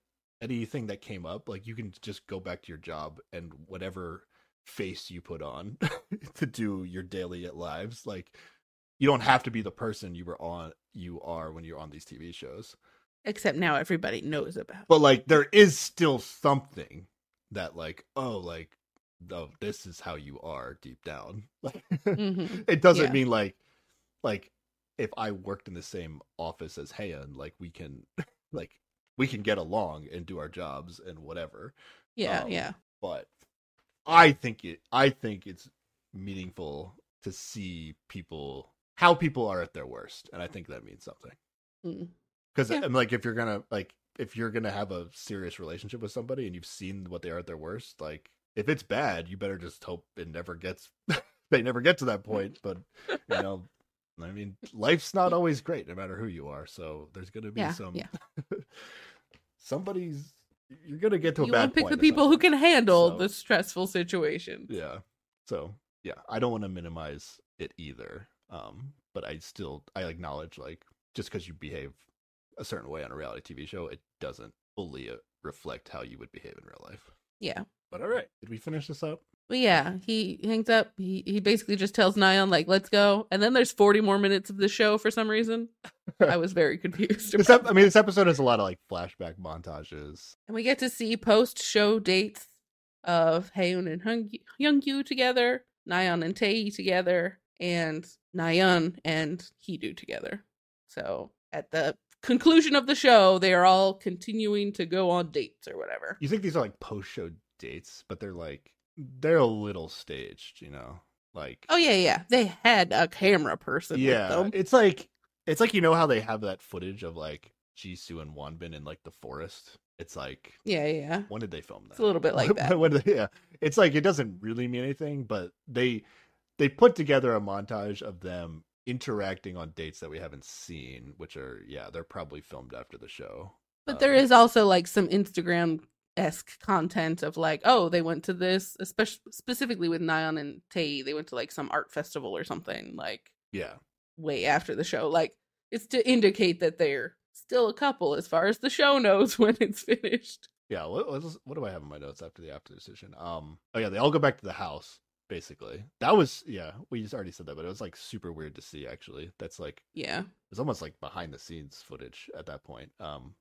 anything that came up like you can just go back to your job and whatever face you put on to do your daily lives. Like you don't have to be the person you were on you are when you're on these TV shows. Except now everybody knows about. But like there is still something that like oh like oh this is how you are deep down. Like Mhm. it doesn't Yeah. mean like like if I worked in the same office as Hayan, like we can like we can get along and do our jobs and whatever. Yeah, Um, yeah. But I think it I think it's meaningful to see people how people are at their worst. And I think that means something. Mm. Because Yeah. I'm like if you're gonna like if you're gonna have a serious relationship with somebody and you've seen what they are at their worst, like if it's bad, you better just hope it never gets they never get to that point. But you know, I mean, life's not always great no matter who you are. So there's gonna be Yeah, some yeah. somebody's you're gonna get to a You bad won't pick the people who can handle So- the stressful situation. Yeah. So yeah, I don't want to minimize it either. Um, but I still I acknowledge like just because you behave a certain way on a reality TV show, it doesn't fully uh, reflect how you would behave in real life. Yeah. But all right, did we finish this up? But yeah, he hangs up. He he basically just tells Nyan like, "Let's go," and then there's 40 more minutes of the show for some reason. I was very confused. This ep- I mean, this episode has a lot of like flashback montages. And we get to see post show dates of Haeun and Hung- Youngyu together, Nayeon and Tae together, and Nayeon and Hidu together. So at the conclusion of the show, they are all continuing to go on dates or whatever. You think these are like post show dates, but they're like they're a little staged, you know? Like Oh yeah, yeah. They had a camera person yeah, with them. it's like it's like you know how they have that footage of like Jisoo and Wonbin in like the forest. It's like Yeah, yeah. when did they film that? It's a little bit like that. when they- yeah, it's like it doesn't really mean anything, but they they put together a montage of them interacting on dates that we haven't seen, which are yeah, they're probably filmed after the show. But there Um, is also like some Instagram esque content of like, oh, they went to this, especially specifically with Nyan and Tae, they went to like some art festival or something like yeah, way after the show. Like it's to indicate that they're still a couple as far as the show knows when it's finished. yeah. What, what do I have in my notes after the after decision? Um, oh yeah, they all go back to the house. Basically, that was yeah. We just already said that, but it was like super weird to see. Actually, that's like Yeah. it's almost like behind the scenes footage at that point. Um,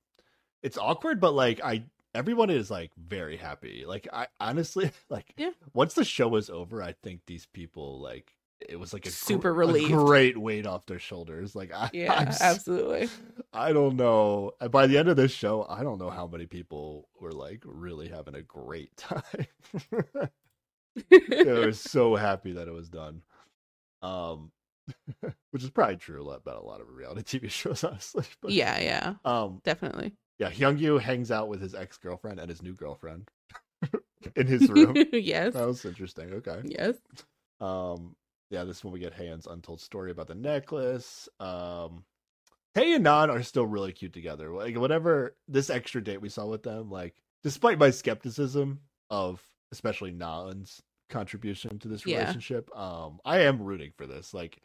it's awkward, but like I, everyone is like very happy. Like I honestly like Yeah. once the show was over, I think these people like it was like a Super a relieved. great weight off their shoulders. Like I, Yeah, I'm absolutely. I don't know. And By the end of this show, I don't know how many people were like really having a great time. They were so happy that it was done. Um, which is probably true a lot about a lot of reality TV shows, honestly. But, yeah, yeah. Um. Definitely. Yeah. Hyungyu hangs out with his ex girlfriend and his new girlfriend in his room. yes. that was interesting. Okay. Yes. Um. Yeah. This one we get Haeun's untold story about the necklace. Um. Tae and Nan are still really cute together. Like whatever this extra date we saw with them, like despite my skepticism of especially Nan's contribution to this Yeah. relationship, um, I am rooting for this. Like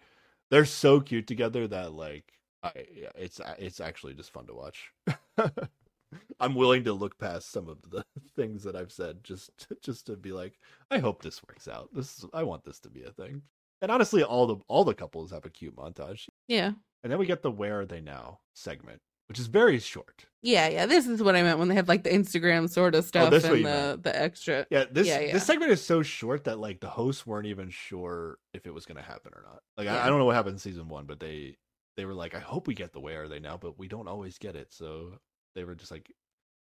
they're so cute together that like I it's it's actually just fun to watch. I'm willing to look past some of the things that I've said just just to be like, I hope this works out. This is, I want this to be a thing. And honestly, all the all the couples have a cute montage. Yeah. And then we get the "Where Are They Now" segment, which is very short. Yeah, yeah. This is what I meant when they have like the Instagram sort of stuff Oh, this what and the meant. the extra. Yeah, this Yeah, yeah. this segment is so short that like the hosts weren't even sure if it was going to happen or not. Like I, Yeah. I don't know what happened in season one, but they they were like, I hope we get the "Where Are They Now," but we don't always get it. So they were just like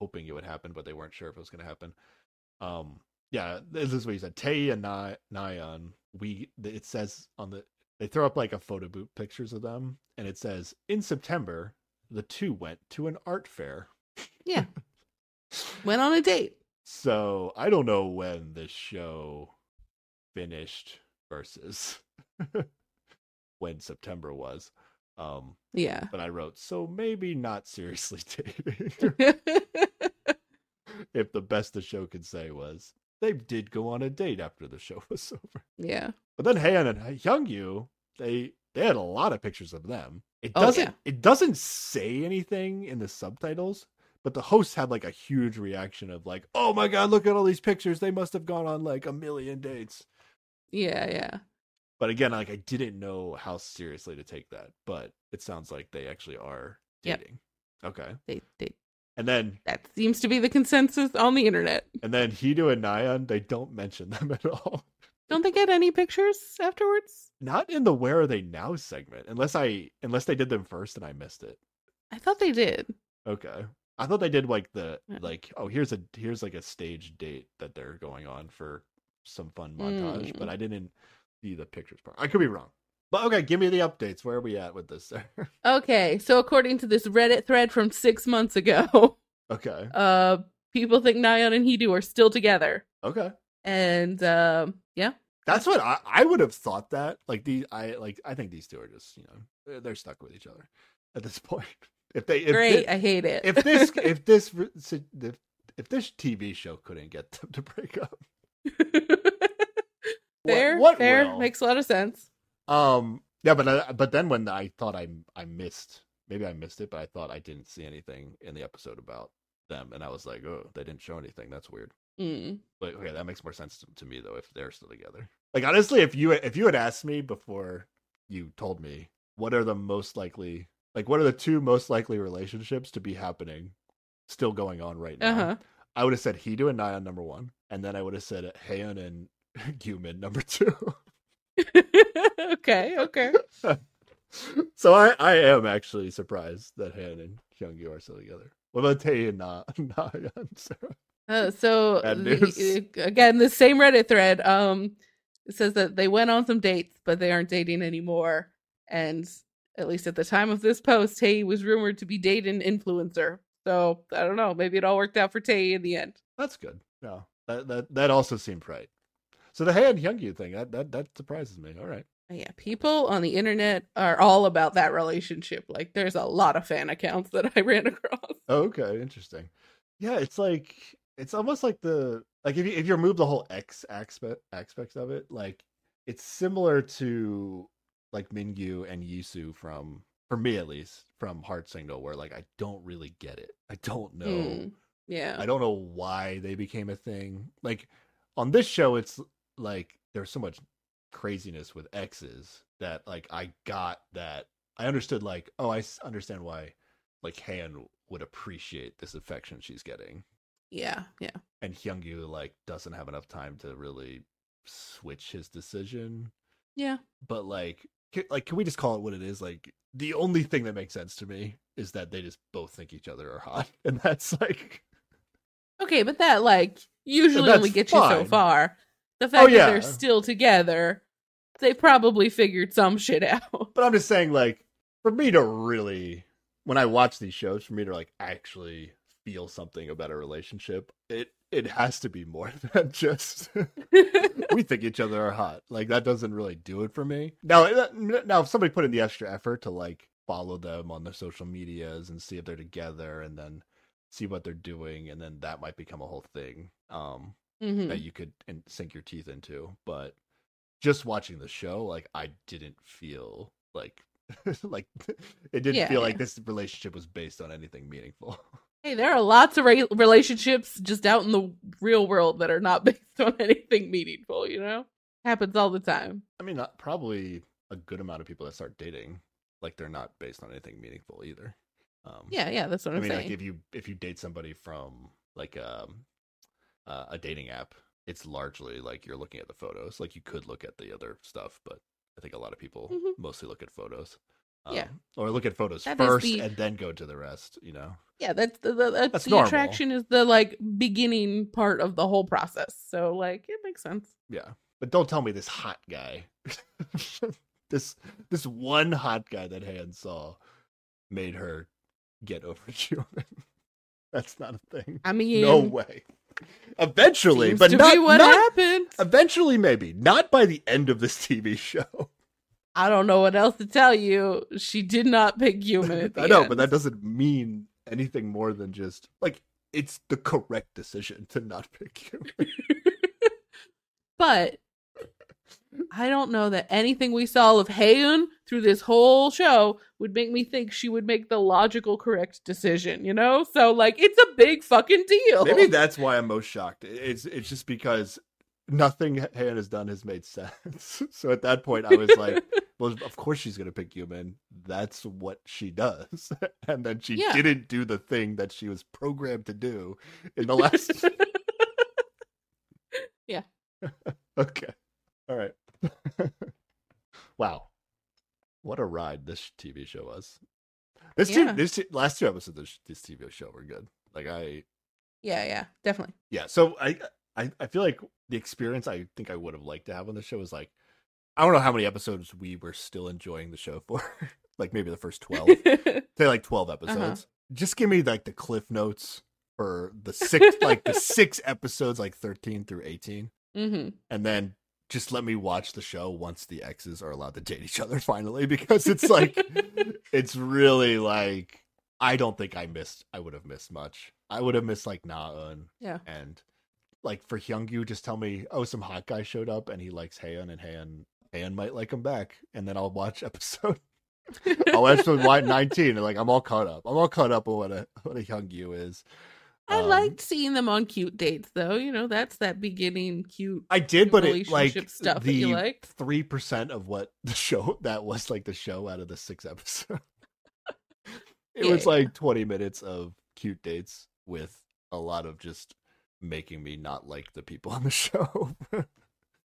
hoping it would happen, but they weren't sure if it was going to happen. Um, yeah, this is what he said. Tay and Ni- Nyan, we it says on the they throw up like a photo boot pictures of them, and it says in September the two went to an art fair. Yeah. Went on a date. So I don't know when the show finished versus when September was. Um, Yeah. but I wrote so maybe not seriously dating. if the best the show could say was they did go on a date after the show was over. yeah. But then Han and Hyungyu, they they had a lot of pictures of them. It Oh, doesn't yeah. it doesn't say anything in the subtitles, but the hosts had like a huge reaction of like, "Oh my god, look at all these pictures! They must have gone on like a million dates." Yeah, yeah. But again, like I didn't know how seriously to take that, but it sounds like they actually are Yep. dating. Okay, They they and then that seems to be the consensus on the internet. and then Hidu and Nyan, they don't mention them at all. Don't they get any pictures afterwards? Not in the "Where Are They Now" segment, unless I unless they did them first and I missed it. I thought they did. Okay. I thought they did like the like oh here's a here's like a stage date that they're going on for some fun montage, but Mm. I didn't see the pictures part. I could be wrong. But okay, give me the updates. Where are we at with this sir? Okay, so according to this Reddit thread from six months ago, okay. uh, people think Nyan and Hidu are still together, Okay. and um, yeah, That's what I, I would have thought that. Like the I like I think these two are just, you know, they're, stuck with each other at this point. If they if great. thi- I hate it. if this if this if, if this TV show couldn't get them to break up. what- fair, what fair, will? makes a lot of sense. Um. Yeah, but I, but then when I thought I I missed, maybe I missed it, but I thought I didn't see anything in the episode about them, and I was like, oh, they didn't show anything. That's weird. Mm. But okay, that makes more sense to, to me though if they're still together. Like honestly, if you if you had asked me before you told me what are the most likely, like what are the two most likely relationships to be happening, still going on right now, Uh huh. I would have said Hidu and Nyan number one, and then I would have said Haeun and Guman number two. okay, okay. so I, I am actually surprised that Han and Hyungyu are still together. What about Tae and Na, and Sarah? Uh, so the- again, the same Reddit thread um says that they went on some dates, but they aren't dating anymore. And at least at the time of this post, Tae was rumored to be dating an influencer. So I don't know. Maybe it all worked out for Tae in the end. That's good. Yeah, that that that also seemed right. So the Han Hyungyu thing that that that surprises me. All right. Yeah, people on the internet are all about that relationship. Like, there's a lot of fan accounts that I ran across. Okay, interesting. Yeah, it's like it's almost like the like if you if you remove the whole X aspect aspects of it, like it's similar to like Mingyu and Yisu from for me at least from Heart Signal, where like I don't really get it. I don't know. Mm, yeah. I don't know why they became a thing. Like on this show, it's like there's so much craziness with X's that like I got that I understood like oh I understand why like Han would appreciate this affection she's getting, yeah. Yeah. and Hyungyu like doesn't have enough time to really switch his decision. Yeah. But like ca- like can we just call it what it is? Like the only thing that makes sense to me is that they just both think each other are hot, and that's like Okay, but that like usually only gets you so far. The oh, fact Oh, that they're still together, they probably figured some shit out. But I'm just saying, like, for me to really, when I watch these shows, for me to like actually feel something about a relationship, it it has to be more than just we think each other are hot. Like that doesn't really do it for me. Now, uh, now if somebody put in the extra effort to like follow them on their social medias and see if they're together, and then see what they're doing, and then that might become a whole thing. Um, Mhm. that you could in- sink your teeth into. But just watching the show, like I didn't feel like like it didn't Yeah, feel like yeah. this relationship was based on anything meaningful. Hey, there are lots of re- relationships just out in the real world that are not based on anything meaningful, you know? Happens all the time. I mean, not, probably a good amount of people that start dating like they're not based on anything meaningful either. Um, Yeah, yeah, that's what I I'm mean, saying. like if you if you date somebody from like um uh, a dating app, it's largely like you're looking at the photos. Like you could look at the other stuff, but I think a lot of people Mhm. mostly look at photos. Yeah. Um, or look at photos That first the- and then go to the rest. You know, yeah, that's the, the, the, That's the normal. attraction is the like beginning part of the whole process. So like it makes sense. yeah. But don't tell me this hot guy, this this one hot guy that Han saw, made her get over Guman. That's not a thing. I mean, no way. Eventually, but not, what not happened. eventually maybe not by the end of this tv show I don't know what else to tell you. She did not pick Guman i know end. but that doesn't mean anything more than just like it's the correct decision to not pick you but I don't know that anything we saw of Haeun through this whole show would make me think she would make the logical correct decision, you know? So like it's a big fucking deal. Maybe that's why I'm most shocked. It's it's just because nothing Han has done has made sense. so at that point, I was like, well, of course she's gonna pick Guman. That's what she does. and then she Yeah. didn't do the thing that she was programmed to do in the last. Yeah. okay. All right. wow. What a ride this TV show was. This Yeah. two, this last two episodes of this TV show were good. Like I, yeah, yeah, definitely. yeah. So I, I, I feel like the experience I think I would have liked to have on the show is like, I don't know how many episodes we were still enjoying the show for. like maybe the first twelve, say like twelve episodes. Just give me like the cliff notes for the six, like the six episodes, like thirteen through eighteen, hmm and then just let me watch the show once the exes are allowed to date each other finally, because it's like, it's really like I don't think I missed. I would have missed much. I would have missed like Naeun Yeah. and like for Hyungyu, just tell me, oh, some hot guy showed up and he likes Haeun, and Haeun Haeun might like him back, and then I'll watch episode. I'll watch episode nineteen, and like I'm all caught up. I'm all caught up on what a what a Hyungyu is. I Um, liked seeing them on cute dates, though. You know, that's that beginning cute I did, but it relationship like stuff that you the three percent of what the show that was like the show out of the six episodes. it Yeah, was yeah. like twenty minutes of cute dates with a lot of just making me not like the people on the show.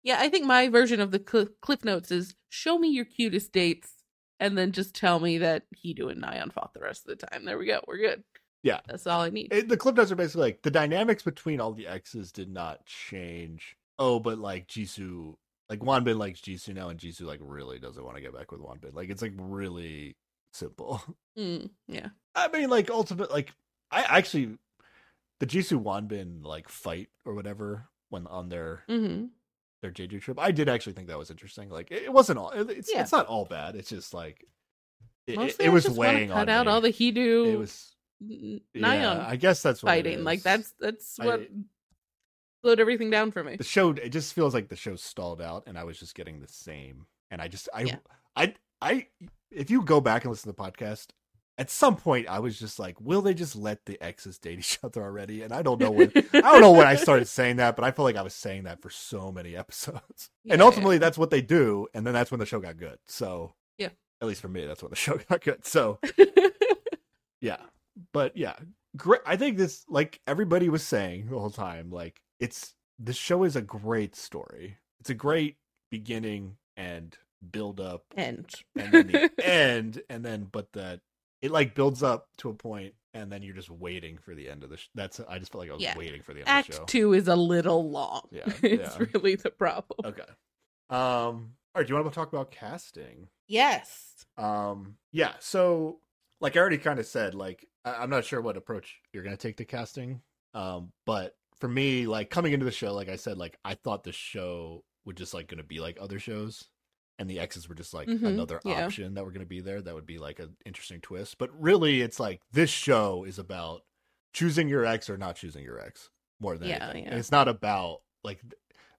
Yeah, I think my version of the cl- cliff notes is show me your cutest dates, and then just tell me that Hidu and Nyan fought the rest of the time. There we go. We're good. Yeah. that's all I need. It, the clip notes are basically like the dynamics between all the exes did not change. Oh, but like Jisoo, like Wonbin likes Jisoo now, and Jisoo like really doesn't want to get back with Wonbin. Like it's like really simple. Mm, yeah. I mean, like ultimate, like I actually the Jisoo Wonbin like fight or whatever when on their hmm their Jeju trip. I did actually think that was interesting. Like it, it wasn't all. It's Yeah. it's not all bad. It's just like it, it, Mostly it I was weighing cut on out me. all the Hidu It was N- yeah, I guess that's what it fighting. Like that's that's I- what slowed everything down for me. the show it just feels like the show stalled out and i was just getting the same and i just i Yeah. i i if you go back and listen to the podcast at some point i was just like will they just let the exes date each other already? And i don't know when i don't know when i started saying that but i feel like i was saying that for so many episodes. Yeah, and ultimately that's what they do and then that's when the show got good. So Yeah. at least for me that's when the show got good. So yeah. yeah but yeah great i think this like everybody was saying the whole time like it's the show is a great story. It's a great beginning and build up and and then the end and then but that it like builds up to a point and then you're just waiting for the end of the sh- that's i just felt like i was Yeah. waiting for the end of the show Act two is a little long. Yeah, it's yeah. really the problem. okay um all right do you want to talk about casting Yes. Um, yeah. So, like I already kind of said, like I- I'm not sure what approach you're gonna take to casting. Um, but for me, like coming into the show, like I said, like I thought the show would just like gonna be like other shows, and the X's were just like Mhm, another yeah. option that were gonna be there. That would be like an interesting twist. But really, it's like this show is about choosing your ex or not choosing your ex more than Yeah, anything. yeah. And it's not about like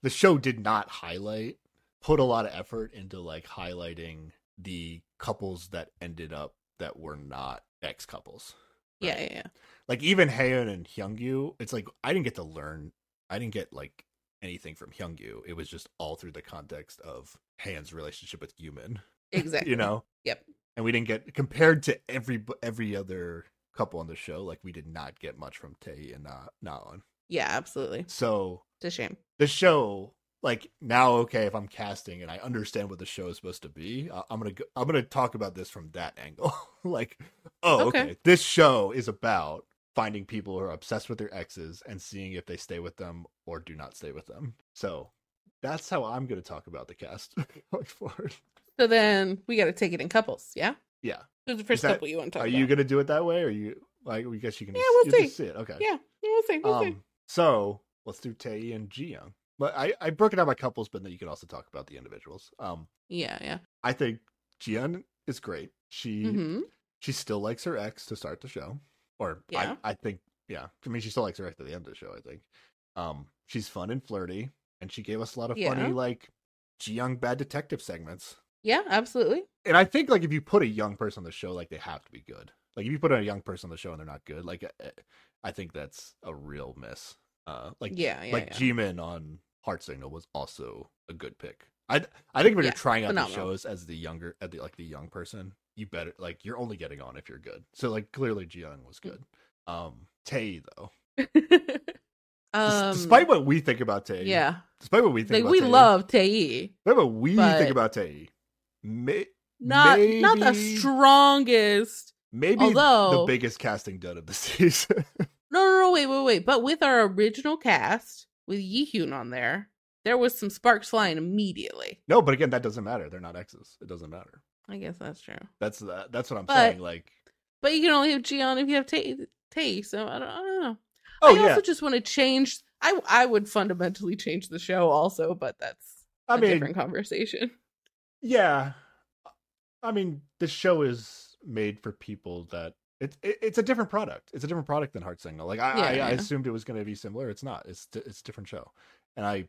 the show did not highlight put a lot of effort into like highlighting the couples that ended up that were not ex couples. Yeah, yeah, yeah. Like even Haeun and Hyungyu, it's like I didn't get to learn. I didn't get like anything from Hyungyu. It was just all through the context of Han's relationship with Guman. Exactly. You know, Yep. and we didn't get compared to every every other couple on the show. Like we did not get much from Tae and Na Naon. Yeah, absolutely. So It's a shame. the show like now okay if i'm casting and i understand what the show is supposed to be I- i'm gonna go, i'm gonna talk about this from that angle like oh okay. Okay. this show is about finding people who are obsessed with their exes and seeing if they stay with them or do not stay with them so that's how i'm gonna talk about the cast going forward So then we got to take it in couples. Yeah. yeah Who's the first that- couple you want to talk about. are about? you gonna do it that way or you like i guess you can Yeah, just, we'll see. see it okay Yeah, we'll see. We'll see. um so let's do Tae and Ji Young. But I I broke it out by couples, but then you can also talk about the individuals. Um, Yeah, yeah. I think Jian is great. She hmm she still likes her ex to start the show, or Yeah. I I think yeah. I mean, she still likes her ex at the end of the show. I think. Um, she's fun and flirty, and she gave us a lot of Yeah. funny like Young bad detective segments. Yeah, absolutely. And I think like if you put a young person on the show, like they have to be good. Like if you put a young person on the show and they're not good, like uh, I think that's a real miss. Uh, like Yeah, yeah, like yeah. G-Man on Heart Signal was also a good pick. I I think when Yeah, you're trying out the shows as the younger, at the like the young person, you better like you're only getting on if you're good. So like clearly Jiyoung was Mm. good. Um, Tae though, um, despite what we think about Tae, yeah, despite what we think like about we Tae, love Tae, despite what we but- think about Tae, may, not not the strongest. maybe although, the biggest casting done of the season. No, no, no, wait, wait, wait. But with our original cast, with Yihyun on there, there was some sparks flying immediately. no, but again, that doesn't matter. They're not exes. It doesn't matter. I guess that's true. That's the, that's what I'm But- saying. Like, But you can only have Jion if you have Tae. Tae so I don't, I don't know. oh I yeah, also just want to change. I I would fundamentally change the show also, but that's a I mean, different conversation. Yeah, I mean, the show is made for people that it's it, it's a different product. It's a different product than Heart Signal. Like I, Yeah, I, I assumed it was going to be similar. It's not. It's it's a different show. And I,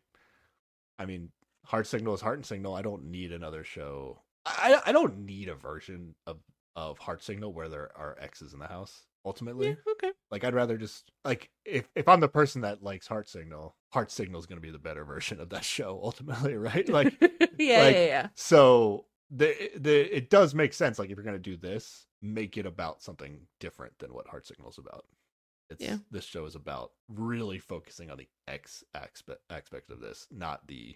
I mean, Heart Signal is Heart and Signal. I don't need another show. I I don't need a version of of Heart Signal where there are X's in the house. Ultimately, Yeah, okay. like I'd rather just like if if I'm the person that likes Heart Signal, Heart Signal is going to be the better version of that show. Ultimately, right? Like yeah, like- yeah, yeah. so the the it does make sense. Like if you're gonna do this, make it about something different than what Heart Signal is about. It's Yeah. this show is about really focusing on the X aspect aspect of this, not the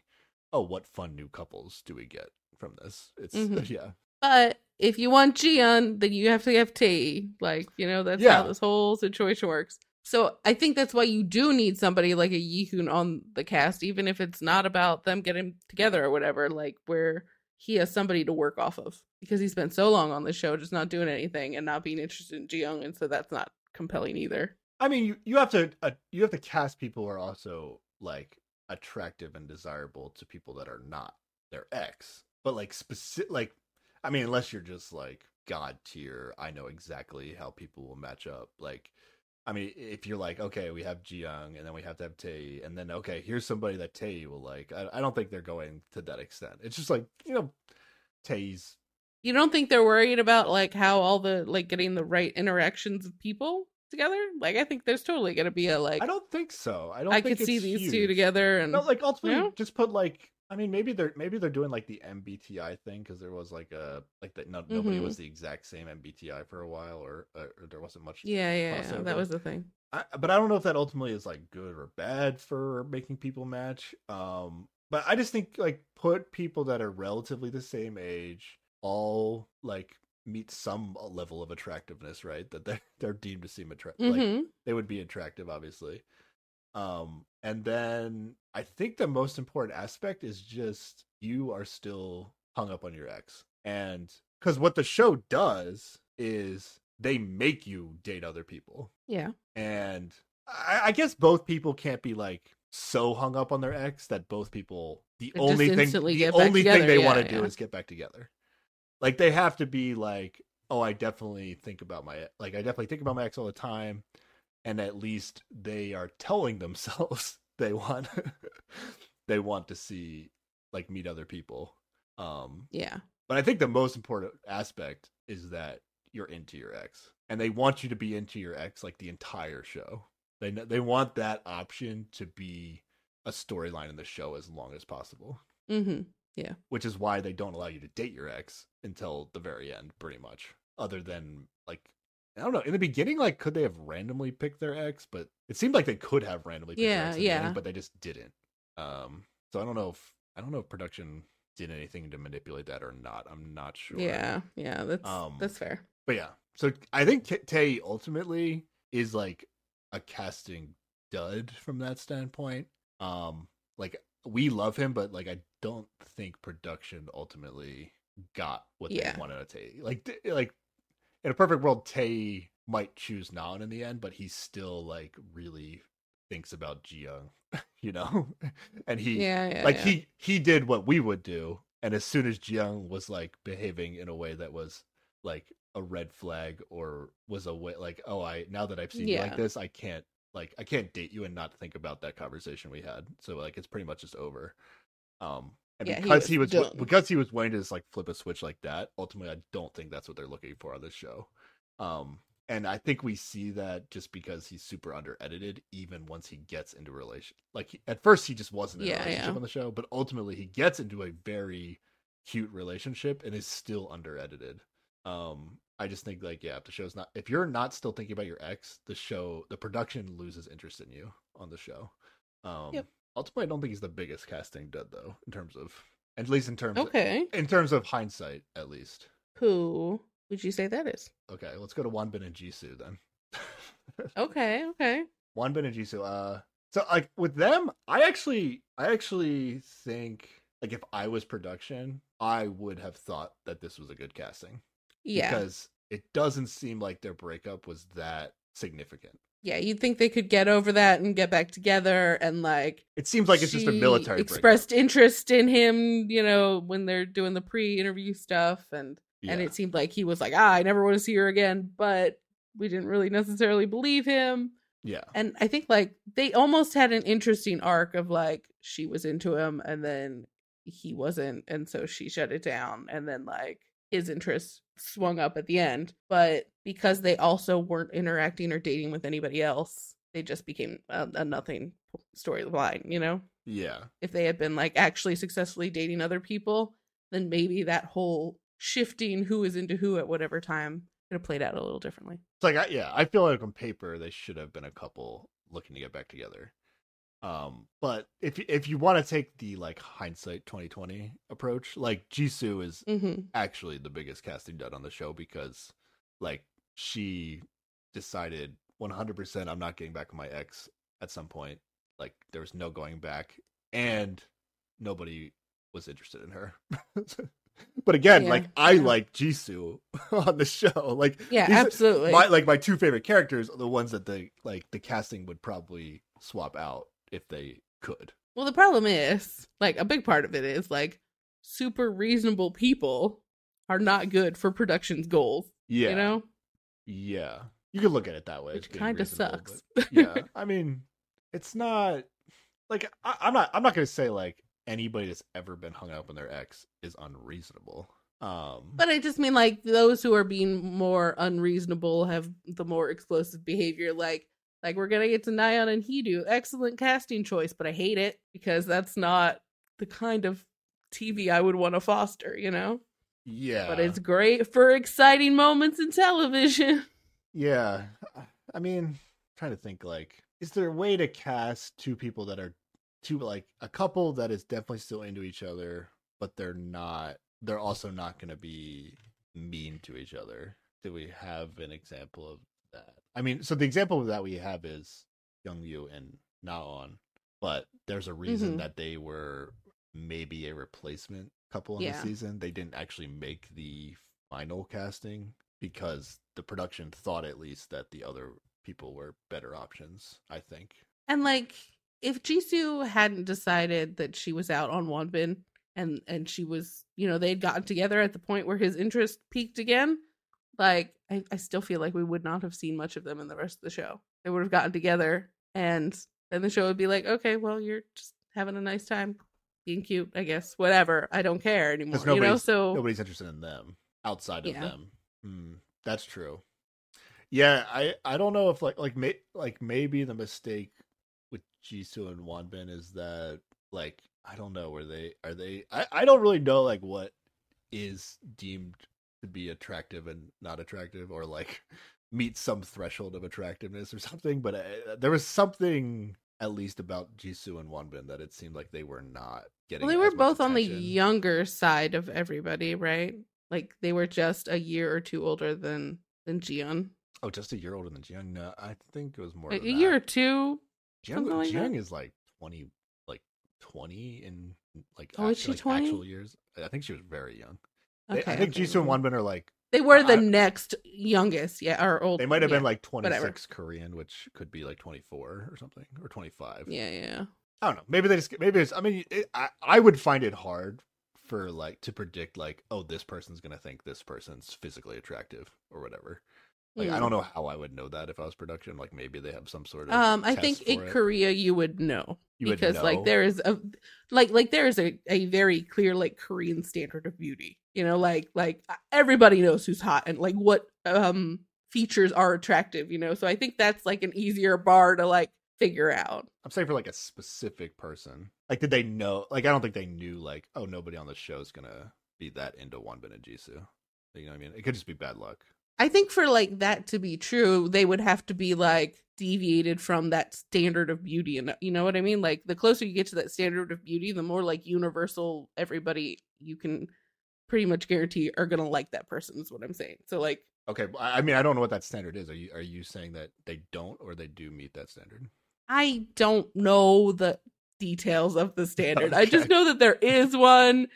oh what fun new couples do we get from this. It's Mhm. yeah. But if you want Jion, then you have to have Tae. Like, you know, that's Yeah. how this whole situation works. So I think that's why you do need somebody like a Yihoon on the cast, even if it's not about them getting together or whatever, like where he has somebody to work off of. Because he spent so long on the show just not doing anything and not being interested in Jiyoung, and so that's not compelling either. I mean, you you have to uh, you have to cast people who are also like attractive and desirable to people that are not their ex, but like specific like I mean, unless you're just like god tier, I know exactly how people will match up. Like, I mean, if you're like, okay, we have Jiyoung, and then we have to have Tae, and then okay, here's somebody that Tae will like. I, I don't think they're going to that extent. It's just like you know, Tae's You don't think they're worried about like how all the like getting the right interactions of people together? Like I think there's totally gonna be a like I don't think so. I don't. I think could see these two together and No, like ultimately, No? just put like. I mean, maybe they're maybe they're doing like the MBTI thing because there was like a like that. No, nobody Mhm. was the exact same MBTI for a while, or, uh, or there wasn't much. yeah, yeah, yeah, that was the thing. I, but I don't know if that ultimately is like good or bad for making people match. Um, but I just think like put people that are relatively the same age, all like meet some level of attractiveness, right? That they're they're deemed to seem attractive. Like hmm they would be attractive obviously um and then i think the most important aspect is just you are still hung up on your ex. And because what the show does is they make you date other people. Yeah. and I, I guess both people can't be like so hung up on their ex that both people the just only thing the only thing they yeah, want to do is get back together. Like they have to be like oh i definitely think about my like i definitely think about my ex all the time and at least they are telling themselves they want they want to see like meet other people um Yeah. but I think the most important aspect is that you're into your ex, and they want you to be into your ex like the entire show. They they want that option to be a storyline in the show as long as possible, hmm Yeah. which is why they don't allow you to date your ex until the very end, pretty much. Other than like I don't know, in the beginning, like could they have randomly picked their ex? But it seemed like they could have randomly picked their Yeah, ex, in the yeah. but they just didn't. Um, so I don't know if I don't know if production did anything to manipulate that or not. I'm not sure. Yeah. Yeah. That's Um, that's fair. But yeah, so I think Tae ultimately is like a casting dud from that standpoint. Um, like we love him, but like I don't think production ultimately got what Yeah. they wanted to take. Like, like in a perfect world, Tae might choose Nan in the end, but he still like really thinks about Jiyoung, you know, and he Yeah. Yeah. like yeah. he he did what we would do and as soon as Jiyoung was like behaving in a way that was like a red flag or was a way like oh I now that I've seen you like this I can't like I can't date you and not think about that conversation we had so like it's pretty much just over um And Yeah, he because was he was, because he was willing to just like flip a switch like that, ultimately I don't think that's what they're looking for on this show. Um and I think we see that just because he's super under edited, even once he gets into a relation. Like at first, he just wasn't in Yeah, a relationship yeah. on the show, but ultimately he gets into a very cute relationship and is still under edited. Um, I just think like yeah, if the show's not if you're not still thinking about your ex, the show the production loses interest in you on the show. Um, Yep. Ultimately, I don't think he's the biggest casting dud though, in terms of at least in terms of, Okay. in terms of hindsight, at least. Who would you say that is? Okay, let's go to Wonbin and Jisoo then. Okay, okay. Wonbin and Jisoo. Uh, so like with them, I actually, I actually think like if I was production, I would have thought that this was a good casting Yeah. because it doesn't seem like their breakup was that significant. Yeah, you'd think they could get over that and get back together and like It seems like it's just a military breakup. expressed interest in him, you know, when they're doing the pre-interview stuff and and it seemed like he was like, "Ah, I never want to see her again," but we didn't really necessarily believe him. Yeah, And I think like they almost had an interesting arc of like she was into him and then he wasn't and so she shut it down and then like his interest swung up at the end. But because they also weren't interacting or dating with anybody else, they just became a, a nothing storyline, you know? yeah, If they had been like actually successfully dating other people, then maybe that whole shifting who is into who at whatever time could have played out a little differently. it's like I, yeah, I feel like on paper they should have been a couple looking to get back together. Um, but if if you want to take the like hindsight 2020 approach, like Jisoo is Mm-hmm. actually the biggest casting dud on the show because like she decided 100% I'm not getting back with my ex at some point. Like there was no going back and nobody was interested in her. but again, Yeah, like I yeah. like Jisoo on the show. Like Yeah, absolutely. my like my two favorite characters are the ones that the like the casting would probably swap out if they could. Well, the problem is, like, a big part of it is, like, super reasonable people are not good for production's goals. Yeah. You know? Yeah. You could look at it that way. Which kind of sucks. yeah. I mean, it's not like I, I'm not I'm not gonna say like anybody that's ever been hung up on their ex is unreasonable. Um But I just mean, like, those who are being more unreasonable have the more explosive behavior. Like, like we're gonna get to Nyan and Hidu. Excellent casting choice, but I hate it because that's not the kind of TV I would want to foster, you know? yeah. But it's great for exciting moments in television. Yeah. I mean, I'm trying to think like is there a way to cast two people that are two like a couple that is definitely still into each other, but they're not they're also not gonna be mean to each other? Do we have an example of that? I mean, so the example that we have is Young Yu and Naon, but there's a reason Mhm. that they were maybe a replacement couple in Yeah. the season. They didn't actually make the final casting because the production thought at least that the other people were better options, I think. And like, if Jisoo hadn't decided that she was out on Wonbin and and she was, you know, they'd gotten together at the point where his interest peaked again, like I, I still feel like we would not have seen much of them in the rest of the show. They would have gotten together and then the show would be like, okay, well, you're just having a nice time being cute, I guess. Whatever. I don't care anymore. You know, so Nobody's interested in them outside of Yeah. them. Hmm, that's true. Yeah, I I don't know if like like may, like maybe the mistake with Jisoo and Wonbin is that like I don't know where they are they I I don't really know like what is deemed to be attractive and not attractive or like meet some threshold of attractiveness or something but uh, there was something at least about Jisoo and Wonbin that it seemed like they were not getting well, they were both on the younger side of everybody, right? Like they were just a year or two older than than Jion Oh, just a year older than Jion No, I think it was more. a, than a year or two. Jion, like that. is like twenty, like twenty in like, Oh, act- she like 20? actual years. I think she was very young. Okay, I think okay, Jisoo and well, Wonbin are like They were the I- next youngest, yeah, or old. they might have yeah, been like 26 whatever. Korean, which could be like twenty four or something, or twenty five. Yeah, yeah. I don't know. Maybe they just maybe it's. I mean, it, I I would find it hard for like to predict like oh this person's gonna think this person's physically attractive or whatever. Like I Mm. don't know how I would know that if I was production. Like maybe they have some sort of Um, I think in it. Korea you would know. You would because like there is a like like there is a, a very clear like korean standard of beauty you know like like everybody knows who's hot and like what um features are attractive you know so i think that's like an easier bar to like figure out I'm saying for like a specific person. Like, did they know? Like, I don't think they knew. Like, oh, nobody on the show is gonna be that into and Jisoo. You know what I mean? It could just be bad luck. I think for like that to be true they would have to be like deviated from that standard of beauty and you know what i mean like the closer you get to that standard of beauty the more like universal everybody you can pretty much guarantee are gonna like that person is what i'm saying so like Okay, I I mean, I don't know what that standard is. Are you are you saying that they don't or they do meet that standard? I don't know the details of the standard. I just know that there is one.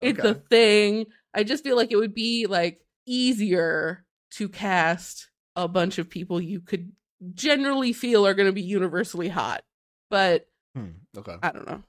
It's a thing. I just feel like it would be like easier to cast a bunch of people you could generally feel are going to be universally hot. But Hmm. Okay. I don't know.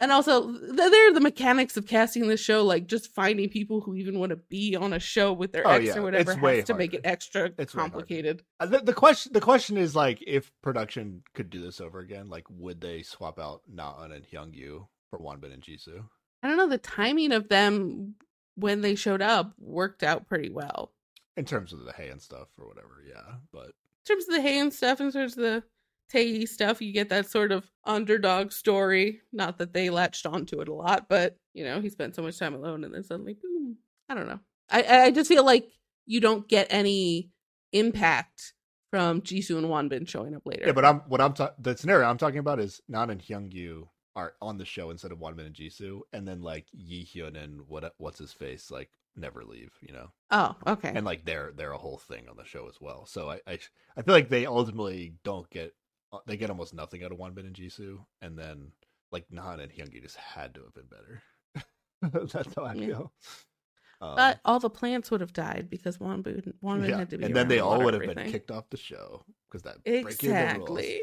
And also, th- there are the mechanics of casting this show, like just finding people who even want to be on a show with their Oh, ex yeah. or whatever, It's has to make it extra It's complicated. Uh, The, the question the question is like if production could do this over again, like would they swap out Naeun and Hyungyu for Wonbin and Jisoo? I don't know. The timing of them when they showed up worked out pretty well. In terms of the hay and stuff or whatever, yeah. But In terms of the Hay and stuff, in terms of the Tae stuff, you get that sort of underdog story. Not that they latched onto it a lot, but you know, he spent so much time alone and then suddenly boom. I don't know. I I just feel like you don't get any impact from Jisoo and Wonbin showing up later. yeah, but I'm what I'm ta- the scenario I'm talking about is Naeun and Hyungyu are on the show instead of Wonbin and Jisoo, and then like Yi Hyun and what what's his face like never leave, you know. oh, okay. and like they're they're a whole thing on the show as well. So I I, I feel like they ultimately don't get uh, they get almost nothing out of Wonbin and Jisoo, and then like Nan and Hyungyu just had to have been better. That's how I Yeah. feel. Um, but all the plants would have died because Wonbin Wonbin yeah, had to be and then they all would have been kicked off the show because that breaking the rules. Exactly.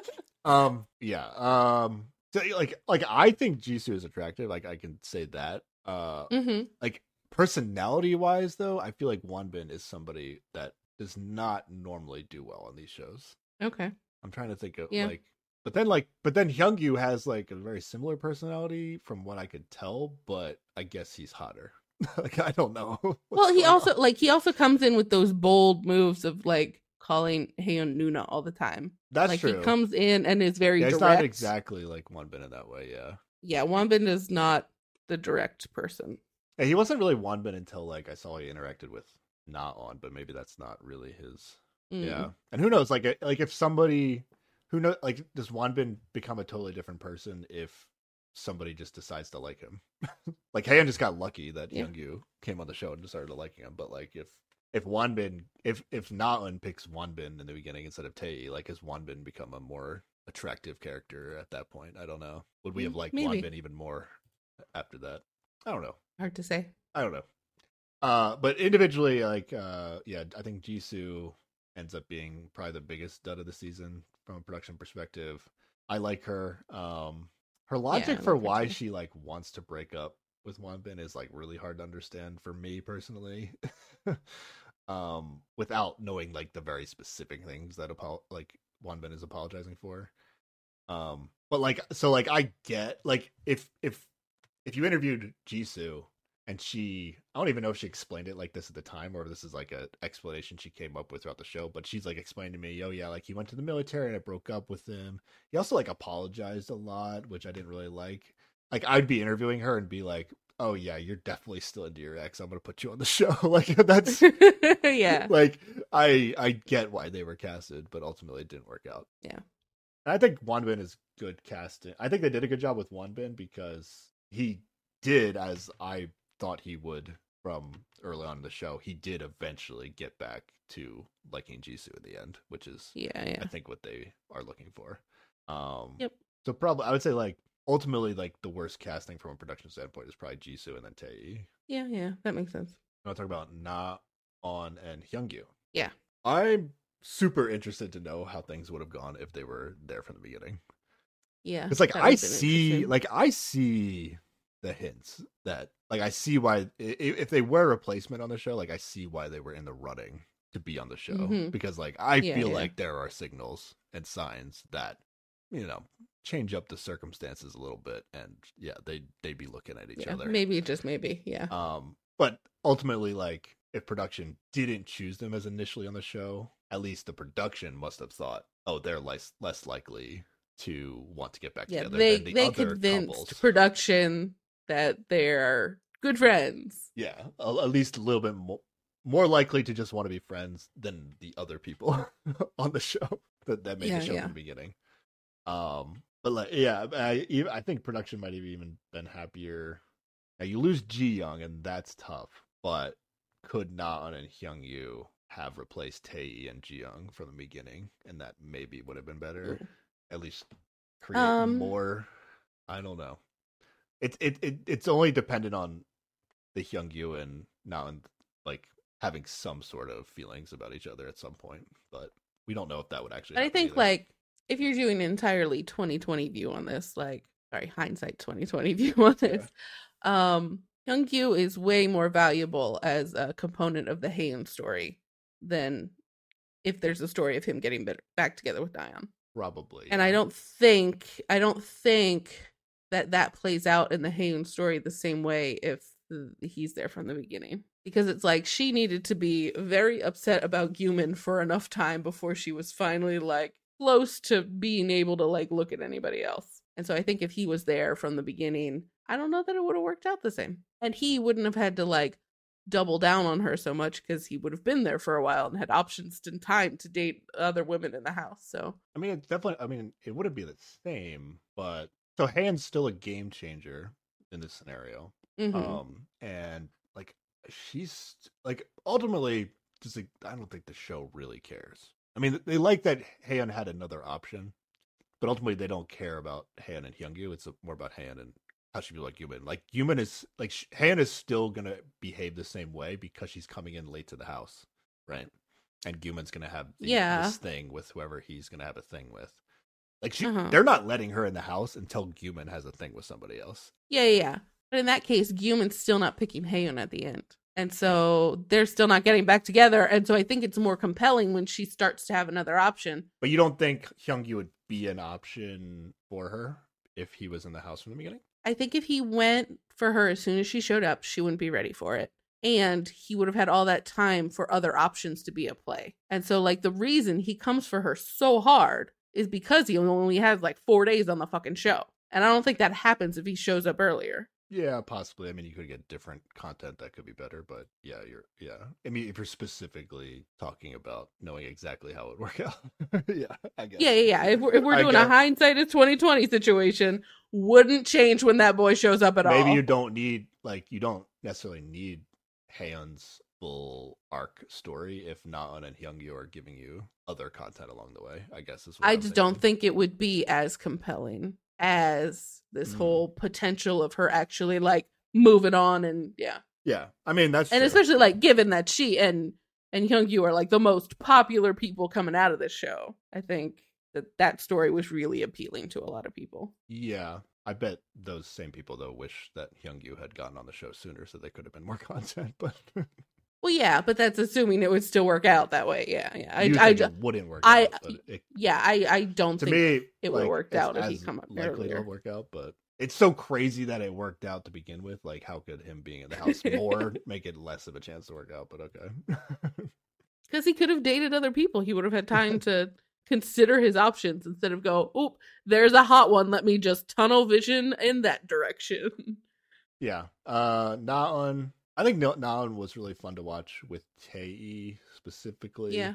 Um, yeah. Um, so, like like I think Jisoo is attractive. Like I can say that. Uh, hmm like personality wise though i feel like wonbin is somebody that does not normally do well on these shows Okay. i'm trying to think of Yeah. like but then like but then hyungyu has like a very similar personality from what i could tell but i guess he's hotter like i don't know well, he also on. like he also comes in with those bold moves of like calling Haeun Nuna all the time. that's like true he comes in and is very yeah, direct. not exactly like wonbin in that way yeah Yeah, Wonbin is not the direct person. he wasn't really wonbin until like i saw he interacted with not on but maybe that's not really his Mm. Yeah, and who knows? Like, like if somebody who knows, like, does Wonbin become a totally different person if somebody just decides to like him? like, Haeun just got lucky that Yeah. Hyungyu came on the show and started liking him. But like, if if Wonbin, if if Naeun picks Wonbin in the beginning instead of Tae, like, has Wonbin become a more attractive character at that point? I don't know. Would we have Mm, liked maybe. Wonbin even more after that? I don't know. Hard to say. I don't know. Uh, but individually, like, uh, yeah, I think Jisoo ends up being probably the biggest dud of the season from a production perspective. I like her. Um, her logic I for why she like wants to break up with Wonbin is like really hard to understand for me personally. um, without knowing like the very specific things that apo- like Wonbin is apologizing for. Um, but like, so like I get like if if if you interviewed Jisoo and she I don't even know if she explained it like this at the time or this is like an explanation she came up with throughout the show, but she's like explaining to me, oh yeah, like he went to the military and I broke up with him. He also like apologized a lot, which I didn't really like. Like I'd be interviewing her and be like, Oh yeah, you're definitely still into your ex. I'm gonna put you on the show. like that's yeah. like I I get why they were casted, but ultimately it didn't work out. Yeah. And I think Wonbin is good casting. I think they did a good job with Wonbin because he did as I thought he would from early on in the show. He did eventually get back to liking Jisoo in the end, which is Yeah, yeah. I think what they are looking for. Um Yep. So probably I would say like ultimately like the worst casting from a production standpoint is probably Jisoo and then Tae. Yeah, yeah. That makes sense. I'll talk about Na On and Hyungyu. Yeah. I'm super interested to know how things would have gone if they were there from the beginning. Yeah. It's like I see, like I see the hints that, like I see why if they were a replacement on the show, like I see why they were in the running to be on the show Mhm. because, like, I Yeah, feel yeah. like there are signals and signs that you know change up the circumstances a little bit, and yeah, they they'd be looking at each Yeah, other. maybe just maybe. Yeah. Um, but ultimately, like if production didn't choose them as initially on the show, at least the production must have thought, oh, they're less less likely to want to get back yeah, together. they the they convinced couples. production that they're good friends. yeah, at least a little bit more more likely to just want to be friends than the other people on the show that that made Yeah, the show yeah. from the beginning. Um, but like, yeah, I I think production might have even been happier. Now you lose Ji Young, and that's tough. But could Naon and Hyung Yu have replaced Tae and Ji Young from the beginning, and that maybe would have been better. At least create Um, more. I don't know. It's it, it it's only dependent on the Hyung Yu and now and like having some sort of feelings about each other at some point, but we don't know if that would actually. I think either. like if you're doing an entirely 2020 view on this, like sorry, hindsight 2020 view on this, um, Hyungyu is way more valuable as a component of the Haeun story than if there's a story of him getting back together with Dion. Probably, And I don't think I don't think that that plays out in the Haeun story the same way if he's there from the beginning. Because it's like she needed to be very upset about Guman for enough time before she was finally like close to being able to like look at anybody else. And so I think if he was there from the beginning, I don't know that it would have worked out the same. And he wouldn't have had to like double down on her so much because he would have been there for a while and had options and time to date other women in the house. So I mean, it's definitely. I mean, it wouldn't be the same, but so Han's still a game changer in this scenario. mhm. Um, and like she's like ultimately just like I don't think the show really cares. I mean, they like that Han had another option, but ultimately they don't care about Han and Hyungyu. It's more about Han and how she be like Human. Like Human is like sh- Han is still gonna behave the same way because she's coming in late to the house, right? And Guman's gonna have the, Yeah. this thing with whoever he's gonna have a thing with. Like she, Uh-huh. they're not letting her in the house until Guman has a thing with somebody else. Yeah, yeah, yeah. But in that case, Guman's still not picking Haeun at the end. And so they're still not getting back together. And so I think it's more compelling when she starts to have another option. But you don't think Hyungyu would be an option for her if he was in the house from the beginning? I think if he went for her as soon as she showed up, she wouldn't be ready for it. And he would have had all that time for other options to be at play. And so, like, the reason he comes for her so hard is because he only has like four days on the fucking show. And I don't think that happens if he shows up earlier. Yeah, possibly. I mean, you could get different content that could be better, but yeah, you're yeah. I mean, if you're specifically talking about knowing exactly how it would work out, yeah, I guess. Yeah, yeah, yeah. If we're, if we're doing a hindsight of 2020 situation, wouldn't change when that boy shows up at all. Maybe you don't need like you don't necessarily need Haeun's full arc story if Naon and Hyungyu are giving you other content along the way. I guess is. What I I'm just don't think it would be as compelling as this Mm. whole potential of her actually like moving on and yeah. Yeah, I mean that's And true. especially like given that she and and Young Hyungyu are like the most popular people coming out of this show. I think that that story was really appealing to a lot of people. Yeah, I bet those same people though wish that Hyungyu had gotten on the show sooner, so they could have been more content. But Well, yeah, but that's assuming it would still work out that way. Yeah, yeah. I, I, it wouldn't work I- out. It, yeah, I, I don't to think me, it would've worked out if he come up likely earlier. to work out. But it's so crazy that it worked out to begin with. Like, how could him being in the house more make it less of a chance to work out? But okay. because he could have dated other people. He would have had time to consider his options instead of go, "Oop, there's a hot one. Let me just tunnel vision in that direction." Yeah. Uh Naon I think Naon was really fun to watch with Tae specifically. yeah,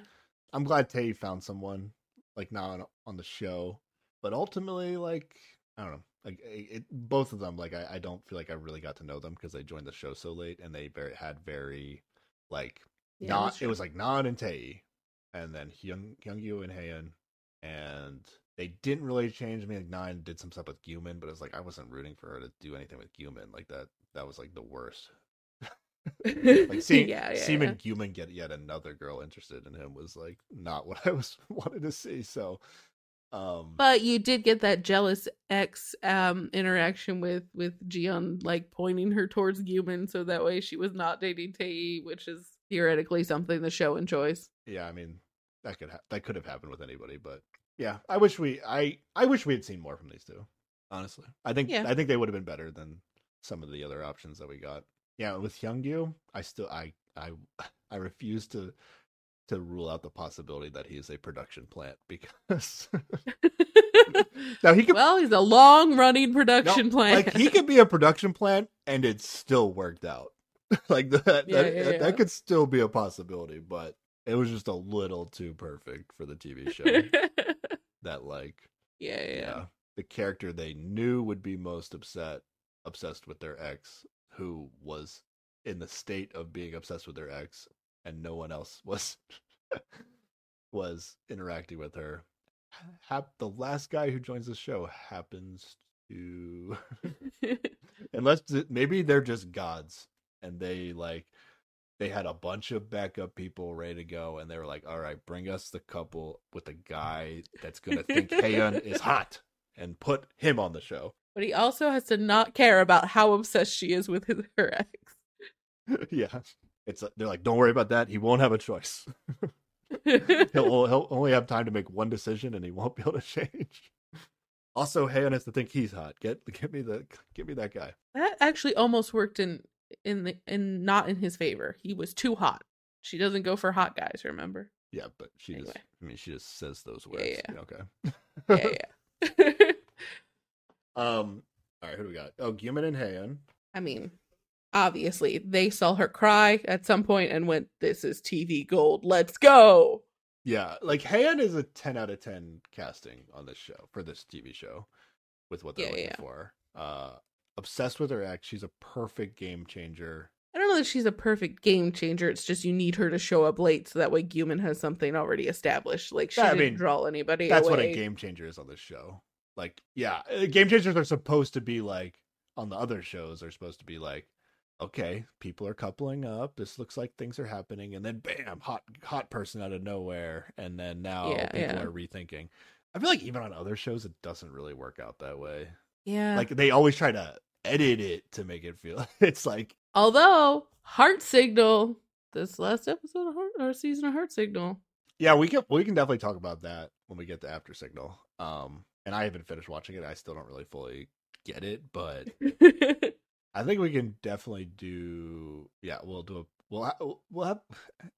I'm glad Tae found someone like Naon on the show. But ultimately, like I don't know. Like it, both of them, like I, I don't feel like I really got to know them because they joined the show so late and they very had very like yeah not it was like Nan and Tae, and then Hyung Hyungyu and Haeun, and they didn't really change me. Like Nan did some stuff with Guman, but it's like I wasn't rooting for her to do anything with Guman. Like that, that was like the worst. Like seeing yeah, yeah, seeing yeah. Guman get yet another girl interested in him was like not what I was wanted to see. So, um, But you did get that jealous ex um interaction with with Jion like pointing her towards Guman so that way she was not dating Tae, which is theoretically something the show enjoys. yeah, I mean that could ha- that could have happened with anybody, but Yeah, I wish we I I wish we had seen more from these two. Honestly, I think Yeah. I think they would have been better than some of the other options that we got. Yeah, with Hyungyu, I still I I I refuse to to rule out the possibility that he is a production plant because now he could well, he's a long running no, production plan. like he could be a production plant and it still worked out. like that Yeah, that, yeah, that, yeah. that could still be a possibility, but it was just a little too perfect for the TV show. that like yeah, yeah, yeah. the character they knew would be most upset obsessed with their ex who was in the state of being obsessed with their ex and no one else was was interacting with her. Hap- the last guy who joins the show happens to unless maybe they're just gods and they like they had a bunch of backup people ready to go and they were like all right bring us the couple with the guy that's gonna think Haeun is hot and put him on the show but he also has to not care about how obsessed she is with his, her ex. yeah it's uh, they're like don't worry about that he won't have a choice he'll, he'll only have time to make one decision and he won't be able to change also Haeun has to think he's hot get get me the get me that guy that actually almost worked in in the in not in his favor. He was too hot. She doesn't go for hot guys, remember? yeah but she just i mean she just says those words. Yeah, yeah. okay Yeah, yeah. Um. All right, who do we got? Oh, Guman and Haeun. I mean, obviously, they saw her cry at some point and went, "This is TV gold. Let's go." Yeah, like Haeun is a ten out of ten casting on this show for this TV show, with what they're Yeah, looking yeah. for. Uh, obsessed with her ex. She's a perfect game changer. I don't know that she's a perfect game changer. It's just you need her to show up late so that way Guman has something already established. Like she Yeah, I didn't mean, draw anybody. That's what a game changer is on this show. Like, yeah, uh, game changers are supposed to be like on the other shows. Are supposed to be like, okay, people are coupling up. This looks like things are happening, and then bam, hot hot person out of nowhere, and then now Yeah, people yeah. are rethinking. I feel like even on other shows, it doesn't really work out that way. Yeah. Like they always try to edit it to make it feel it's like Although Heart Signal, this last episode of Heart or season of Heart Signal. yeah, we can we can definitely talk about that when we get to After Signal. Um, and I haven't finished watching it. I still don't really fully get it, but I think we can definitely do. Yeah, we'll do a. We'll ha- we'll have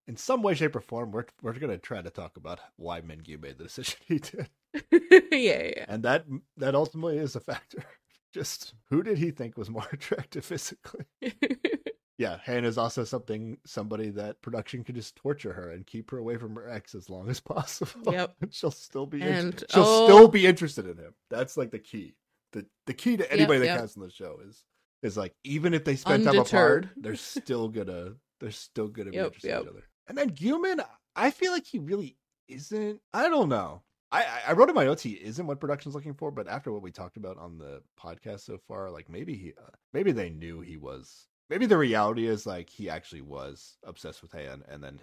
in some way, shape, or form. We're we're gonna try to talk about why Mingyu made the decision he did, yeah, yeah. and that that ultimately is a factor. Just who did he think was more attractive physically? Yeah, Han is also something somebody that production could just torture her and keep her away from her ex as long as possible. Yep. she'll still be And, she'll oh- still be interested in him. That's like the key. the The key to anybody that yep. on the show is is like even if they spend time apart, they're still gonna they're still gonna be Yep, interested yep. in each other. And then Guman, I feel like he really isn't. I don't know. I, I- I wrote in my notes he isn't what production's looking for, but after what we talked about on the podcast so far, like maybe he, uh, maybe they knew he was. Maybe the reality is like he actually was obsessed with Han, and then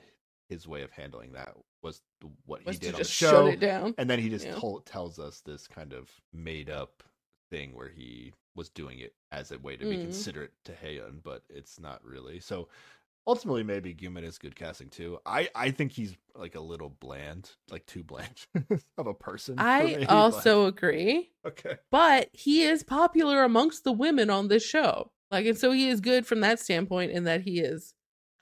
his way of handling that was the- what Was he did on the show. shut it down. And then he just Yeah. told, tells us this kind of made up thing where he was doing it as a way to be Mm. considerate to Haeun, but it's not really. So ultimately, maybe Guman is good casting too. I I think he's like a little bland, like too bland of a person. I me, but- also agree, okay. but he is popular amongst the women on this show. Like, and so he is good from that standpoint in that he is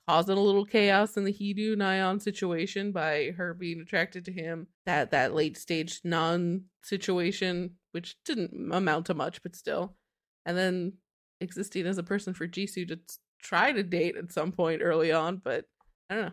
causing a little chaos in the Hidu Nyan situation by her being attracted to him. That that late stage non situation, which didn't amount to much, but still. And then existing as a person for Jisoo to try to date at some point early on, but I don't know.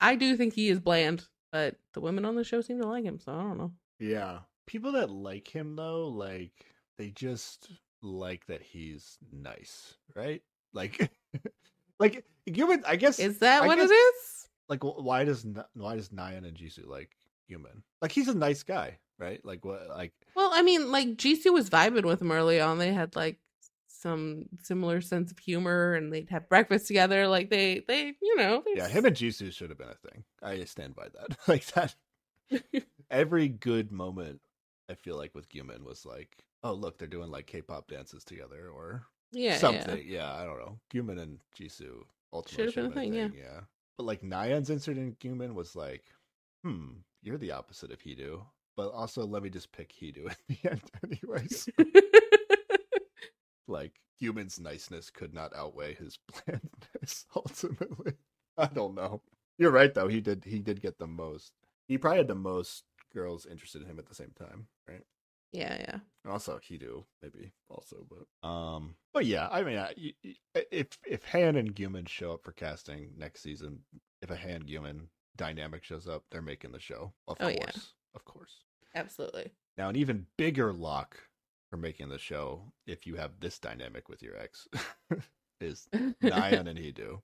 I do think he is bland, but the women on the show seem to like him, so I don't know. Yeah, people that like him though, like they just like that he's nice, right? Like, like Guman. I guess Is that I what guess- it is? like why does why does Nyan and Jisoo like Guman? Like he's a nice guy, right? Like what? Like Well, I mean, like Jisoo was vibing with him early on. They had like some similar sense of humor, and they'd have breakfast together. Like they, they, you know, yeah, him and Jisoo should have been a thing. I stand by that. like that. Every good moment, I feel like with Guman was like, oh look, they're doing like K-pop dances together or yeah, something. Yeah. I don't know. Guman and Jisoo ultimately Should've been a thing, yeah. But like Nyan's incident in Guman was like, hmm, you're the opposite of Hidu. but also let me just pick Hidu at the end, anyways. like Guman's niceness could not outweigh his blandness. Ultimately, I don't know. You're right though. He did. He did get the most. He probably had the most girls interested in him at the same time, right? Yeah, yeah. And also Hidu, maybe also, but um, but yeah, I mean, I, if if Han and Guman show up for casting next season, if a Han Guman dynamic shows up, they're making the show. Of Oh, course, yeah. of course. Absolutely. Now, an even bigger lock for making the show, if you have this dynamic with your ex, is Nyan and Hidu.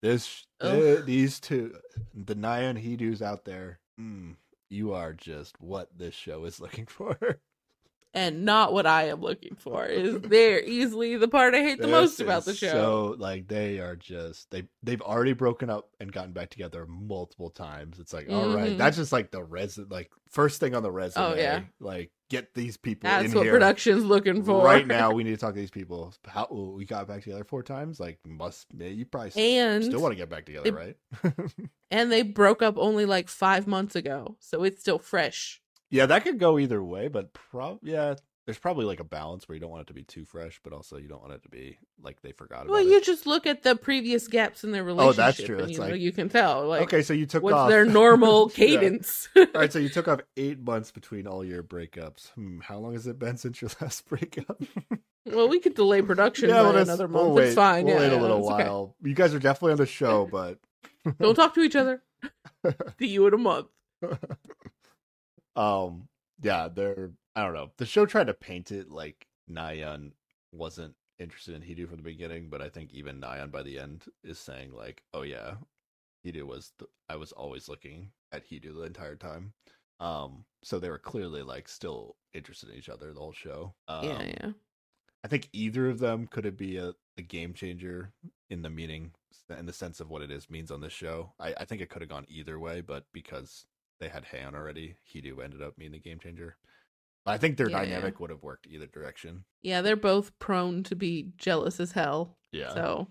This, Ugh. th- these two, the Nyan Hidus out there, mm, you are just what this show is looking for. And not what I am looking for. Is they're easily the part I hate the This most about the show. So like they are just they they've already broken up and gotten back together multiple times. It's like all right, Mhm. that's just like the res like first thing on the resume. Oh, yeah. like get these people That's what here production's looking for right now. We need to talk to these people. How oh, we got back together four times? Like must you probably And still want to get back together, they- right? and they broke up only like five months ago, so it's still fresh. Yeah, that could go either way, but prob yeah. There's probably like a balance where you don't want it to be too fresh, but also you don't want it to be like they forgot about Well, it. Well, you just look at the previous gaps in their relationship. Oh, that's true. And, you know, you can tell. Like, okay, so you took what's off their normal cadence? All right, so you took off eight months between all your breakups. Hmm, how long has it been since your last breakup? well, we could delay production well, by another we'll month. wait, it's fine. We'll yeah, wait a little it's okay. while. You guys are definitely on the show, but Don't talk to each other. See you in a month. Um, yeah, they're. I don't know. The show tried to paint it like Nyan wasn't interested in Hidu from the beginning, but I think even Nyan by the end is saying like, "Oh yeah, Hidu was. The, I was always looking at Hidu the entire time." Um, so they were clearly like still interested in each other the whole show. Um, yeah, yeah. I think either of them could it be a, a game changer in the meaning, in the sense of what it is means on this show. I, I think it could have gone either way, but because they had Han already, Hidu ended up being the game changer. But I think their Yeah, yeah. dynamic would have worked either direction. Yeah, they're both prone to be jealous as hell. Yeah, So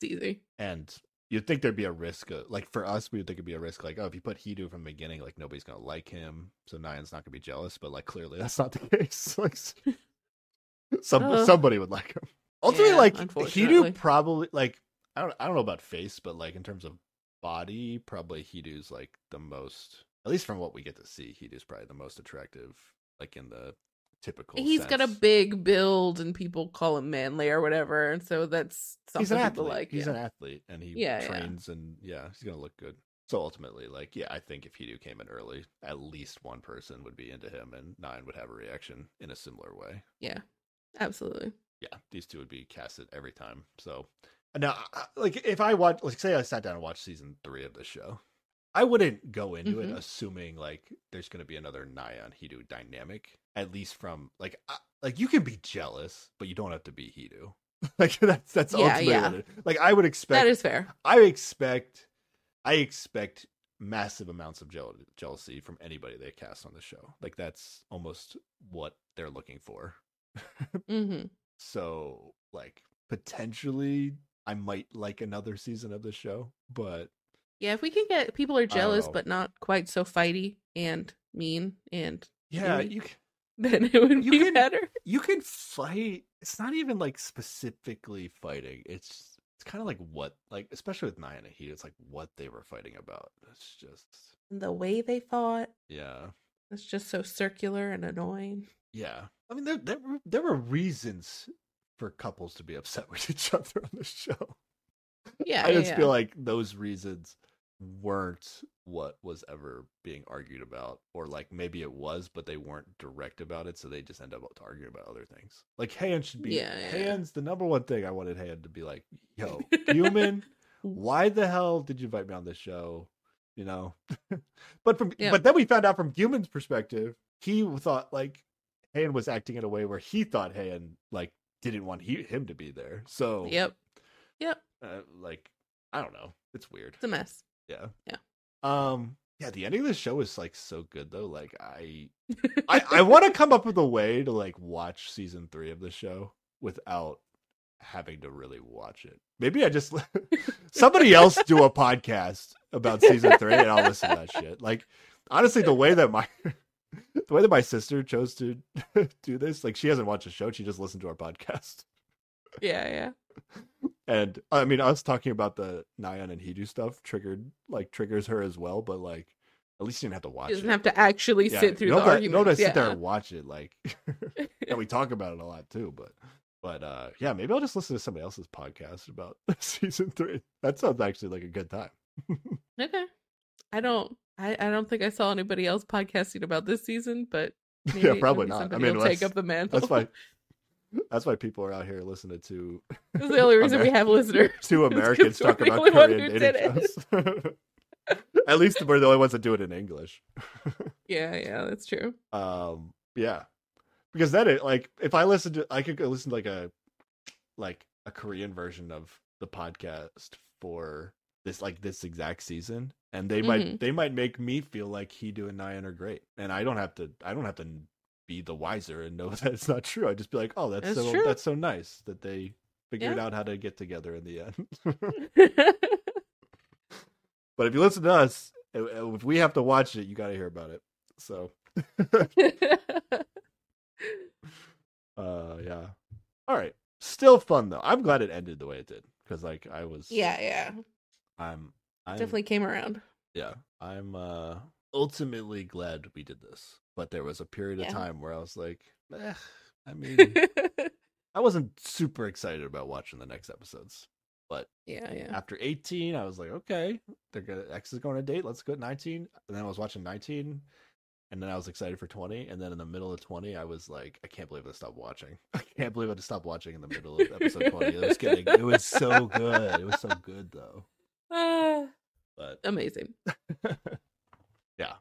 it's easy. and you'd think there'd be a risk, of, like for us, we would think it'd be a risk, like oh, if you put Hidu from the beginning, like nobody's gonna like him, so Nyan's not gonna be jealous. But like clearly, that's not the case. like some Uh, somebody would like him. Ultimately, yeah, like. Hidu probably like I don't I don't know about face, but like in terms of body, probably Hidu's like the most. At least from what we get to see, Hidu's probably the most attractive, like in the typical. He's got a big build, and people call him manly or whatever, and so that's something He's an people athlete. like. he's yeah. an athlete, and he Yeah, yeah. trains, and yeah, he's gonna look good. So ultimately, like, yeah, I think if Hidu came in early, at least one person would be into him, and Nyan would have a reaction in a similar way. yeah, absolutely. yeah, these two would be casted every time. So now, uh, like, if I watch, like, say I sat down and watched season three of the show, I wouldn't go into Mhm. it assuming like there's going to be another Nyan Hidu dynamic. At least from like, I, like you can be jealous, but you don't have to be Hidu. like that's that's Yeah, ultimately yeah. like I would expect. That is fair. I expect, I expect massive amounts of jeal- jealousy from anybody they cast on the show. Like that's almost what they're looking for. hmm So, like, potentially, I might like another season of the show, but Yeah, if we can get people are jealous but not quite so fighty and mean, and yeah, Maybe. you c- then it would be can- better. you can fight. It's not even like specifically fighting. It's it's kind of like what, like, especially with Naya and Heat, it's like what they were fighting about. It's just, The way they fought yeah, it's just so circular and annoying. yeah. I mean, there there were, there were reasons for couples to be upset with each other on the show. Yeah, I just yeah. feel like those reasons weren't what was ever being argued about, or like maybe it was, but they weren't direct about it, so they just end up arguing about other things. Like Han should be Yeah, yeah. Han's the number one thing I wanted Han to be like, "Yo, Guman, why the hell did you invite me on this show?" You know, but from Yeah. but then we found out from Guman's perspective, he thought like Han was acting in a way where he thought Han like didn't want he, him to be there. So Yep, uh, like I don't know. It's weird. it's a mess. Yeah. Yeah. Um. Yeah. The ending of the show is like so good though. Like I, I, I want to come up with a way to like watch season three of the show without having to really watch it. Maybe I just somebody else do a podcast about season three and I'll listen to that shit. Like honestly, the way that my the way that my sister chose to do this, like she hasn't watched the show, she just listened to our podcast. Yeah, yeah. And I mean, us talking about the Nyan and Hidu stuff triggered like triggers her as well, but like at least you didn't have to watch She doesn't it. have to actually Yeah, sit through the argument. Have to yeah. sit there and watch it. Like, and we talk about it a lot too. But, but uh yeah, maybe I'll just listen to somebody else's podcast about season three. That sounds actually like a good time. Okay. I don't. I, I don't think I saw anybody else podcasting about this season, but maybe, yeah, probably not. I mean, take up the mantle. that's why. That's why people are out here listening to That's the only reason we have listeners. two Americans talk about Korean dating. At least we're the only ones that do it in English. Yeah, yeah, that's true. um, yeah, because then it like if I listen to, I could go listen to like a like a Korean version of the podcast for this like this exact season, and they might Mhm. they might make me feel like Hidu and Nyan are great, and I don't have to I don't have to be the wiser and know that it's not true. I'd just be like, oh, that's, That's so true. that's so nice that they figured Yeah. out how to get together in the end. but if you listen to us, if we have to watch it, you got to hear about it. So, uh, yeah. All right. Still fun though. I'm glad it ended the way it did because like I was. yeah, yeah. I'm. I'm Definitely came around. Yeah. I'm uh ultimately glad we did this, but there was a period of time where I was like, eh, I mean, I wasn't super excited about watching the next episodes. But yeah, yeah. after 18, I was like, okay, they're gonna X is going to date. Let's go at 19. And then I was watching 19, and then I was excited for 20. And then in the middle of 20, I was like, I can't believe I stopped watching. I can't believe I just stopped watching in the middle of episode 20. It was getting, it was so good. It was so good though. Ah, But amazing. yeah.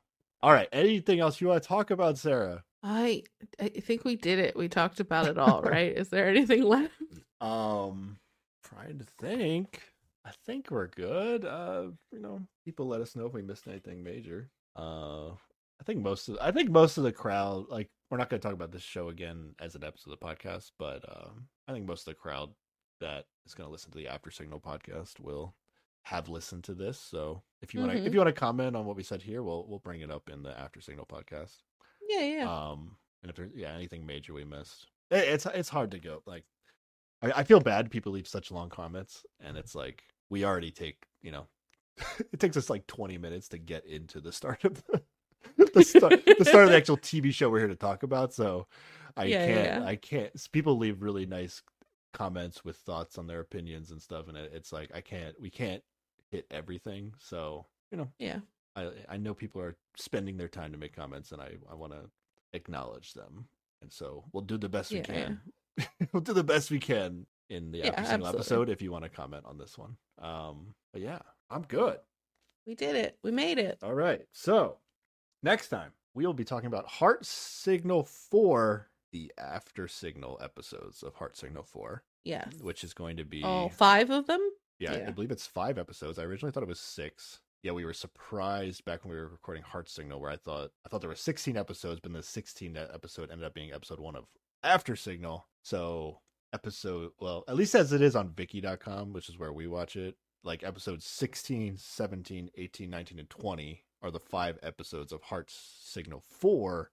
All right. Anything else you want to talk about, Sarah? I I think we did it. We talked about it all, right? Is there anything left? Um, trying to think. I think we're good. Uh, you know, people let us know if we missed anything major. Uh, I think most of I think most of the crowd, like, we're not going to talk about this show again as an episode of the podcast, but um, I think most of the crowd that is going to listen to the After Signal podcast will have listened to this. So if you want to, if you want to comment on what we said here, we'll we'll bring it up in the After Signal podcast. Yeah, yeah. Um, and if there's yeah anything major we missed, it, it's it's hard to go. Like, I, I feel bad people leave such long comments, and it's like we already take you know, it takes us like twenty minutes to get into the start of the the start the start of the actual TV show we're here to talk about. So I Yeah, can't yeah. I can't. People leave really nice comments with thoughts on their opinions and stuff, and it, it's like I can't we can't hit everything. So you know yeah. I I know people are spending their time to make comments, and I I want to acknowledge them, and so we'll do the best we Yeah, can. we'll do the best we can in the Yeah, After Signal absolutely. episode if you want to comment on this one. Um, but yeah, I'm good. We did it. We made it. All right, so next time we will be talking about Heart Signal Four, the after signal episodes of Heart Signal Four, Yes. which is going to be All five of them? Yeah, I Yeah. believe it's five episodes. I originally thought it was six. Yeah, we were surprised back when we were recording Heart Signal, where I thought I thought there were sixteen episodes, but the sixteenth episode ended up being episode one of After Signal. So episode, well, at least as it is on Viki.com, which is where we watch it. Like episodes 16, 17, 18, 19, and 20 are the five episodes of Heart Signal 4,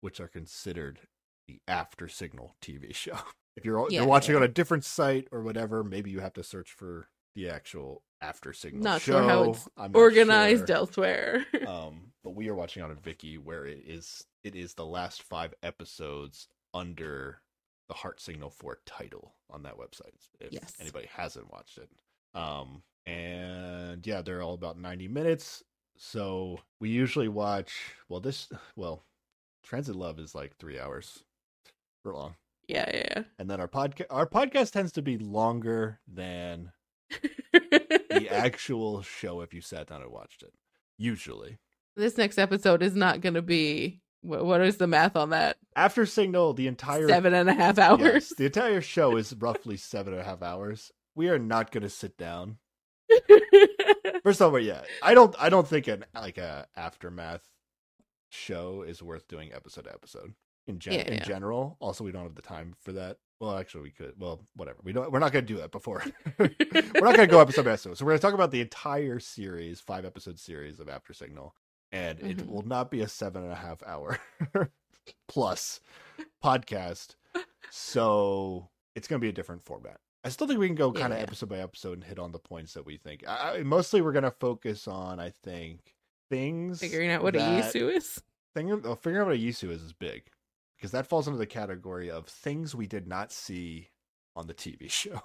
which are considered the After Signal TV show. If you're, Yeah, you're watching yeah. on a different site or whatever, maybe you have to search for the actual After Signal Not show. sure how it's I'm Organized sure. elsewhere. um, but we are watching on a Viki where it is it is the last five episodes under the Heart Signal 4 title on that website. If Yes. anybody hasn't watched it. Um, and yeah, they're all about 90 minutes. So we usually watch, well, this, well, Transit Love is like three hours for long. yeah, yeah. And then our podcast, our podcast tends to be longer than. the actual show if you sat down and watched it. Usually. this next episode is not going to be. What, what is the math on that? After Signal, the entire Seven and a half hours. Yes, the entire show is roughly seven and a half hours. We are not going to sit down. First of all, yeah, I don't. I don't think an like a aftermath show is worth doing episode to episode in gen- Yeah, in general. Also, we don't have the time for that. Well, actually, we could. Well, whatever. We don't. We're not going to do that before. we're not going to go episode by episode. So we're going to talk about the entire series, five episode series of After Signal, and it Mhm. will not be a seven and a half hour plus podcast. So it's going to be a different format. I still think we can go kind of Yeah. episode by episode and hit on the points that we think. I, mostly, we're going to focus on, I think, things Figuring out what a that- Yisu is. thing uh, figuring out what a Yisu is is big because that falls under the category of things we did not see on the TV show.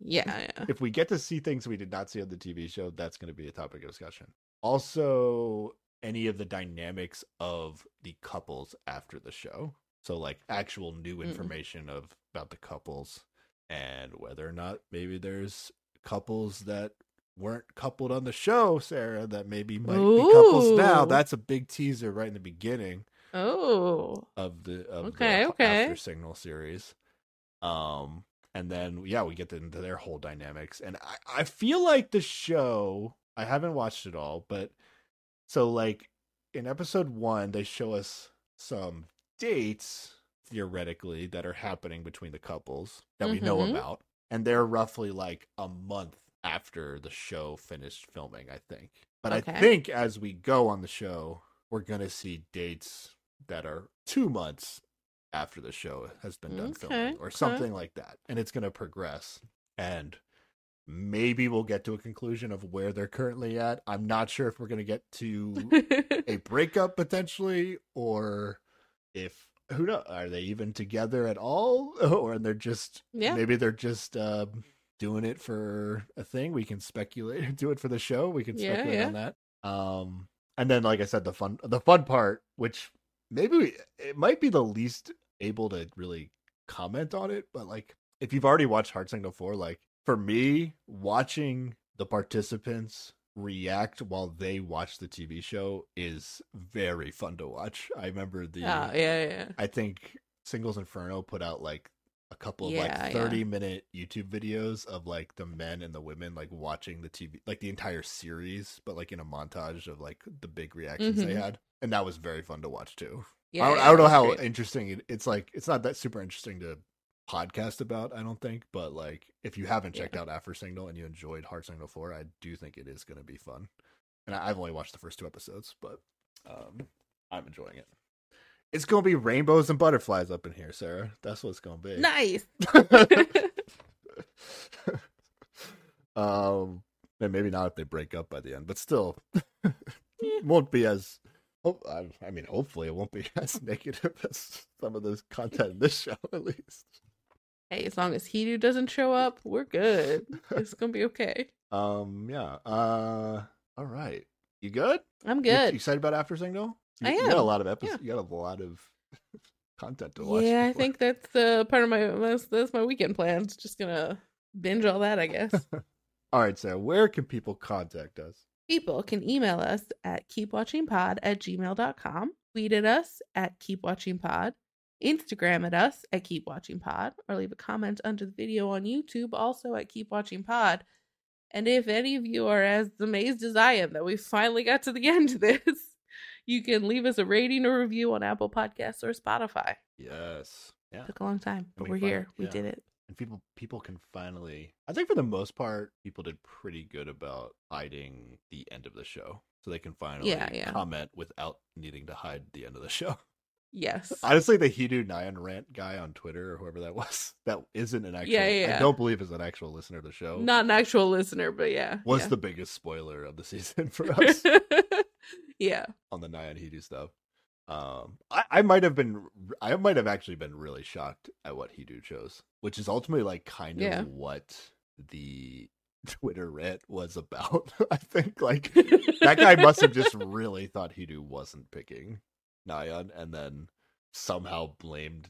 Yeah, yeah. if we get to see things we did not see on the TV show, that's going to be a topic of discussion. Also, any of the dynamics of the couples after the show. So, like actual new Mm. information of about the couples and whether or not maybe there's couples that weren't coupled on the show, Sarah, that maybe might be couples now. That's a big teaser right in the beginning Oh, of the of Okay, the okay. after signal series. Um and then yeah we get into their whole dynamics. And I, I feel like the show i haven't watched it all but so like in episode one they show us some dates theoretically that are happening between the couples that we know Mhm. about and they're roughly like a month after the show finished filming i think. But i think as we go on the show we're gonna see dates that are two months after the show has been done Okay, filming or okay. something like that and it's gonna progress and maybe we'll get to a conclusion of where they're currently at i'm not sure if we're gonna get to a breakup potentially or if who knows are they even together at all or and they're just Yeah. maybe they're just um doing it for a thing we can speculate do it for the show we can Yeah, speculate yeah. on that um and then like i said the fun the fun part which maybe we, it might be the least able to really comment on it but like if you've already watched heart signal 4 like for me watching the participants react while they watch the tv show is very fun to watch i remember the Ah, yeah, yeah. i think singles inferno put out like a couple of Yeah, like yeah. 30 minute youtube videos of like the men and the women like watching the tv like the entire series but like in a montage of like the big reactions they Mhm. had and that was very fun to watch too yeah I, don't, yeah, I don't know how great. interesting it, it's like it's not that super interesting to podcast about i don't think but like if you haven't checked Yeah. out after signal and you enjoyed heart signal 4 i do think it is going to be fun and I, i've only watched the first two episodes but um i'm enjoying it it's going to be rainbows and butterflies up in here sarah that's what it's going to be Nice. um and maybe not if they break up by the end but still won't be as I, mean hopefully it won't be as negative as some of the content in this show at least hey, as long as Hidu doesn't show up, we're good. It's gonna be okay. um yeah uh all right you good I'm You- you good. excited about after signal you, I you got a lot of episodes yeah. you got a lot of content to watch Yeah, I think that's uh, part of my that's, that's my weekend plans. Just gonna binge all that, I guess. all right sarah where can people contact us People can email us at keepwatchingpod at gmail.com, tweet at us at keepwatchingpod, Instagram at us at keepwatchingpod, or leave a comment under the video on YouTube also at keepwatchingpod. And if any of you are as amazed as I am that we finally got to the end of this, you can leave us a rating or review on Apple Podcasts or Spotify. yes yeah Took a long time, but we we're fin- here. We did it. And people people can finally i think for the most part people did pretty good about hiding the end of the show so they can finally Yeah, yeah. comment without needing to hide the end of the show Yes. honestly the hidu nyan rant guy on twitter or whoever that was that isn't an actual Yeah, yeah. i don't believe is an actual listener of the show Not an actual listener, but yeah. was yeah. the biggest spoiler of the season for us yeah. on the nyan hidu stuff um i, I might have been i might have actually been really shocked at what hidu chose which is ultimately like kind Yeah. of what the twitter rant was about i think like that guy must have just really thought hidu wasn't picking nyan and then somehow blamed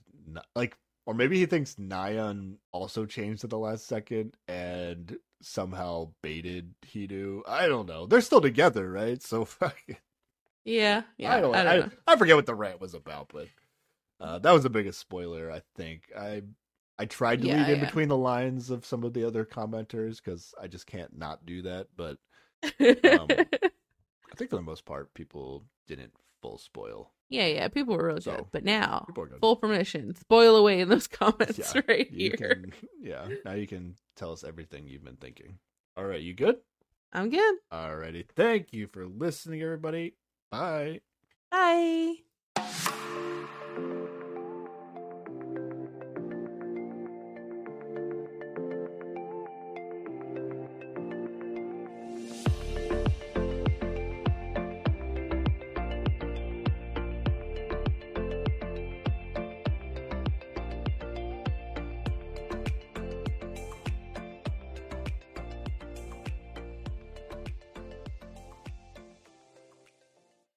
like or maybe he thinks Nyan also changed at the last second and somehow baited Hidu. I don't know. They're still together, right? So fucking Yeah. Yeah. I don't, I, know. I forget what the rant was about, but uh, that was the biggest spoiler. I think I I tried to Yeah, read in yeah. between the lines of some of the other commenters because I just can't not do that. But um, I think for the most part, people didn't full spoil. yeah, yeah. People were really So, good. But now, full permission. Spoil away in those comments Yeah, right You here. can, yeah. Now you can tell us everything you've been thinking. All right, you good? I'm good. Alrighty. Thank you for listening, everybody. Bye. Bye.